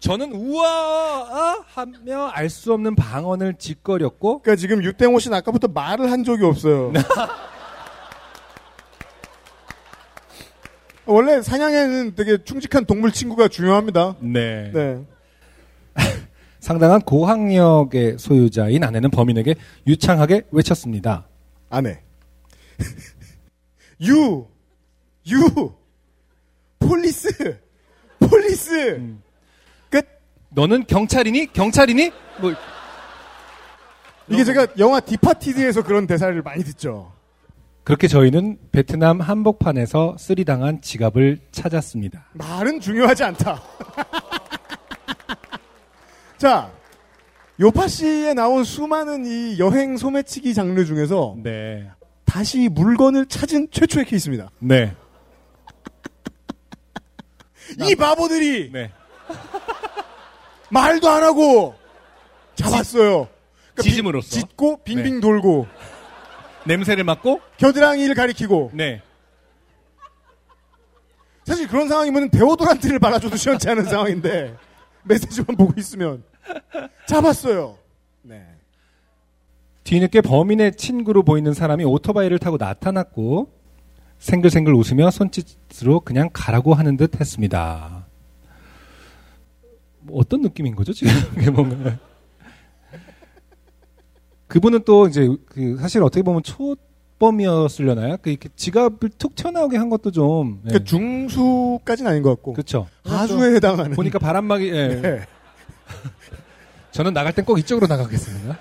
저는 우와 하며 알 수 없는 방언을 짓거렸고 그러니까 지금 유땡호 씨는 아까부터 말을 한 적이 없어요. <laughs> 원래 사냥에는 되게 충직한 동물 친구가 중요합니다. 네. 네. <laughs> 상당한 고학력의 소유자인 아내는 범인에게 유창하게 외쳤습니다. 아내. <laughs> You, you, police, police. 끝. 너는 경찰이니? 경찰이니? 뭐 이게 제가 영화 디파티드에서 그런 대사를 많이 듣죠. 그렇게 저희는 베트남 한복판에서 쓰리당한 지갑을 찾았습니다. 말은 중요하지 않다. <laughs> 자, 요파 씨에 나온 수많은 이 여행 소매치기 장르 중에서 네. 다시 물건을 찾은 최초의 케이스입니다. 네. 이 바보들이 네. <laughs> 말도 안 하고 잡았어요. 그러니까 짖음으로써. 비- 짖고 빙빙 네. 돌고 냄새를 맡고 겨드랑이를 가리키고 네. 사실 그런 상황이면 데오도란트를 발라줘도 시원치 않은 상황인데 <laughs> 메시지만 보고 있으면 잡았어요. 네. 뒤늦게 범인의 친구로 보이는 사람이 오토바이를 타고 나타났고 생글생글 웃으며 손짓으로 그냥 가라고 하는 듯 했습니다. 뭐 어떤 느낌인 거죠 지금? <laughs> 이게 뭔가 그분은 또 이제 그 사실 어떻게 보면 초범이었으려나요? 그 이렇게 지갑을 툭 튀어나오게 한 것도 좀 예. 그러니까 중수까지는 아닌 것 같고 그렇죠. 하수에 해당하는 보니까 바람막이 예. <laughs> 네. 저는 나갈 땐 꼭 이쪽으로 나가겠습니다.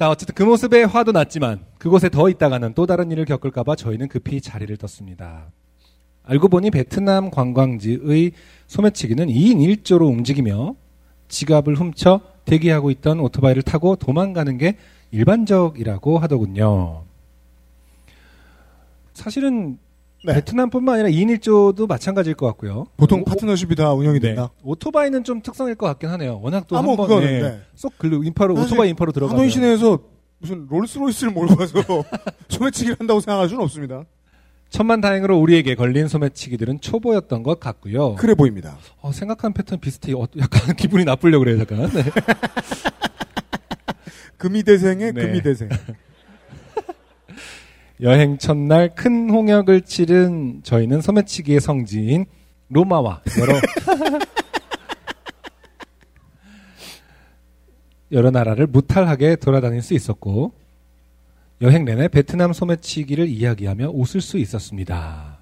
자, 어쨌든 그 모습에 화도 났지만 그곳에 더 있다가는 또 다른 일을 겪을까봐 저희는 급히 자리를 떴습니다. 알고 보니 베트남 관광지의 소매치기는 2인 1조로 움직이며 지갑을 훔쳐 대기하고 있던 오토바이를 타고 도망가는 게 일반적이라고 하더군요. 사실은 베트남뿐만 아니라 2인 1조도 마찬가지일 것 같고요. 보통 파트너십이 다 운영이 네. 된다. 오토바이는 좀 특성일 것 같긴 하네요. 워낙 또 아, 뭐 한번 네, 네. 쏙 글로 인파로 오토바이 인파로 들어가면 하노이 시내에서 무슨 롤스로이스를 몰고 가서 <laughs> 소매치기를 한다고 생각할 수는 없습니다. 천만 다행으로 우리에게 걸린 소매치기들은 초보였던 것 같고요. 그래 보입니다. 어, 생각한 패턴 비슷해. 어, 약간 <laughs> 기분이 나쁘려고 그래요, 잠깐. <laughs> 네. 금이대생의 네. 금이대생. 여행 첫날 큰 홍역을 치른 저희는 소매치기의 성지인 로마와 여러 <laughs> 여러 나라를 무탈하게 돌아다닐 수 있었고 여행 내내 베트남 소매치기를 이야기하며 웃을 수 있었습니다.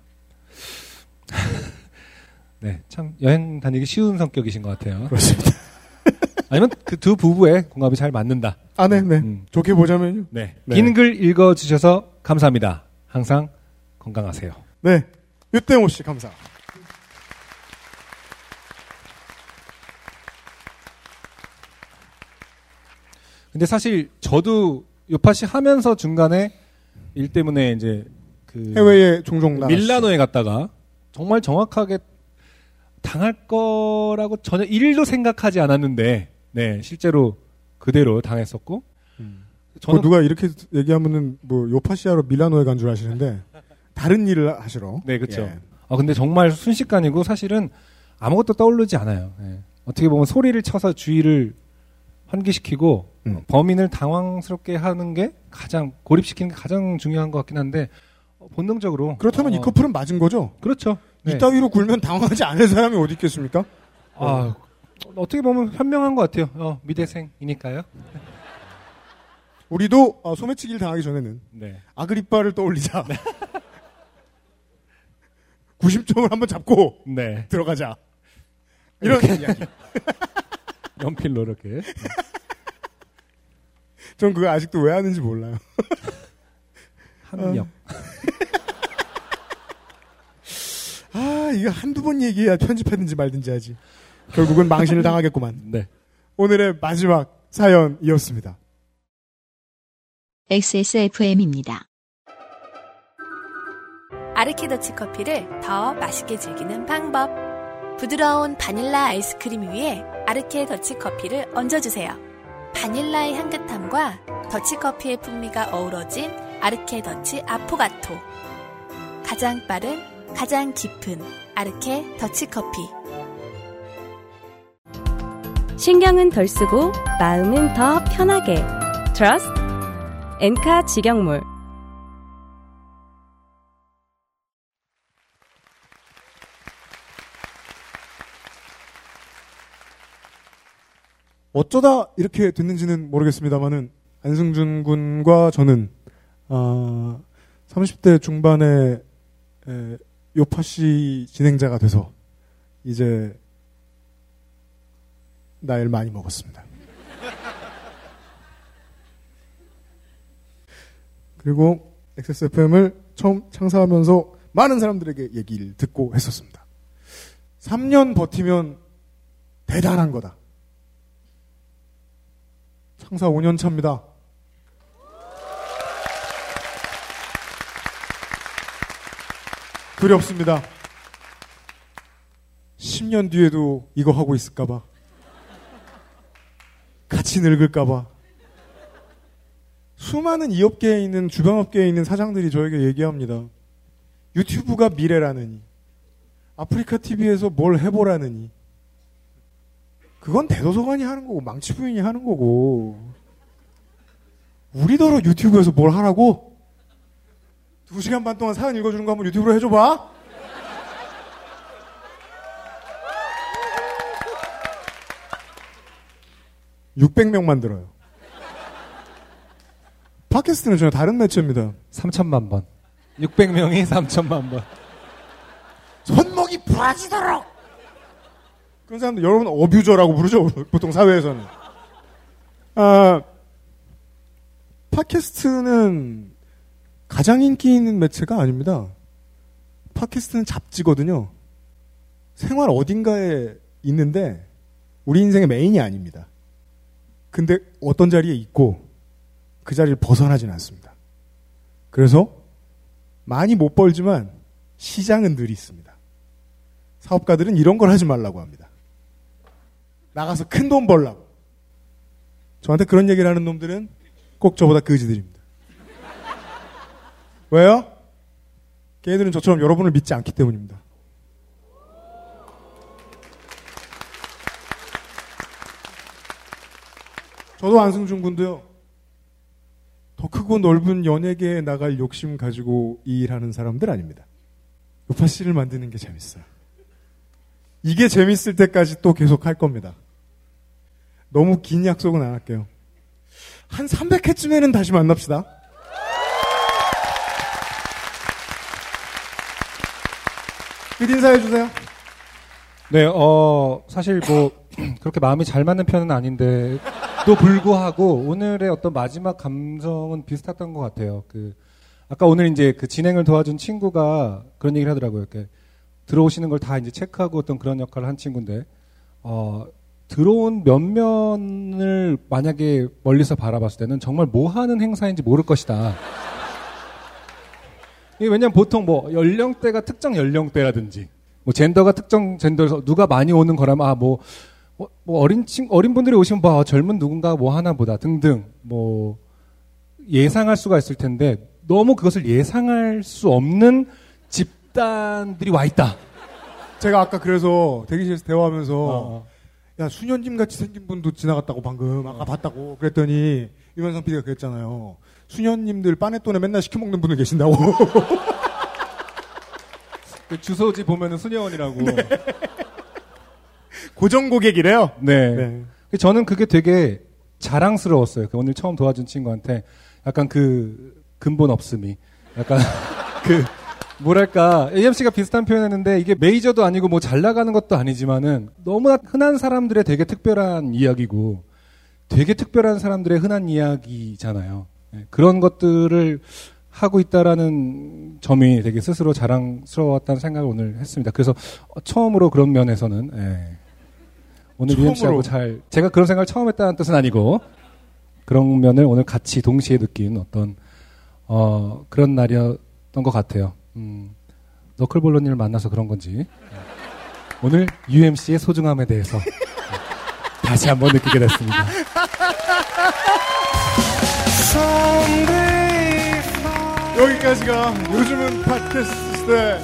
<laughs> 네, 참 여행 다니기 쉬운 성격이신 것 같아요. 그렇습니다. <laughs> 아니면 그 두 부부의 궁합이 잘 맞는다. 아, 네, 네. 좋게 보자면요. 네. 네. 긴 글 읽어주셔서 감사합니다. 항상 건강하세요. 네. 유땡호 씨 감사. 근데 사실 저도 요파시 하면서 중간에 일 때문에 이제 그 해외에 종종 나갔어요. 밀라노에 갔다가 정말 정확하게 당할 거라고 전혀 일도 생각하지 않았는데 네 실제로 그대로 당했었고 저 누가 이렇게 얘기하면은 뭐 요파시아로 밀라노에 간 줄 아시는데 다른 일을 하시러. 네 그렇죠. 예. 아 근데 정말 순식간이고 사실은 아무것도 떠오르지 않아요. 예. 어떻게 보면 소리를 쳐서 주의를 환기시키고 음. 범인을 당황스럽게 하는 게 가장 고립시키는 게 가장 중요한 것 같긴 한데 본능적으로. 그렇다면 이 어, 커플은 맞은 거죠? 그렇죠. 네. 이따위로 굴면 당황하지 않을 사람이 어디 있겠습니까? 아, 어 떻게 보면 현명한 것 같아요. 어, 미대생이니까요. 우리도 어, 소매치기를 당하기 전에는 네. 아그리빠를 떠올리자. <laughs> 90점을 한번 잡고 네. 들어가자. 이런 이렇게. 이야기. <laughs> 연필로 이렇게. <laughs> 전 그거 아직도 왜 하는지 몰라요. 합력. 아, 이거 한두 번 얘기해야 편집하든지 말든지 하지. 결국은 망신을 당하겠구만. 네. 오늘의 마지막 사연이었습니다. XSFM입니다. 아르케더치 커피를 더 맛있게 즐기는 방법. 부드러운 바닐라 아이스크림 위에 아르케 더치 커피를 얹어주세요. 바닐라의 향긋함과 더치 커피의 풍미가 어우러진 아르케 더치 아포가토. 가장 빠른, 가장 깊은 아르케 더치 커피. 신경은 덜 쓰고 마음은 더 편하게. Trust 엔카 직영몰. 어쩌다 이렇게 됐는지는 모르겠습니다만은 안승준 군과 저는 아, 30대 중반에 에, 요파시 진행자가 돼서 이제 나이를 많이 먹었습니다. 그리고 XSFM을 처음 창사하면서 많은 사람들에게 얘기를 듣고 했었습니다. 3년 버티면 대단한 거다. 창사 5년 차입니다. 두렵습니다. 10년 뒤에도 이거 하고 있을까봐. 같이 늙을까봐. 수많은 이 업계에 있는, 주변 업계에 있는 사장들이 저에게 얘기합니다. 유튜브가 미래라느니. 아프리카 TV에서 뭘 해보라느니. 그건 대도서관이 하는 거고, 망치 부인이 하는 거고. 우리더러 유튜브에서 뭘 하라고? 두 시간 반 동안 사연 읽어주는 거 한번 유튜브로 해줘봐. (600명만) 들어요 팟캐스트는 전혀 다른 매체입니다. 3천만 번. 600명이 3천만 번. 손목이 부러지도록! 그런 사람들 여러분 어뷰저라고 부르죠 보통 사회에서는. 아 팟캐스트는 가장 인기 있는 매체가 아닙니다. 팟캐스트는 잡지거든요. 생활 어딘가에 있는데 우리 인생의 메인이 아닙니다. 근데 어떤 자리에 있고 그 자리를 벗어나진 않습니다 그래서 많이 못 벌지만 시장은 늘 있습니다 사업가들은 이런 걸 하지 말라고 합니다. 나가서 큰 돈 벌라고. 저한테 그런 얘기를 하는 놈들은 꼭 저보다 거지들입니다. 왜요? 걔네들은 저처럼 여러분을 믿지 않기 때문입니다. 저도 안승준 군도요. 더 크고 넓은 연예계에 나갈 욕심 가지고 이 일하는 사람들 아닙니다. 요파 씨를 만드는 게 재밌어요. 이게 재밌을 때까지 또 계속 할 겁니다. 너무 긴 약속은 안 할게요. 한 300회쯤에는 다시 만납시다. 끝 인사해주세요. 네, 어, 사실 뭐, 그렇게 마음이 잘 맞는 편은 아닌데, 또 불구하고, 오늘의 어떤 마지막 감성은 비슷했던 것 같아요. 그, 아까 오늘 이제 그 진행을 도와준 친구가 그런 얘기를 하더라고요. 이렇게, 들어오시는 걸 다 이제 체크하고 어떤 그런 역할을 한 친구인데, 어, 들어온 면면을 만약에 멀리서 바라봤을 때는 정말 뭐 하는 행사인지 모를 것이다. 이게 왜냐면 보통 뭐 연령대가 특정 연령대라든지 뭐 젠더가 특정 젠더에서 누가 많이 오는 거라면 아뭐 뭐, 뭐 어린 친 어린 분들이 오시면 뭐 젊은 누군가 뭐 하나 보다 등등 뭐 예상할 수가 있을 텐데 너무 그것을 예상할 수 없는 집단들이 와 있다. 제가 아까 그래서 대기실에서 대화하면서 어, 야 수녀님 같이 생긴 분도 지나갔다고 방금 아까 봤다고 그랬더니 유면상 PD가 그랬잖아요. 수녀님들 빠네톤에 맨날 시켜 먹는 분들 계신다고. <laughs> 그 주소지 보면은 수녀원이라고. 고정 고객이래요. 네. 네. 저는 그게 되게 자랑스러웠어요. 그 오늘 처음 도와준 친구한테 약간 그 근본 없음이 약간 <laughs> 그 뭐랄까 AMC가 비슷한 표현했는데 이게 메이저도 아니고 뭐 잘 나가는 것도 아니지만은 너무나 흔한 사람들의 되게 특별한 이야기고 되게 특별한 사람들의 흔한 이야기잖아요. 네, 그런 것들을 하고 있다라는 점이 되게 스스로 자랑스러웠다는 생각을 오늘 했습니다. 그래서 어, 처음으로 그런 면에서는 예. 오늘 처음으로. UMC하고 잘 제가 그런 생각을 처음 했다는 뜻은 아니고 그런 면을 오늘 같이 동시에 느낀 어떤 어, 그런 날이었던 것 같아요. 음, 너클볼로님을 만나서 그런 건지 오늘 UMC의 소중함에 대해서 다시 한번 느끼게 됐습니다. 여기까지가 요즘은 팟캐스트 시대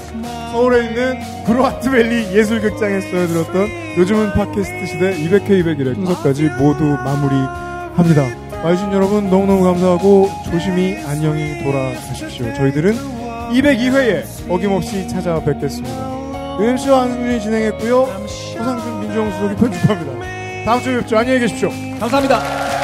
서울에 있는 브로아트밸리 예술극장에서 들었던 요즘은 팟캐스트 시대 200회 201회 순서까지 모두 마무리합니다. 와주신 여러분 너무너무 감사하고 조심히 안녕히 돌아가십시오. 저희들은 202회에 어김없이 찾아뵙겠습니다. UMC와 한승준이 진행했고요. 호상준 민주영 수석이 편집합니다. 다음 주에 뵙죠. 안녕히 계십시오. 감사합니다.